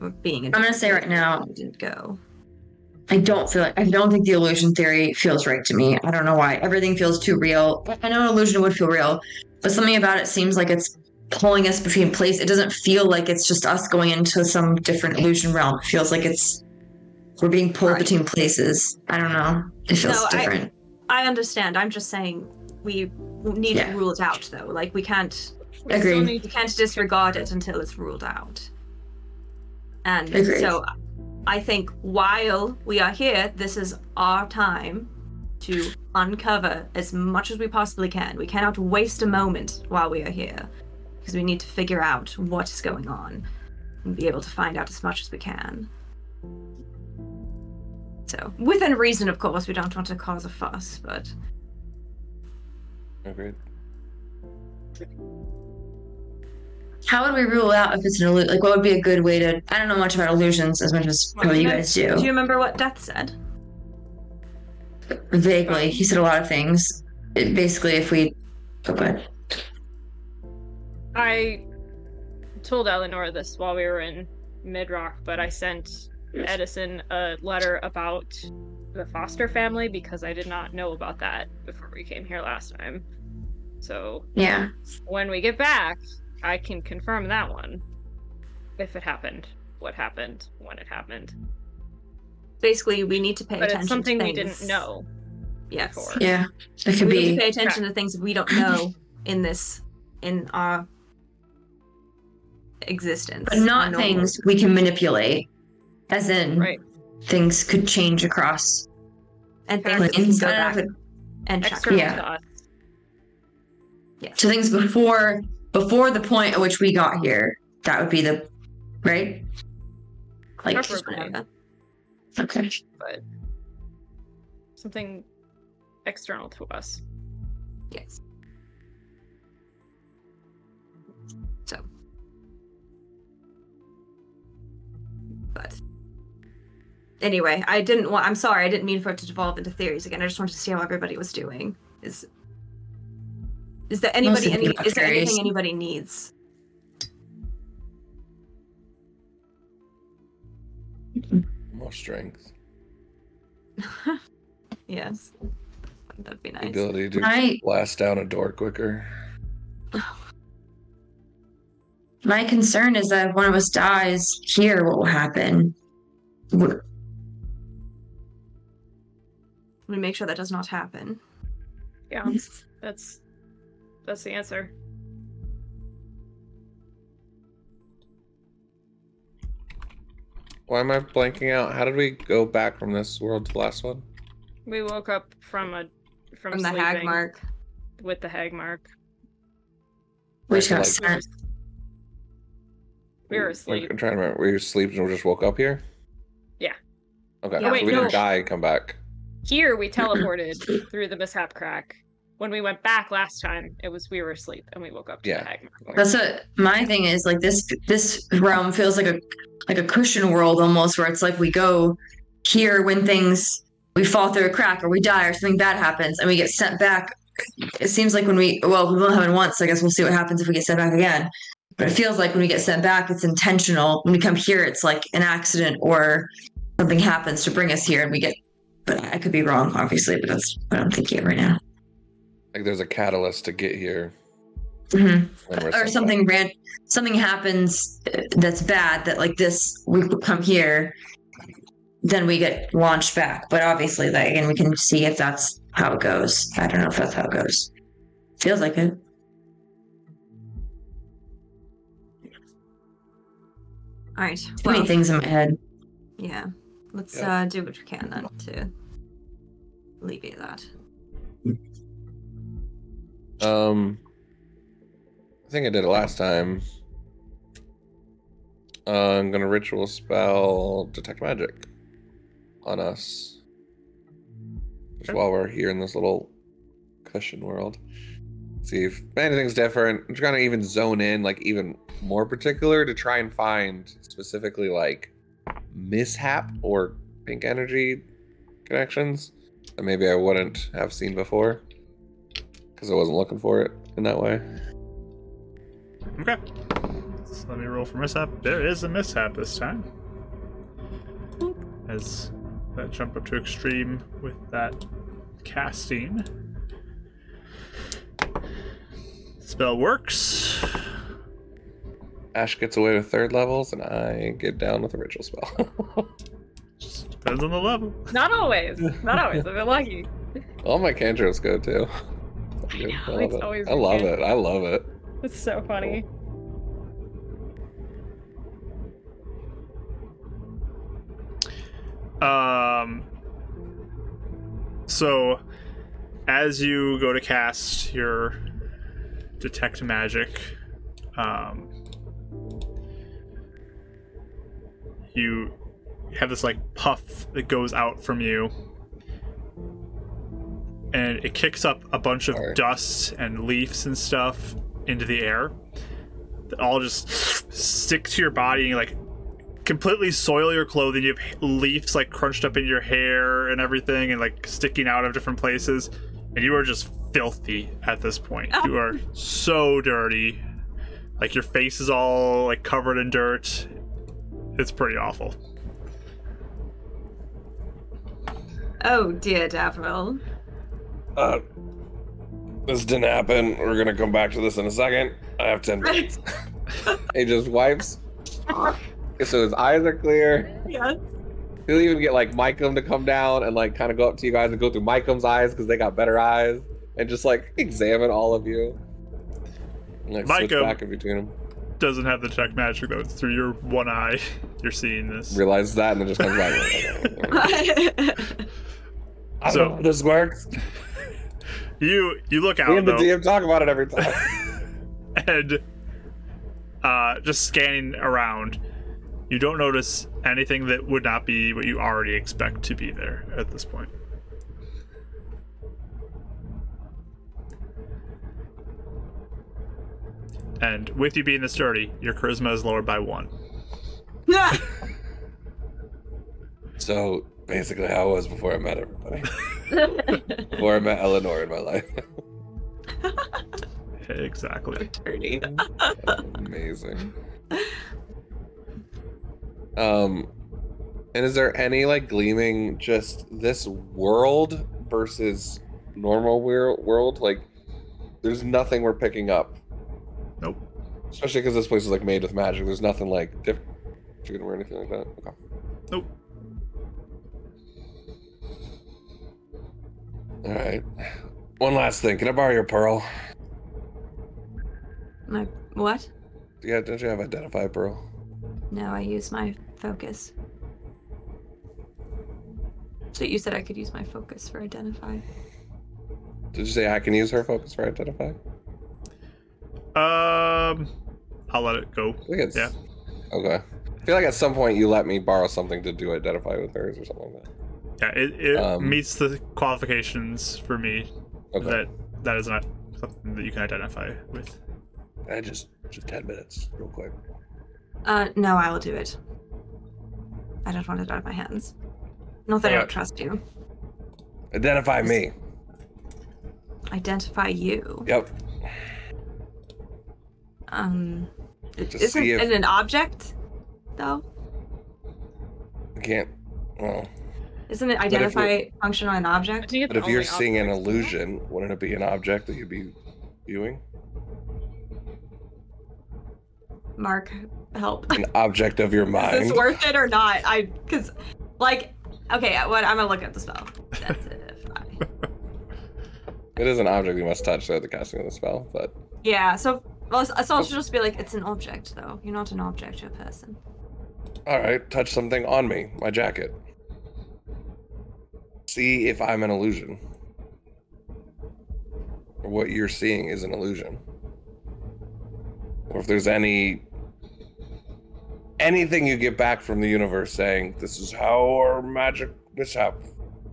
Or being I'm gonna say right now- didn't go. I don't feel like I don't think the illusion theory feels right to me. I don't know why. Everything feels too real. I know an illusion would feel real, but something about it seems like it's pulling us between place. It doesn't feel like it's just us going into some different illusion realm. It feels like it's we're being pulled Right. between places. I don't know. It feels No, I- different. I understand. I'm just saying we need Yeah. to rule it out though. Like we can't We need we can't disregard it until it's ruled out. And Agreed. so I think while we are here, this is our time to uncover as much as we possibly can. We cannot waste a moment while we are here because we need to figure out what is going on and be able to find out as much as we can. So, within reason, of course, we don't want to cause a fuss, but Agreed. How would we rule out if it's an illusion? Like, what would be a good way to? I don't know much about illusions as much as probably you guys do. do you remember what Death said? Vaguely, he said a lot of things. It, basically, if we, oh, but I told Eleanor this while we were in Midrock, but I sent Edison a letter about the foster family because I did not know about that before we came here last time. So yeah, when we get back, I can confirm that one. If it happened, what happened, when it happened. Basically, we need to pay But attention it's something to we things. didn't know. Yes. before. yeah, it could we need to pay attention to things we don't know in this in our existence. but not things we can manipulate. As in, Right. things could change across and things that we can go I don't know back if it- and check. External Yeah. to us. Yes. So things before before the point at which we got here. That would be the right. Like Preferably. Whatever. okay. but something external to us. Yes. So. But. Anyway, I didn't want. I'm sorry. I didn't mean for it to devolve into theories again. I just wanted to see how everybody was doing. Is. Is there anybody? Any, is there anything anybody needs? More strength. yes. That'd be The nice. ability to I blast down a door quicker. my concern is that if one of us dies here, what will happen? W- We make sure that does not happen. Yeah, that's that's the answer. Why am I blanking out? How did we go back from this world to the last one? We woke up from a from, From the hag mark. with the hag mark. We just got Like- We were Like, asleep. I'm trying to remember. We were asleep and we just woke up here? Yeah. Okay. Yeah, so wait, we didn't die and come back. Here we teleported through the mishap crack. When we went back last time, it was we were asleep and we woke up to Yeah. the. That's what my thing is. Like this, this realm feels like a like a cushion world almost, where it's like we go here when things we fall through a crack or we die or something bad happens and we get sent back. It seems like when we well, we only happen once. So I guess we'll see what happens if we get sent back again. But it feels like when we get sent back, it's intentional. When we come here, it's like an accident or something happens to bring us here, and we get. But I could be wrong, obviously. But that's what I'm thinking right now. Like there's a catalyst to get here. hmm or something ran something happens uh, that's bad that like this we come here then we get launched back but obviously like again we can see if that's how it goes i don't know if that's how it goes feels like it All right. too many things in my head yeah. Let's Yeah. uh, do what we can then to alleviate that. Um, I think I did it last time. Uh, I'm gonna ritual spell detect magic on us. Just Okay. while we're here in this little cushion world. See if anything's different. I'm trying to even zone in, like even more particular, to try and find specifically like mishap or pink energy connections that maybe I wouldn't have seen before because I wasn't looking for it in that way. Okay. So let me roll for mishap. There is a mishap this time. As that jump up to extreme with that casting. Spell works. Ash gets away with third levels, and I get down with a ritual spell. Just depends on the level. Not always. Not always. I've been lucky. All my cantrips go too. I, know, love it's it. always I love it. I love it. It's so funny. Um. So, as you go to cast your detect magic, um, you have this like puff that goes out from you, and it kicks up a bunch of Alright. dust and leaves and stuff into the air that all just stick to your body and you like completely soil your clothing. You have leaves like crunched up in your hair and everything, and like sticking out of different places. And you are just filthy at this point. Oh. You are so dirty. Like your face is all like covered in dirt. It's pretty awful. Oh dear, Davril. Uh, this didn't happen. We're gonna come back to this in a second. I have ten minutes. he just wipes. so his eyes are clear. Yes. He'll even get like Micum to come down and like kind of go up to you guys and go through Micum's eyes because they got better eyes and just like examine all of you. And, like switch back in between them. Doesn't have the detect magic though. It's through your one eye. You're seeing this. Realizes that and then just comes back. I don't So- know how this works. You you look Me out and the though. DM talk about it every time. and uh, just scanning around, you don't notice anything that would not be what you already expect to be there at this point. And with you being this dirty, your charisma is lowered by one. Yeah. So basically, how I was before I met everybody. before I met Eleanor in my life. Exactly. Dirty. Amazing. Um, and is there any like gleaming just this world versus normal world? Like, there's nothing we're picking up, Nope. Especially because this place is like made with magic. There's nothing like different or anything like that. Okay. Nope. All right. One last thing. Can I borrow your pearl? My what? Yeah, don't you have identify pearl? No, I use my focus. So you said I could use my focus for identify. Did you say I can use her focus for identify? Um, I'll let it go. I think it's Yeah. Okay. I feel like at some point you let me borrow something to do identify with hers or something like that. Yeah, it, it Um, meets the qualifications for me Okay. that that is not something that you can identify with. I just just ten minutes, real quick. Uh, no, I will do it. I don't want it out of my hands. Not that I don't trust you. Identify me. Identify you. Yep. Um, Just isn't see if- it an object, though? I can't. Well, Isn't it identify function on an object? but if you're seeing an objects. illusion, wouldn't it be an object that you'd be viewing? Mark, help. An object of your mind. Is this worth it or not? I, because, like, okay, what? I'm gonna look at the spell. Identify. It is an object you must touch throughout the casting of the spell, but yeah. So, well, so I'll oh. just be like, it's an object, though. You're not an object. You're a person. all right, touch something on me, my jacket. See if I'm an illusion. Or what you're seeing is an illusion. Or if there's any anything you get back from the universe saying this is how our magic mishap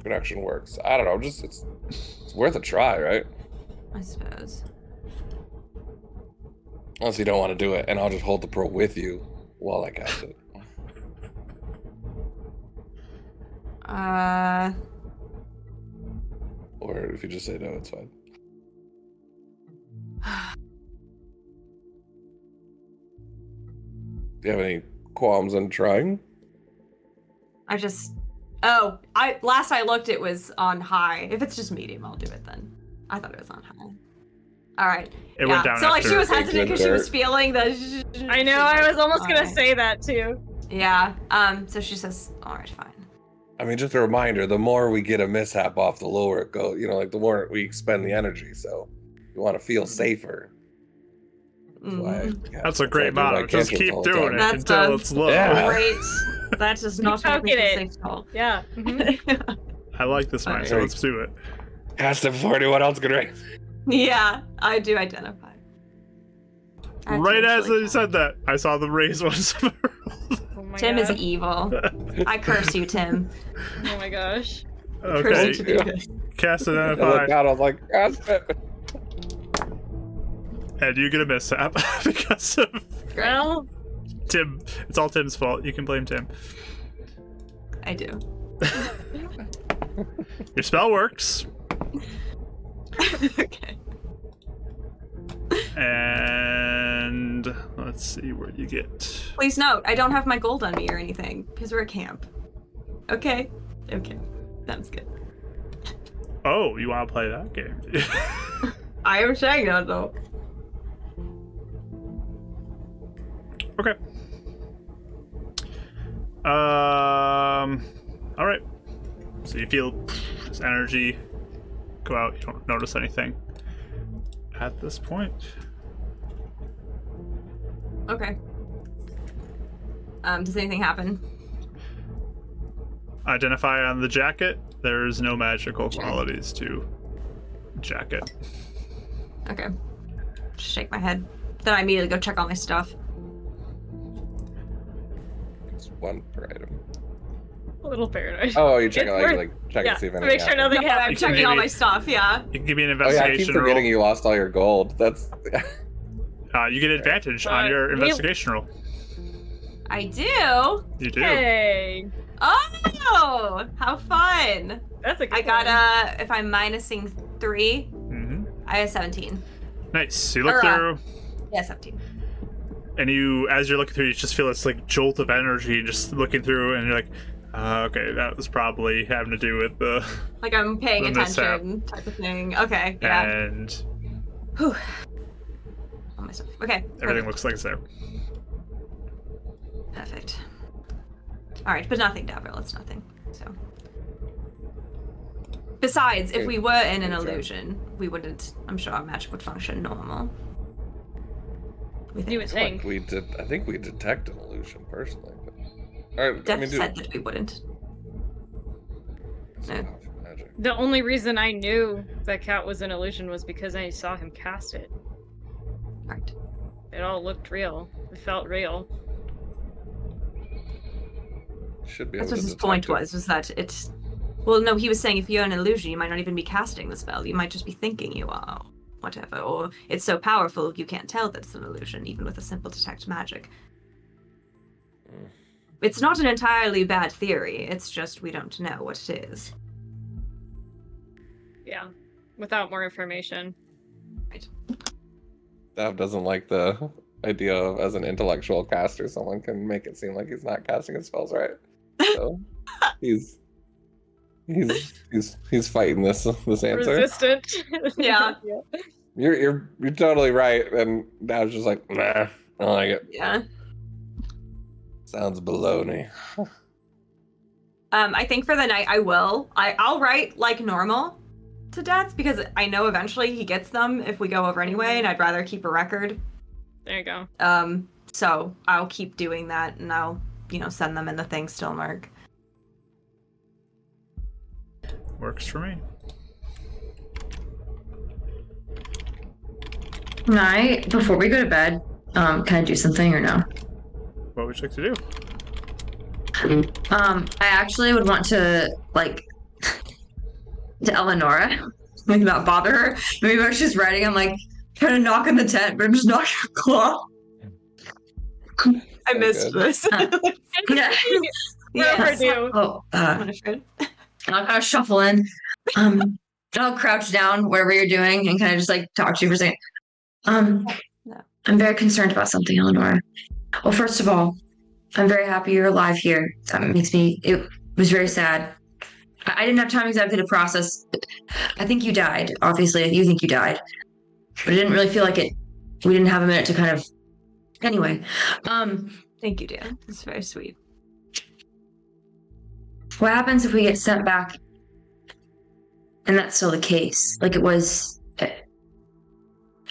connection works. I don't know, just it's it's worth a try, right? I suppose. Unless you don't want to do it, and I'll just hold the pearl with you while I cast it. Uh, Or if you just say no, it's fine. Do you have any qualms on trying? I just. Oh, I last I looked, it was on high. If it's just medium, I'll do it then. I thought it was on high. All right. It yeah. went down so like she was hesitant because she was feeling the. I know. I was almost gonna Alright. say that too. Yeah. Um. So she says, "All right, fine." I mean, just a reminder: the more we get a mishap off, the lower it goes. You know, like the more we expend the energy. So you want to feel safer. That's why I Mm. That's a great do motto. Just keep doing it That's until the- it's low. Yeah. Great. That does not make me feel it. safe at all. Yeah. mhm. I like this Alright. mindset. Let's do it. Cast it before anyone else can raise. Yeah, I do identify. I right as actually you said that, I saw the raise ones. Oh my Tim is evil. I curse you, Tim. Oh my gosh. Curse okay, you to do this. cast I identify, looked out. I was like, cast it. and you get a mishap because of Well, Tim. It's all Tim's fault. You can blame Tim. I do. Your spell works, okay. And let's see where you get. Please note, I don't have my gold on me or anything because we're at camp. Okay. Okay. Sounds good. Oh, you want to play that game? I am saying that though. okay. Um. All right. So you feel this energy go out. You don't notice anything at this point. Okay. Um, does anything happen? Identify on the jacket. There's no magical qualities to jacket. Okay. Just shake my head. then I immediately go check all my stuff. It's one per item. A little paranoid. Oh, you check It's like, worth- like check yeah, and see if anything. make sure happens. nothing No, I'm happens. checking all my stuff. Yeah. You can give me an investigation. Oh yeah, I keep forgetting roll. you lost all your gold. That's Uh, you get advantage on Uh, your we- investigation roll. I do. You do. Hey, Oh, how fun! that's a good I got one. a. If I'm minusing three, hmm I have 17. Nice. So you look Or, uh, through, Yeah, 17. and you, as you're looking through, you just feel this like jolt of energy, just looking through, and you're like, uh, okay, that was probably having to do with the Like I'm paying The mishap. attention, type of thing. Okay, yeah. and Whew. All my stuff. Okay. everything perfect. looks like it's there. Perfect. All right, but nothing, Davriel. It's nothing. So. Besides, if we were in an illusion, we wouldn't. I'm sure our magic would function normal. We You would think. think. we did. I think we detect an illusion personally. But... All right, I Death mean, dude, said that we wouldn't. no. magic. The only reason I knew that cat was an illusion was because I saw him cast it. Right. It all looked real. It felt real. Should be That's what his point it. was. Was that it's. Well, no, he was saying if you're an illusion, you might not even be casting the spell. You might just be thinking you are, whatever. Or it's so powerful you can't tell that it's an illusion, even with a simple detect magic. Mm. It's not an entirely bad theory. It's just we don't know what it is. Yeah. Without more information. Dav doesn't like the idea of as an intellectual caster, someone can make it seem like he's not casting his spells right. So he's he's he's he's fighting this this answer. Resistant. Yeah. You're you're you're totally right, and Dav's just like, nah, I don't like it. Yeah. Sounds baloney. Um, I think for the night I will. I I'll write like normal to death because I know eventually he gets them if we go over anyway, and I'd rather keep a record. There you go. Um, so I'll keep doing that, and I'll you know send them in the thing still, Mark. Works for me. Can I, before we go to bed, um, can I do something or no? What would you like to do? Um, I actually would want to like to Eleonora, like not bother her. Maybe when she's writing, I'm like trying to knock on the tent, but I'm just knocking her claw. I missed good. this. Yeah. Whatever yes. do. Oh, uh, I'll kind of shuffle in. Um, I'll crouch down wherever you're doing and kind of just like talk to you for a second. Um, No. I'm very concerned about something, Eleanor. Well, first of all, I'm very happy you're alive here. That makes me. It was very sad. I, I didn't have time exactly to process. I think you died. Obviously, you think you died, but it didn't really feel like it. We didn't have a minute to kind of. Anyway, um, Thank you, Dan. It's very sweet. What happens if we get sent back and that's still the case? Like it was.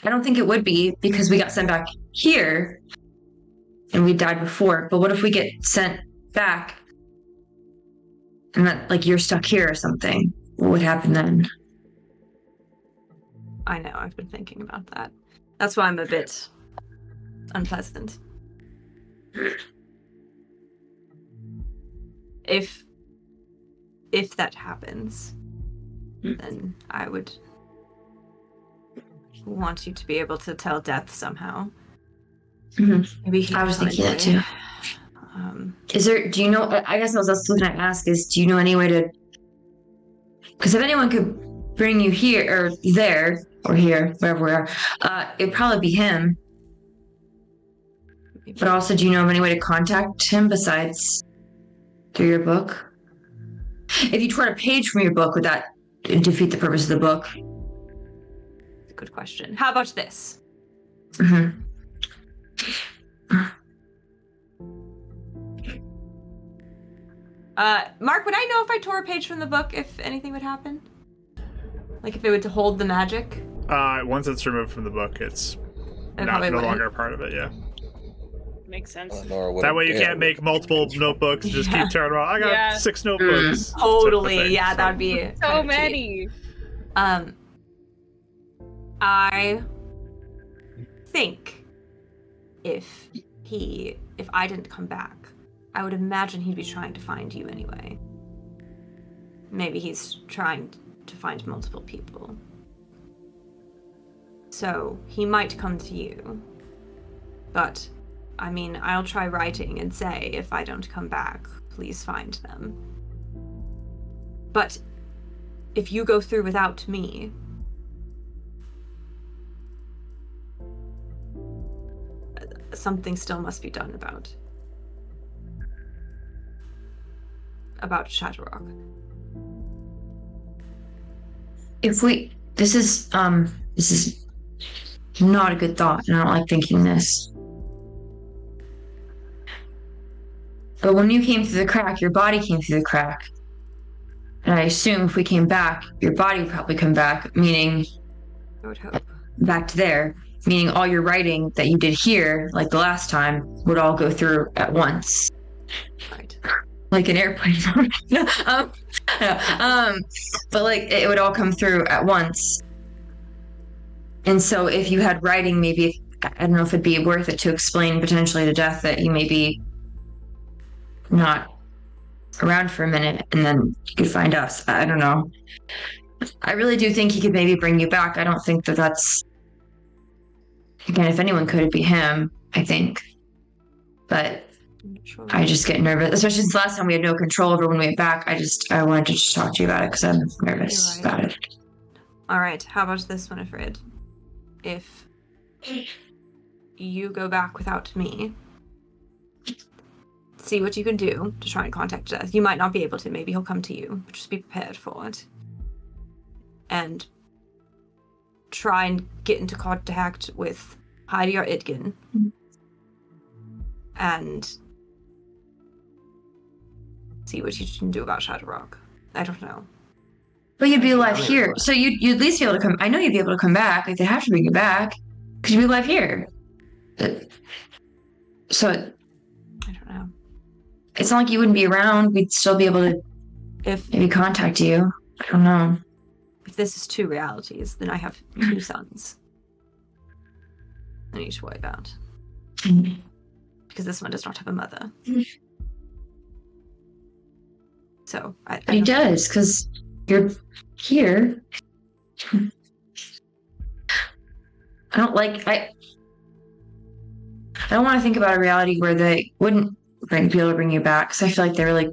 I don't think it would be because we got sent back here and we died before. But what if we get sent back and that, like, you're stuck here or something? What would happen then? I know. I've been thinking about that. That's why I'm a bit unpleasant. If if that happens, then I would want you to be able to tell death somehow. Mhm. Maybe I was thinking that too. Um, Is there, do you know, I guess I was also looking to ask is, do you know any way to, because if anyone could bring you here or there or here, wherever we are, uh, it'd probably be him. But also, do you know of any way to contact him besides through your book? If you tore a page from your book, would that defeat the purpose of the book? good question. How about this? hmm Uh, Mark, would I know if I tore a page from the book if anything would happen? Like if it would to hold the magic? Uh, once it's removed from the book, it's I not, no wouldn't. longer a part of it. Yeah. Makes sense. Eleanor That way you can't make multiple notebooks. and Just Yeah. keep tearing them out. I got Yeah. six notebooks. type of Totally. thing, Yeah, so- that would be So of cheap. many. Um, I think if he if I didn't come back, I would imagine he'd be trying to find you anyway. Maybe he's trying to find multiple people. So he might come to you. But I mean, I'll try writing and say if I don't come back, please find them. But if you go through without me, something still must be done about about Shatterrock. If we, this is um, this is not a good thought, and I don't like thinking this. But when you came through the crack, your body came through the crack. And I assume if we came back, your body would probably come back, meaning I would hope. back to there, meaning all your writing that you did here, like the last time, would all go through at once, Right. Like an airplane. um, no, um, but like it would all come through at once. And so, if you had writing, maybe I don't know if it'd be worth it to explain potentially to Death that you may be not around for a minute, and then you could find us. I don't know. I really do think he could maybe bring you back. I don't think that that's again, if anyone could, it'd be him. I think, but. I just get nervous, especially since last time we had no control over when we went back. I just I wanted to just talk to you about it because I'm nervous right. about it. All right. How about this, Winifred? If you go back without me, see what you can do to try and contact Death. You might not be able to. Maybe he'll come to you. Just be prepared for it. And try and get into contact with Heidi or Idgin. Mhm. And see what you can do about Shadowrock. I don't know. But you'd be alive here, so you'd you'd at least be able to come. I know you'd be able to come back. Like they have to bring you back because you'd be alive here. But- So I don't know. it's not like you wouldn't be around. We'd still be able to If maybe contact you. I don't know. if this is two realities, then I have two sons. I need to worry about mm. because this one does not have a mother. So I, I he does because you're here. I don't like I. I don't want to think about a reality where they wouldn't bring be able to bring you back because I feel like they really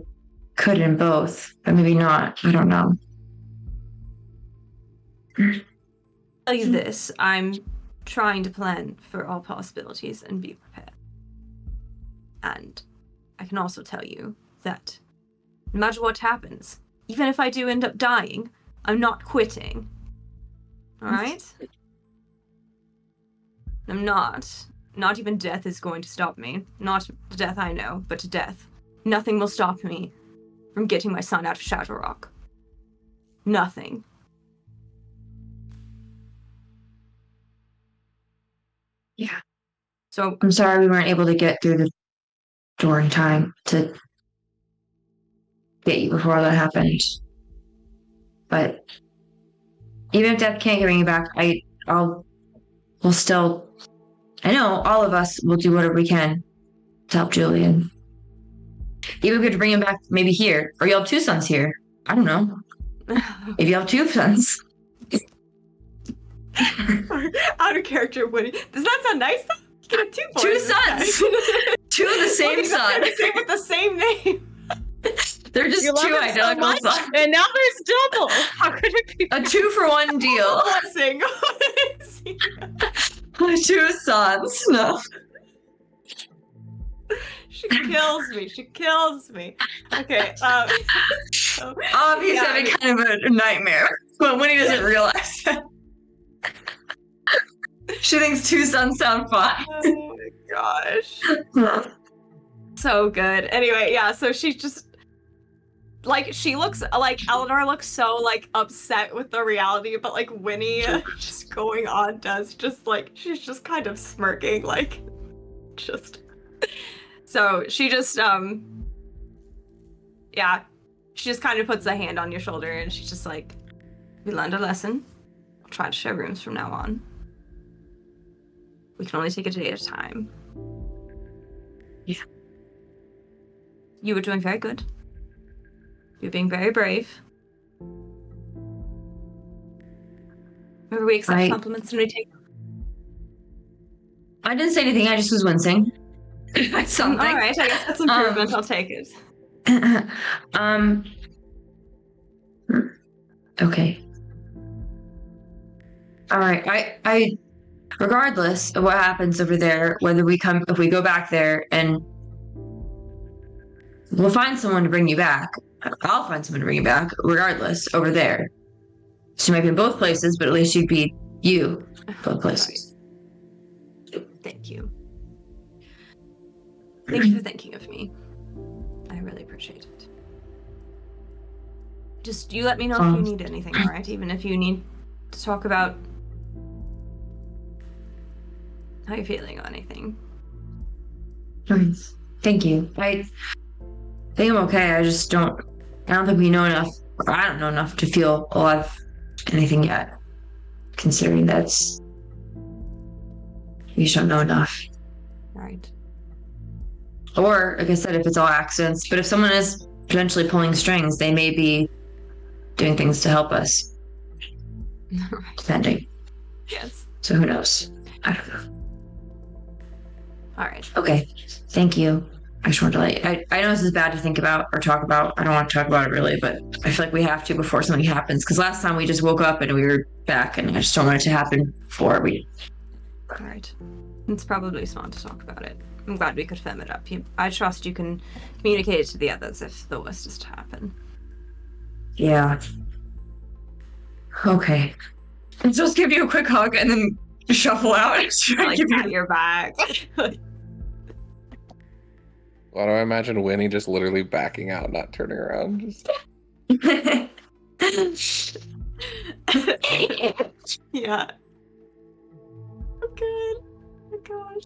could in both, but maybe not. I don't know. tell you this, I'm trying to plan for all possibilities and be prepared. And I can also tell you that no matter what happens, even if I do end up dying, I'm not quitting. Alright? I'm not. Not even death is going to stop me. Not the death I know, but to death. Nothing will stop me from getting my son out of Shadowrock. Nothing. Yeah. So I'm sorry we weren't able to get through the door in time to get you before that happened. But even if death can't bring you back, I I'll we'll still I know all of us will do whatever we can to help Julian. Even if we have to bring him back maybe here. Or you'll have two sons here. I don't know. If you have two sons. out of character Woody. Does that sound nice though? You can have two boys. Two sons. Two of the same son. the same with the same name. They're just You two so identical much, sons. and now there's double. How could it be? A two for one deal. Blessing. Two sons. No. she kills me. She kills me. Okay. Um, so, he's Yeah, having kind of a nightmare, but when he doesn't realize she thinks two sons sound fine. oh my gosh. so good. Anyway, yeah, so she's just like she looks like Eleanor looks so like upset with the reality, but like Winnie just going on does just like she's just kind of smirking, like just so she just um yeah, she just kind of puts a hand on your shoulder and she's just like, We learned a lesson. I'll try to show rooms from now on. We can only take it a day at a time. Yeah. You were doing very good. You're being very brave. Remember, we accept I- compliments and we take them. I didn't say anything. I just was wincing. Something. All right, I guess that's Um, improvement. I'll take it. um. Okay. All right. I. I. Regardless of what happens over there, whether we come, if we go back there, and we'll find someone to bring you back. I'll find someone to bring you back. Regardless, over there. She might be in both places, but at least you'd be you both places. Thank you. Thank you for thinking of me. I really appreciate it. Just you let me know if you Um, need anything, all right? Even if you need to talk about how you're feeling or anything. Nice. Thank you. I think I'm okay. I just don't. I don't think we know enough. Or I don't know enough to feel alive anything yet. Considering that's we just don't know enough. Right. Or, like I said, if it's all accidents. But if someone is potentially pulling strings, they may be doing things to help us. right. Depending. Yes. So who knows? I don't know. All right. Okay. Thank you. I just wanted to you, I, I know this is bad to think about or talk about. I don't want to talk about it really, but I feel like we have to before something happens. Because last time we just woke up and we were back, and I just don't want it to happen before we. All right. It's probably smart to talk about it. I'm glad we could firm it up. You, I trust you can communicate it to the others if the worst is to happen. Yeah. Okay. I'll just give you a quick hug and then shuffle out. To Like give you- your back. Why do I imagine Winnie just literally backing out, not turning around? Just yeah. Oh, good. Oh, gosh.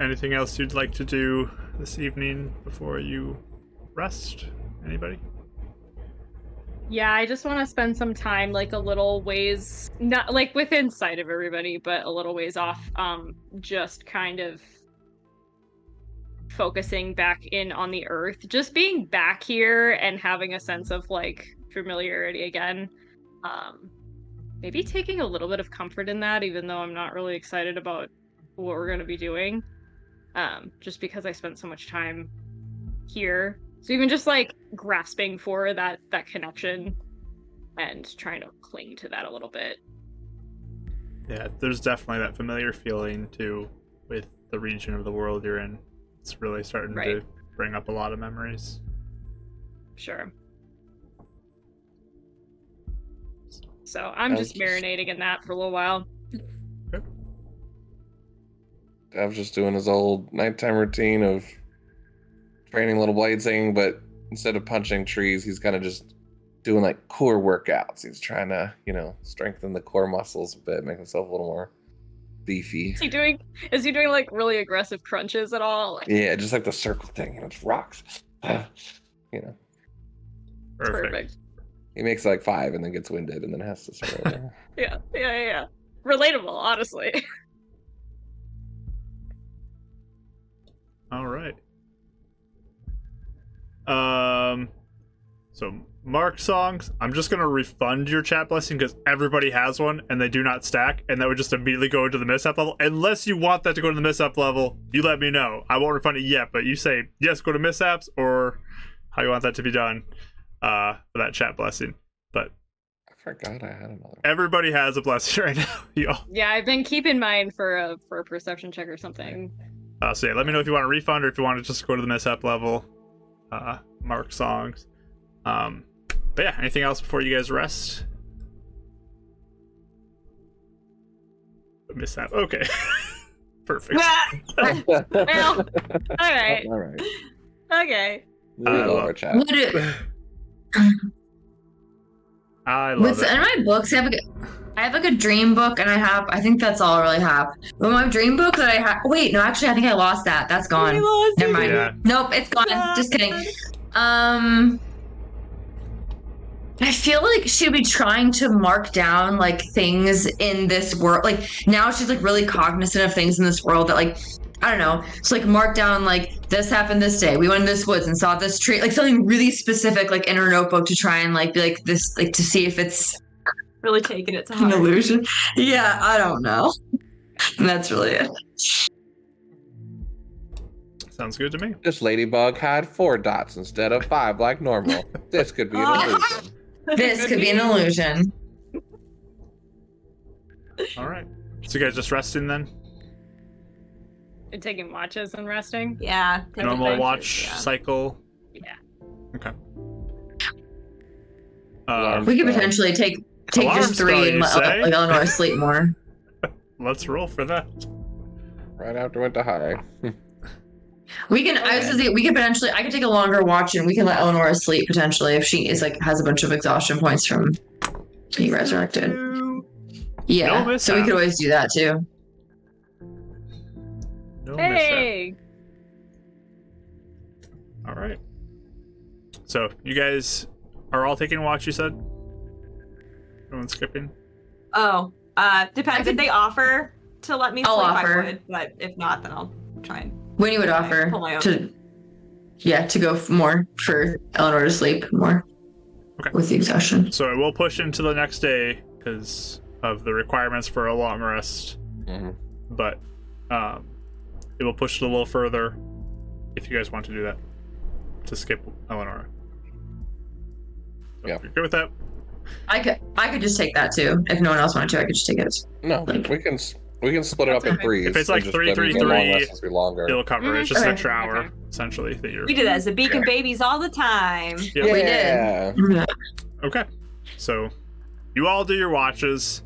Anything else you'd like to do this evening before you rest? Anybody? Yeah, I just want to spend some time like a little ways not like within sight of everybody, but a little ways off um just kind of focusing back in on the earth. Just being back here and having a sense of like familiarity again. Um maybe taking a little bit of comfort in that even though I'm not really excited about what we're going to be doing. Um just because I spent so much time here so even just like grasping for that that connection and trying to cling to that a little bit. Yeah, there's definitely that familiar feeling too with the region of the world you're in. It's really starting to bring up a lot of memories. Sure. So I'm just just- marinating in that for a little while. Dav's just doing his old nighttime routine of training little blade singing, but instead of punching trees, he's kind of just doing like core workouts. He's trying to, you know, strengthen the core muscles a bit, make himself a little more beefy. Is he doing is he doing like really aggressive crunches at all? Like, Yeah, just like the circle thing, you know, rocks. you know, Perfect. perfect. he makes like five and then gets winded and then has to start over. Yeah, yeah, yeah, yeah. Relatable, honestly. All right. Um, so mark songs. I'm just gonna refund your chat blessing because everybody has one and they do not stack, and that would just immediately go into the mishap level. Unless you want that to go to the mishap level, you let me know. I won't refund it yet, but you say yes, go to mishaps, or how you want that to be done. Uh, for that chat blessing. But I forgot I had another. everybody has a blessing right now, y'all. yeah, I've been keeping mine for a for a perception check or something. Uh, so yeah, let me know if you want a refund or if you want to just go to the mishap level. Uh, mark songs. Um, but yeah, anything else before you guys rest? Mishap. Okay. Perfect. well, all right, All right. okay. We I love love- our chat. Would it, I love with it. in my books, I have a, I have like a dream book, and I have. I think that's all I really have. But my dream book that I have. Wait, no, actually, I think I lost that. That's gone. Never mind. Yeah. Nope, it's gone. Just kidding. Um, I feel like she'd be trying to mark down like things in this world. Like now she's like really cognizant of things in this world that like I don't know, just like mark down like this happened this day. We went in this woods and saw this tree, like something really specific, like in her notebook to try and like be like this, like to see if it's Really taking it to an illusion. Yeah, I don't know. And that's really it. Sounds good to me. This ladybug had four dots instead of five like normal. This could be an illusion. This could be an illusion. All right. So you guys just resting then? And taking watches and resting. Yeah. Normal advantage, watch yeah. cycle. Yeah. Okay. Alarm Um, We could spell. potentially take take just three you and let say? like Eleanor sleep more. let's roll for that. Right after went to high. We can. I was gonna say we could potentially. I could take a longer watch and we can let Eleanor sleep potentially if she is like has a bunch of exhaustion points from being resurrected. Yeah. No so we could always do that too. No mishap. Hey. All right. So you guys are all taking a watch. You said. No one's skipping. Oh, uh, depends if they offer to let me I'll sleep. offer. I would, but if not, then I'll try and. Winnie would offer pull my own. to, yeah, to go more for Eleanor to sleep more. Okay. With the exhaustion. So it will push into the next day because of the requirements for a long rest. Mhm. But um, it will push it a little further if you guys want to do that to skip Eleanor. So Yeah. if you're good with that. I could. I could just take that too. If no one else wanted to, I could just take it. No, Like- we can s- we can split it up in okay. threes. If it's like just three, let three, long three, lessons be longer. It'll cover. It's just Okay. an extra hour Okay. essentially that you're. We did it as a beacon Okay. babies all the time. Yep. We did. Okay. So you all do your watches.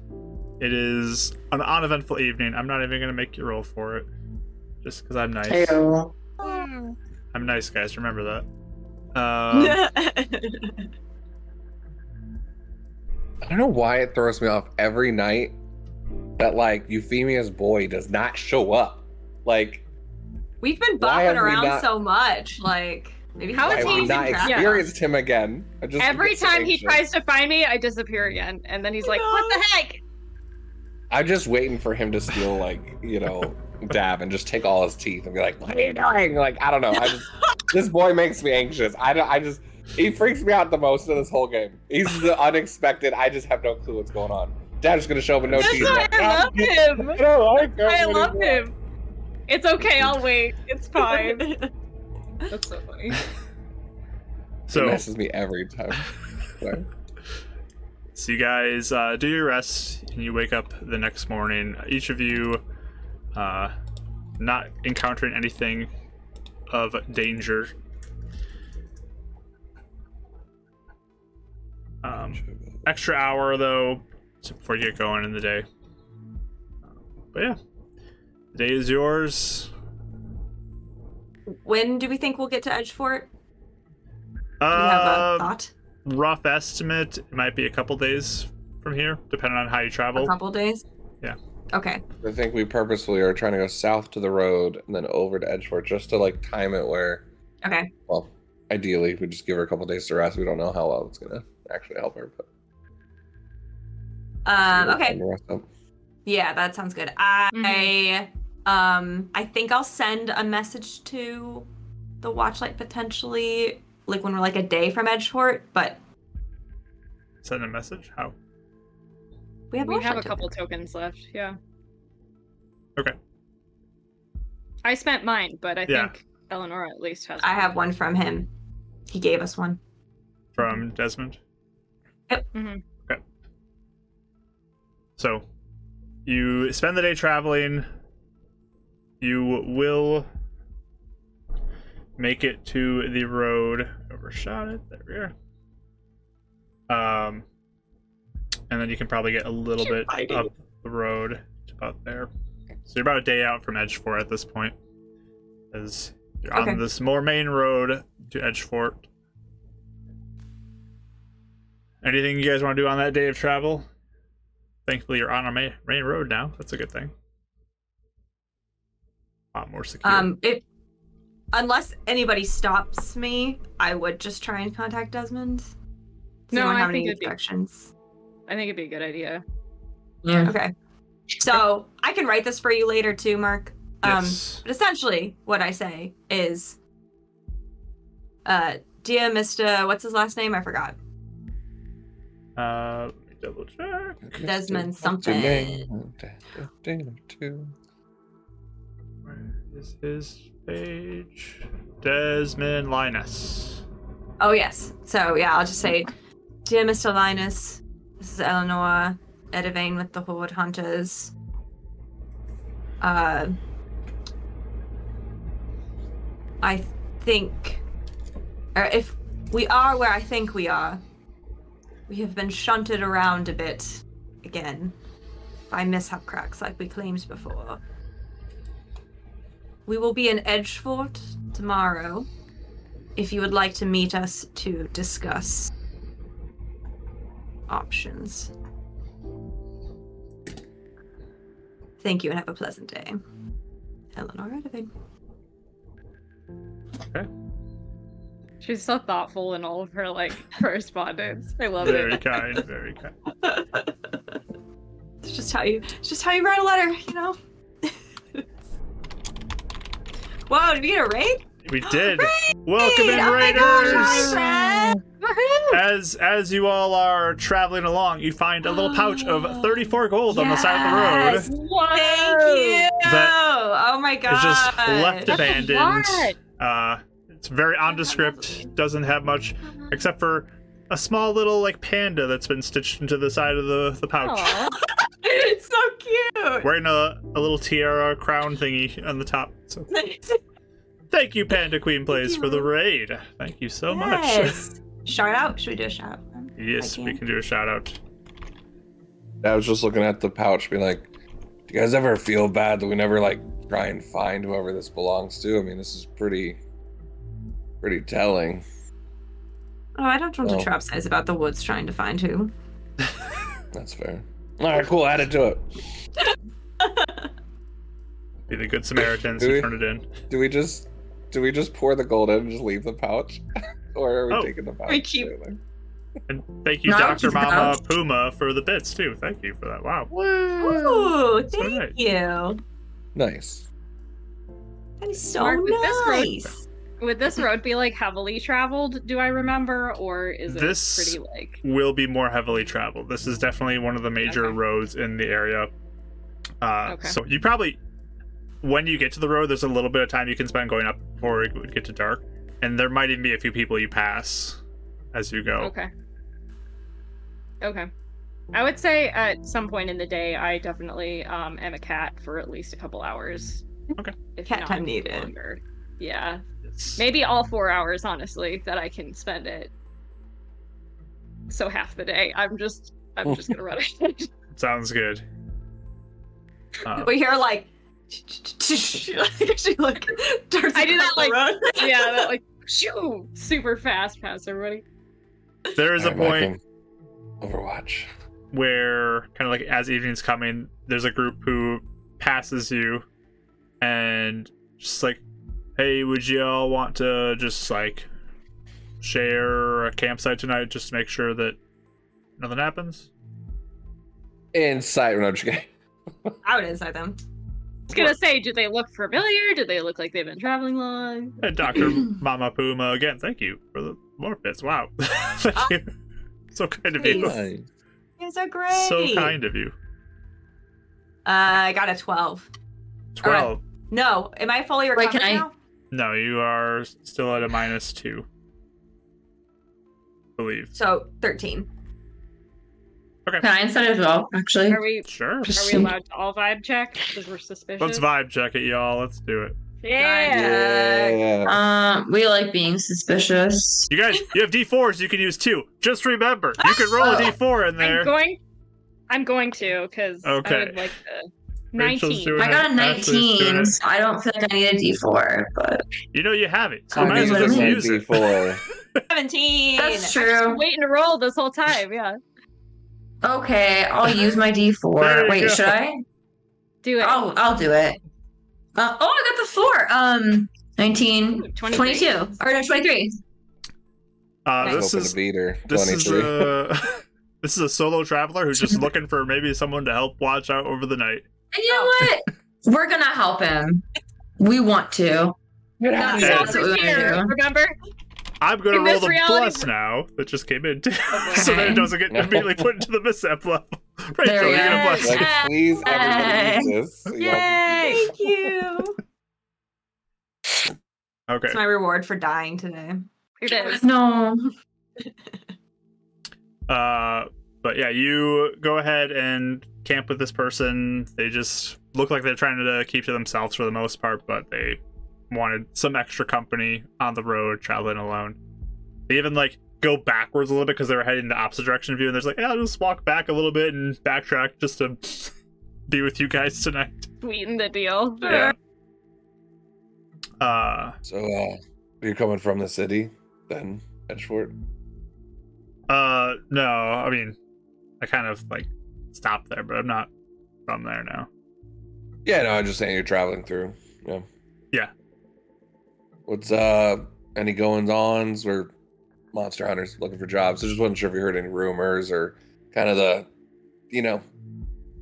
It is an uneventful evening. I'm not even going to make you roll for it. Just because I'm nice. Ew. I'm nice, guys. Remember that. Um, I don't know why it throws me off every night that like Euphemia's boy does not show up. Like We've been Why bopping around not- so much. Like maybe How he's is I he have losing not track. Yeah. experienced him again. I just Every time he tries to find me, I disappear again, and then he's like, No. "What the heck?" I'm just waiting for him to steal like, you know, Dav and just take all his teeth and be like, "What are you doing?" Like, I don't know. I just this boy makes me anxious. I don't I just he freaks me out the most in this whole game. He's the unexpected. I just have no clue what's going on. Dav's gonna show up with no That's teeth. why like, I love him. I don't like him I love anymore." him. It's okay. I'll wait. It's fine. That's so funny. He so, messes me every time. So you guys uh, do your rest and you wake up the next morning. Each of you, uh, not encountering anything of danger. Um, extra hour though to- before you get going in the day. But yeah, the day is yours. when do we think we'll get to Edgefort? Do we have a Uh, thought? rough estimate, it might be a couple days from here, depending on how you travel. A couple days. Yeah. Okay. I think we purposefully are trying to go south to the road and then over to Edgefort just to like time it where, Okay. well, ideally we just give her a couple days to rest. We don't know how well it's gonna actually help her, but Um. Okay. time the rest up. Yeah, that sounds good. I um I think I'll send a message to the Watchlight potentially like when we're like a day from Edgefort, but Send a message. How? we have we have a Watchlight couple tokens left. Yeah. Okay. I spent mine, but I Yeah. think Eleanor at least has. I one. have one from him. He gave us one. From Desmond. Mhm. Okay. So, you spend the day traveling. You will make it to the road. Overshot it. There we are. Um, and then you can probably get a little bit hiding. up the road to about there. So you're about a day out from Edgefort at this point, as you're Okay. on this more main road to Edgefort. Anything you guys want to do on that day of travel? Thankfully, you're on a main, main road now. That's a good thing. A lot more secure. Um it unless anybody stops me, I would just try and contact Desmond. Does No, I have think any it'd be- I think it'd be a good idea. Yeah. Okay. So I can write this for you later too, Mark. Um, Yes. but essentially, what I say is, uh, dear Mister, what's his last name? I forgot. Uh, let me double check. Desmond What's your something. name? Ding, two. Where is his page? Desmond Linus. Oh yes. So yeah, I'll just say, dear Mister Linus, this is Eleanor Edivane with the Horde Hunters. Uh, I think, or if we are where I think we are, we have been shunted around a bit again by mishap cracks like we claimed before. We will be in Edgefort tomorrow if you would like to meet us to discuss options. Thank you and have a pleasant day. Eleanor Edivine. She's so thoughtful in all of her like correspondence. I love Very it. Very kind. Very kind. It's just how you it's just how you write a letter, you know? Wow, did we get a raid? We did. Welcome in, oh my Raiders. gosh, hi, Brad. Woohoo! As as you all are traveling along, you find a little pouch of 34 gold on the side of the road. Whoa! Thank you. That oh my god. It's just left That's a abandoned. lot. Uh, it's very nondescript. Doesn't have much except for a small little like panda that's been stitched into the side of the the pouch. It's so cute. Wearing a, a little tiara crown thingy on the top. So thank you, Panda Queen Plays, for the raid. Thank you so much. Yes. Shout out. Should we do a shout out? Yes, we can. can do a shout out. I was just looking at the pouch, being like, "Do you guys ever feel bad that we never like try and find whoever this belongs to?" I mean, this is pretty, pretty telling. Oh, I don't want Oh. to trap size about the woods trying to find who. That's fair. All right, cool. Add it to it. Be the good Samaritans Do who we? turn it in. Do we just, do we just pour the gold in and just leave the pouch, or are we Oh. taking the pouch? We keep- too? And thank you, No, Dr. Mama pouch. Puma, for the bits too. Thank you for that. Wow. Ooh, So thank nice. you. Nice. That is so Mark, with this road- nice. Would this road be like heavily traveled? Do I remember, or is it This- pretty like? Will be more heavily traveled. This is definitely one of the major Okay. roads in the area. Uh, Okay. So you probably, when you get to the road, there's a little bit of time you can spend going up before it would get to dark, and there might even be a few people you pass as you go. Okay. Okay. I would say at some point in the day, I definitely um, am a cat for at least a couple hours. Okay. If Cat not time needed. longer. Yeah. Yes. Maybe all four hours, honestly, that I can spend it. So half the day, I'm just, I'm just gonna run it. Sounds good. Uh, We hear like, like she like I do that, like- road. yeah, that like, shoo, super fast past everybody. there is a Alright, Mike, point and Overwatch. where kind of like as evening's coming there's a group who passes you and just like hey would you all want to just like share a campsite tonight just to make sure that nothing happens Insight. No, just kidding. I would inside them. I was gonna say, do they look familiar? Do they look like they've been traveling long? and dr mama puma again thank you for the more bits wow thank you so kind of you Please. Nice. You guys are great. so kind of you Uh, I got a twelve. 12 No, am I fully recovered Wait, recovered can I- now? No, you are still at a minus two. I believe. So thirteen. Okay. Can I instead as well, actually? Are we sure? Are we allowed to all vibe check? Because we're suspicious. Let's vibe check it, y'all. Let's do it. Yeah. yeah. Um, we like being suspicious. You guys, you have d4s. You can use two. Just remember, you can roll a ah! d4 in there. I'm going. I'm going to because okay. I would like to 19. I got a 19. I don't feel like I need a D4, but. You know, you have it. So I might as well just use it. 17. That's true. waiting to roll this whole time, yeah. Okay, I'll use my D4. Wait, go. should I? Do it. I'll, I'll do it. Uh, oh, I got the four. Um, 19, 22, or no, 23. Uh, nice. this, is, beater, this is uh, this is a solo traveler who's just looking for maybe someone to help watch out over the night. And you know Oh. what? We're gonna help him. We want to. Get Not out of Yeah. That's what we here, do. remember? I'm gonna In roll this the reality- plus now that just came in, so that it doesn't get immediately put into the mishap level. Rachel, There we you get a go. plus. Like, please, everybody use this. You know, Thank you. Okay. It's my reward for dying today. It is. No. Uh, but yeah, you go ahead and camp with this person. They just look like they're trying to keep to themselves for the most part, but they wanted some extra company on the road, traveling alone. They even like go backwards a little bit because they were heading in the opposite direction of you, and there's like, yeah, I'll just walk back a little bit and backtrack just to be with you guys tonight. Sweeten the deal. Yeah. Uh, So, uh, you're coming from the city, then Edgefort. uh, no, I mean, I kind of like stopped there, but I'm not from there now. Yeah, no, I'm just saying you're traveling through. Yeah. Yeah. What's uh any goings ons or monster hunters looking for jobs? I just wasn't sure if you heard any rumors or kind of the you know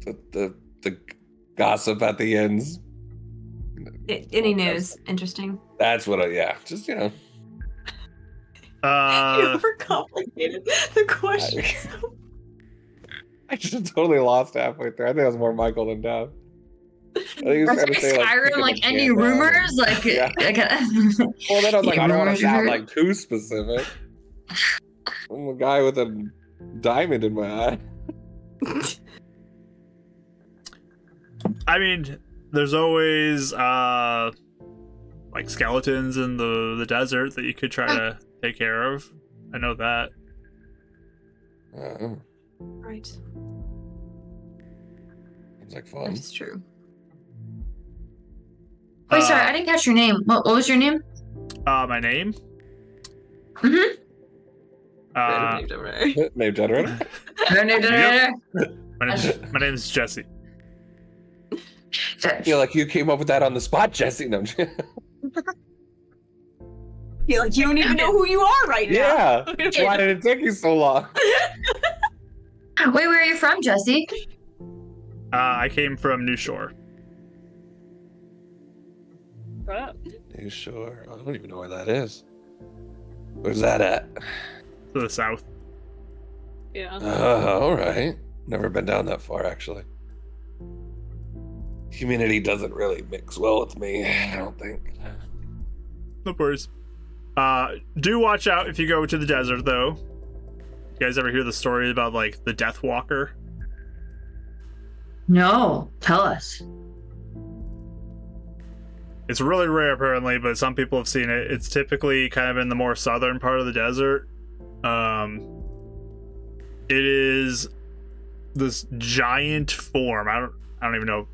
the the the gossip at the ends. I- any news? Interesting. That's what I yeah, just you know. you Uh, overcomplicated the question. I just totally lost halfway through. I think it was more Michael than Dav. I think he was That's trying like to say Skyrim, picking like any can down and- rumors? Like, Yeah. like Well, then I was like, I don't want to sound like too specific. I'm a guy with a diamond in my eye. I mean, there's always uh like skeletons in the the desert that you could try to take care of. I know that. Uh, right. it's like fun. is true. Wait, sorry, Uh, I didn't catch your name. What, what was your name? Uh, my name. Mm-hmm. Uh, Name generator. my name's my name's Jesse. I feel like you came up with that on the spot, Jesse. No, I'm just- feel like you don't even know who you are right now. yeah. Why did it take you so long? Wait, where are you from, Jesse? Uh, I came from New Shore. Shut up. You sure? I don't even know where that is. Where's that at? To the south. Yeah. Uh, all right. Never been down that far, actually. Community doesn't really mix well with me. I don't think. No worries. Uh, do watch out if you go to the desert, though. You guys ever hear the story about like the Death Walker? No, tell us. It's really rare, apparently, but some people have seen it. It's typically kind of in the more southern part of the desert. Um, it is this giant form. I don't, I don't even know.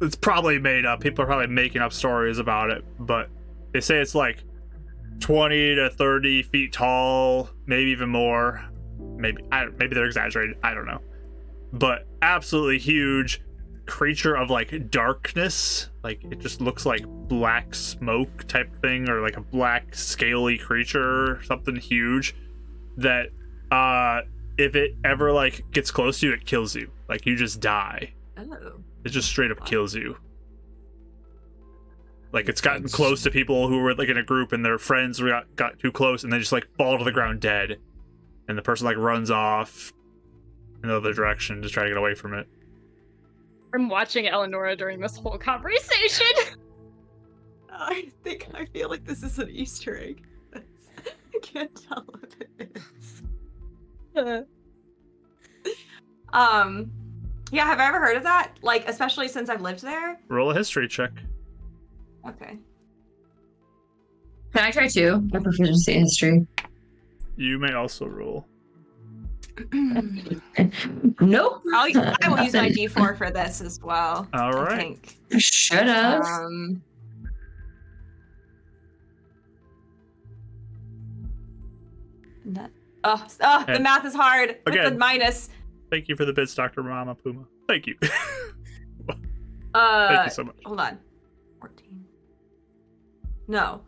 It's probably made up. People are probably making up stories about it, but they say it's like 20 to 30 feet tall, maybe even more. Maybe, I, maybe they're exaggerated. I don't know, but absolutely huge creature of like darkness like it just looks like black smoke type thing or like a black scaly creature something huge that uh if it ever like gets close to you it kills you like you just die Oh. it just straight up kills you like it's gotten close to people who were like in a group and their friends got, got too close and they just like fall to the ground dead and the person like runs off in the other direction to try to get away from it I'm watching Eleonora during this whole conversation. I think I feel like this is an Easter egg. I can't tell if it is. Um, yeah, have I ever heard of that? Like, especially since I've lived there. roll a history check Okay. Can I try too? My proficiency in history. you may also roll Nope. I'll, I will use my D4 for this as well. All right. I right. Should have. Um, that, oh, oh, the math is hard. With the Again. minus. Thank you for the bits, Dr. Mama Puma. Thank you. Uh, Thank you so much. hold on. 14. No.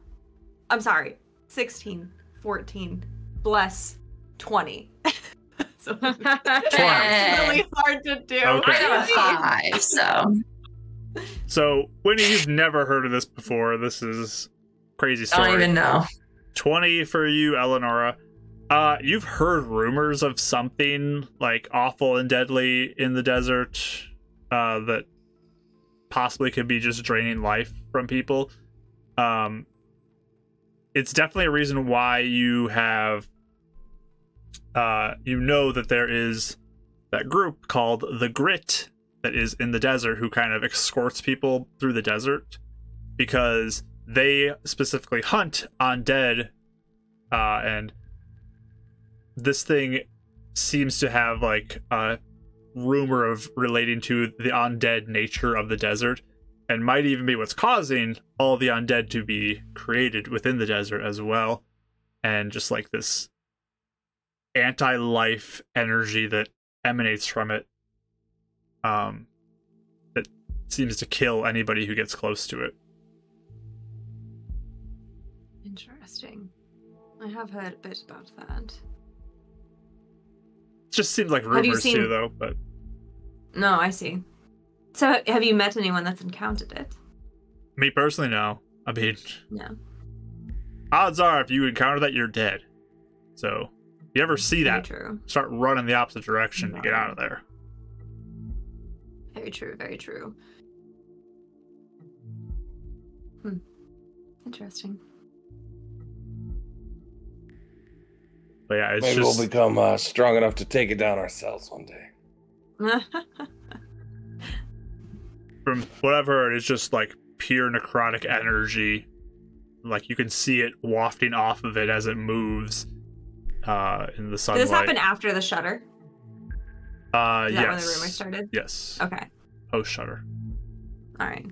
I'm sorry. 16, 14, bless 20. so it's really hard to do. Okay. I got a five, so So, Winnie, you've never heard of this before. This is crazy I story. don't even know. 20 for you, Eleonora. Uh, you've heard rumors of something like awful and deadly in the desert uh, that possibly could be just draining life from people. Um, it's definitely a reason why you have, uh, you know that there is that group called the Grit that is in the desert who kind of escorts people through the desert because they specifically hunt undead uh, and this thing seems to have like a rumor of relating to the undead nature of the desert and might even be what's causing all the undead to be created within the desert as well and just like this anti-life energy that emanates from it um that seems to kill anybody who gets close to it Interesting. I have heard a bit about that. it just seems like rumors seen- too though but No, I see. So, have you met anyone that's encountered it? me personally no i mean No. odds are if you encounter that you're dead so if you ever see that true. start running the opposite direction to get out of there Very true. Very true. Hmm. Interesting. but yeah it's Maybe just we'll become uh, strong enough to take it down ourselves one day. from what it's just like pure necrotic energy. Like you can see it wafting off of it as it moves uh, in the sunlight. Did this happen after the shutter? Uh, Is that when the rumor started? Yes. Okay. Post shutter. All right.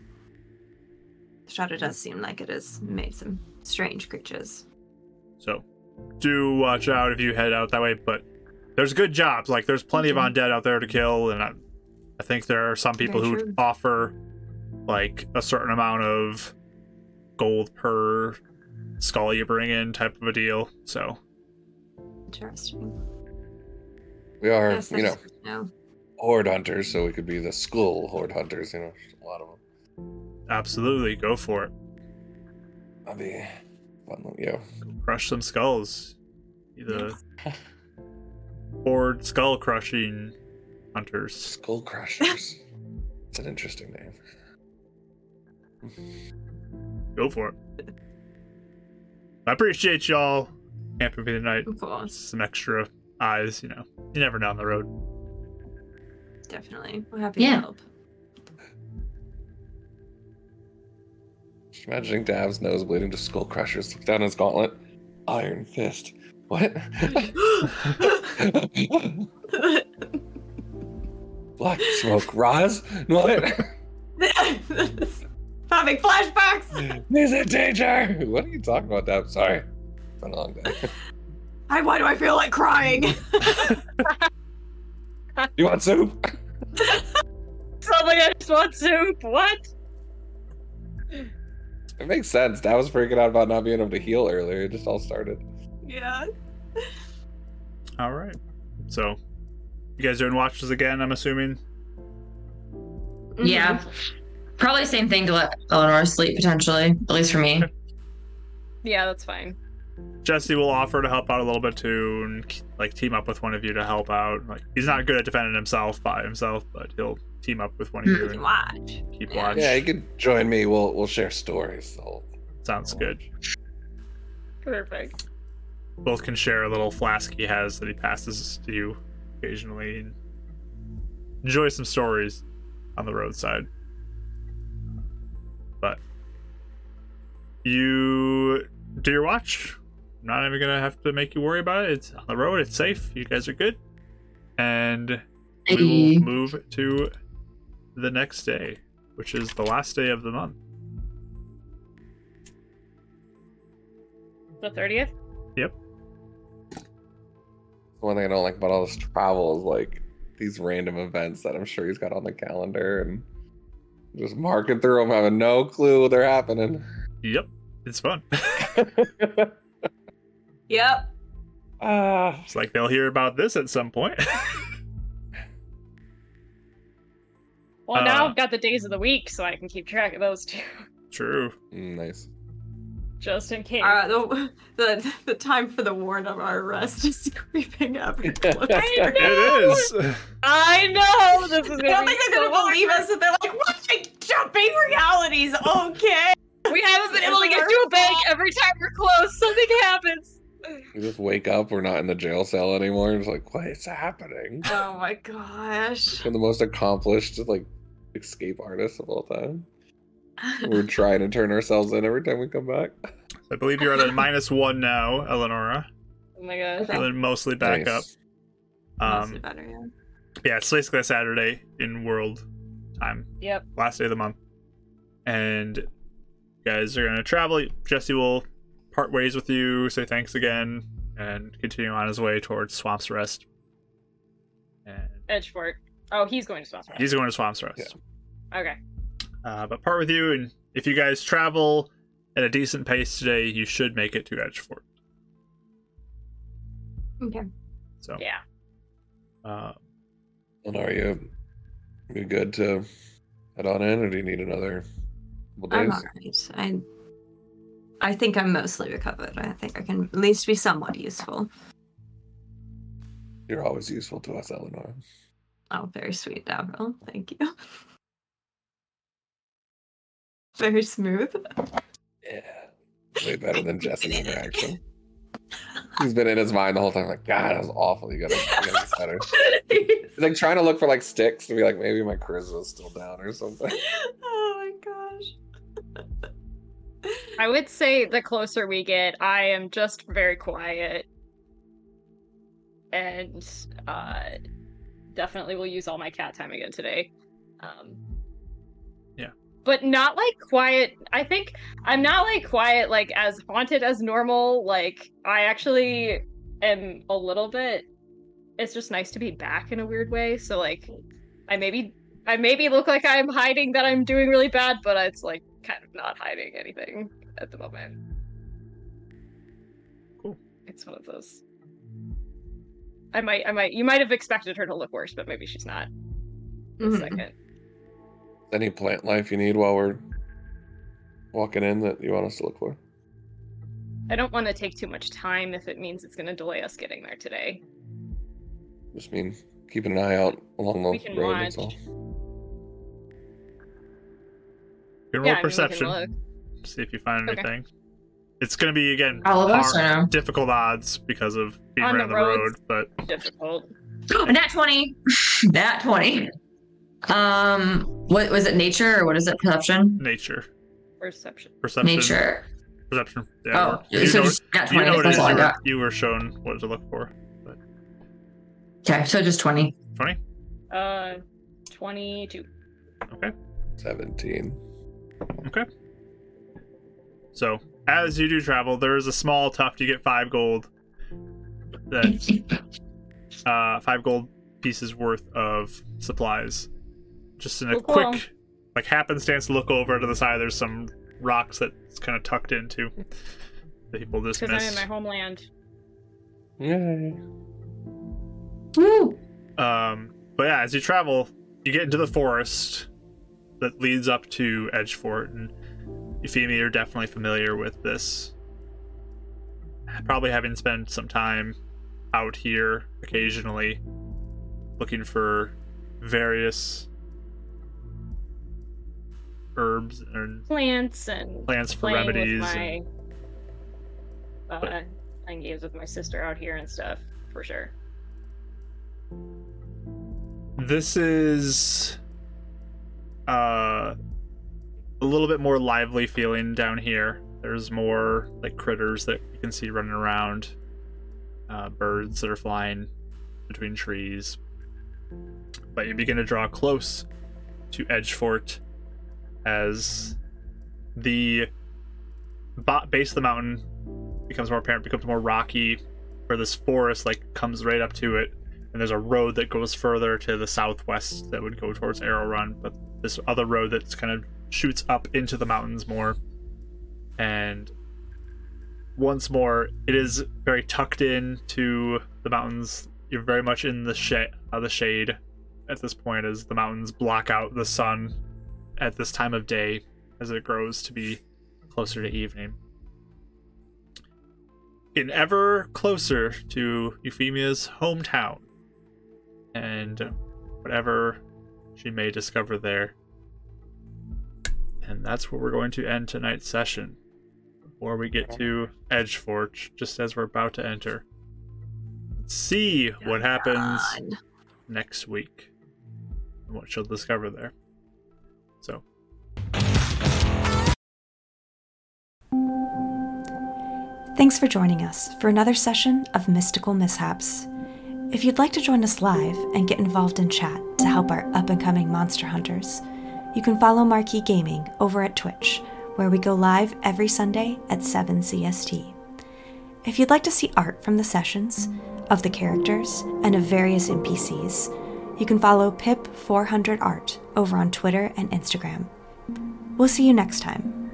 The shutter does seem like it has made some strange creatures. So do watch out if you head out that way. But there's good jobs. Like there's plenty Okay. of undead out there to kill, and I, I think there are some people Very who true. offer like a certain amount of gold per skull you bring in, type of a deal. So Interesting. We are, Yes, you know, that's good to know. horde hunters, so we could be the skull horde hunters. You know, just a lot of them. absolutely go for it. That'd be fun. Yeah. crush some skulls. Be The horde skull crushing hunters. Skull crushers. It's an interesting name. Go for it. I appreciate y'all camping me tonight. Of course. Some extra eyes, you know. You never know on the road. Definitely. We're happy Yeah. to help. Just imagining Dav's nose bleeding to skull crushers. Look down his gauntlet. Iron fist. What? Black smoke. Roz? What? Having flashbacks. He's in danger. What are you talking about, Dav? Sorry. It's been a long day. I, why do I feel like crying? You want soup? Sounds like I just want soup. What? It makes sense. Dav was freaking out about not being able to heal earlier. It just all started. yeah. All right. So, you guys are doing watches again, I'm assuming? Yeah. Probably same thing to let Eleanor sleep potentially, at least for me. Yeah, that's fine. Jesse will offer to help out a little bit too, and like team up with one of you to help out. Like he's not good at defending himself by himself, but he'll team up with one of you Mhm. and Watch. keep Yeah. watch. Yeah, you could join me. We'll we'll share stories. the whole- Sounds good. Perfect. Both can share a little flask he has that he passes to you occasionally, and enjoy some stories on the roadside. But you do your watch. I'm not even gonna have to make you worry about it. It's on the road. It's safe. You guys are good, and we will move to the next day, which is the last day of the month. The 30th? One thing I don't like about all this travel is like these random events that I'm sure he's got on the calendar and just marking through them, having no clue what they're happening. Yep, it's fun. Yep. Ah, it's like they'll hear about this at some point. Well, now Uh, I've got the days of the week, so I can keep track of those too. True. Mm, nice. Just in case. Uh, the, the the time for the warrant of our arrest is creeping up. It is. I know this is I don't think they're so gonna believe us if they're like, watching jumping realities. Okay. We haven't been able to get to a bank every time we're close. Something happens. We just wake up, we're not in the jail cell anymore. It's like, what is happening? Oh my gosh. We're the most accomplished, like, escape artist of all time. We're trying to turn ourselves in every time we come back. I believe you're at a minus one now, Eleonora. Oh my gosh. Feeling mostly back Nice. up. Mostly Um, better, yeah. yeah, it's basically a Saturday in world time, Yep. last day of the month, and you guys are gonna travel. Jesse will part ways with you, say thanks again, and continue on his way towards Swamp's Rest. And Edgefort. Oh, he's going to sponsor. he's going to Swamp's Rest. Yeah. Okay. Uh, but part with you, and if you guys travel at a decent pace today, you should make it to Edgefort. Okay. So, Yeah. uh, And are you, you good to head on in, or do you need another couple I'm days? alright. I I think I'm mostly recovered. I think I can at least be somewhat useful. You're always useful to us, Eleanor. Oh, very sweet, Avril. Thank you. Very smooth. Yeah. Way better than Jesse's interaction. He's been in his mind the whole time, like, God, that was awful. You gotta, you gotta get better. He's like trying to look for like sticks to be like, maybe my charisma's still down or something. oh my gosh. I would say the closer we get, I am just very quiet. And uh definitely will use all my cat time again today. Um Yeah. But not like quiet. I think I'm not like quiet like as haunted as normal. Like I actually am a little bit it's just nice to be back in a weird way. So like I maybe I maybe look like I'm hiding that I'm doing really bad, but it's like kind of not hiding anything at the moment. Cool. It's one of those. I might, I might, you might have expected her to look worse, but maybe she's not. Mhm. second. Any plant life you need while we're walking in that you want us to look for? I don't want to take too much time if it means it's going to delay us getting there today. Just mean keeping an eye out along the We can road. That's all. watch. you can roll Yeah, I mean, we can perception. look. see if you find Okay. anything. It's gonna be again All of us, hard- difficult odds because of being On right the on the road, but Difficult. Nat 20. Nat 20. Um, what was it? Nature or what is it? Perception? nature, Perception. perception, Nature. perception. Yeah, Oh, you so know, just nat you 20. know that's all I You were, got. you were shown what to look for. Okay, so just 20. Twenty. Uh, 22. Okay. Seventeen. Okay. So as you do travel, there is a small tuft. You get five gold. That uh, five gold pieces worth of supplies. Just in a cool. quick, like happenstance, look over to the side. There's some rocks that's kind of tucked into. That people just Because I'm in my homeland. Yay. Woo! Um, but yeah, as you travel, you get into the forest that leads up to Edgefort, and Euphemia, you're definitely familiar with this. Probably having spent some time out here occasionally, looking for various herbs and Plants and plants for remedies. with and- my, uh, playing games with my sister out here and stuff, for sure. This is uh a little bit more lively feeling down here. There's more like critters that you can see running around, uh, birds that are flying between trees. But you begin to draw close to Edgefort as the base of the mountain becomes more apparent, becomes more rocky, where this forest like comes right up to it and there's a road that goes further to the southwest that would go towards Arrow Run, but this other road that's kind of shoots up into the mountains more. And once more, it is very tucked in to the mountains. You're very much in the shade, uh, the shade at this point as the mountains block out the sun at this time of day as it grows to be closer to evening. Getting ever closer to Euphemia's hometown and whatever she may discover there. And that's where we're going to end tonight's session before we get to Edgefort, just as we're about to enter. Let's see what happens next week and what she'll discover there. So, Thanks for joining us for another session of Mystical Mishaps. If you'd like to join us live and get involved in chat to help our up and coming monster hunters, you can follow Marquee Gaming over at Twitch, where we go live every Sunday at 7 CST. If you'd like to see art from the sessions, of the characters, and of various NPCs, you can follow Pip400art over on Twitter and Instagram. We'll see you next time.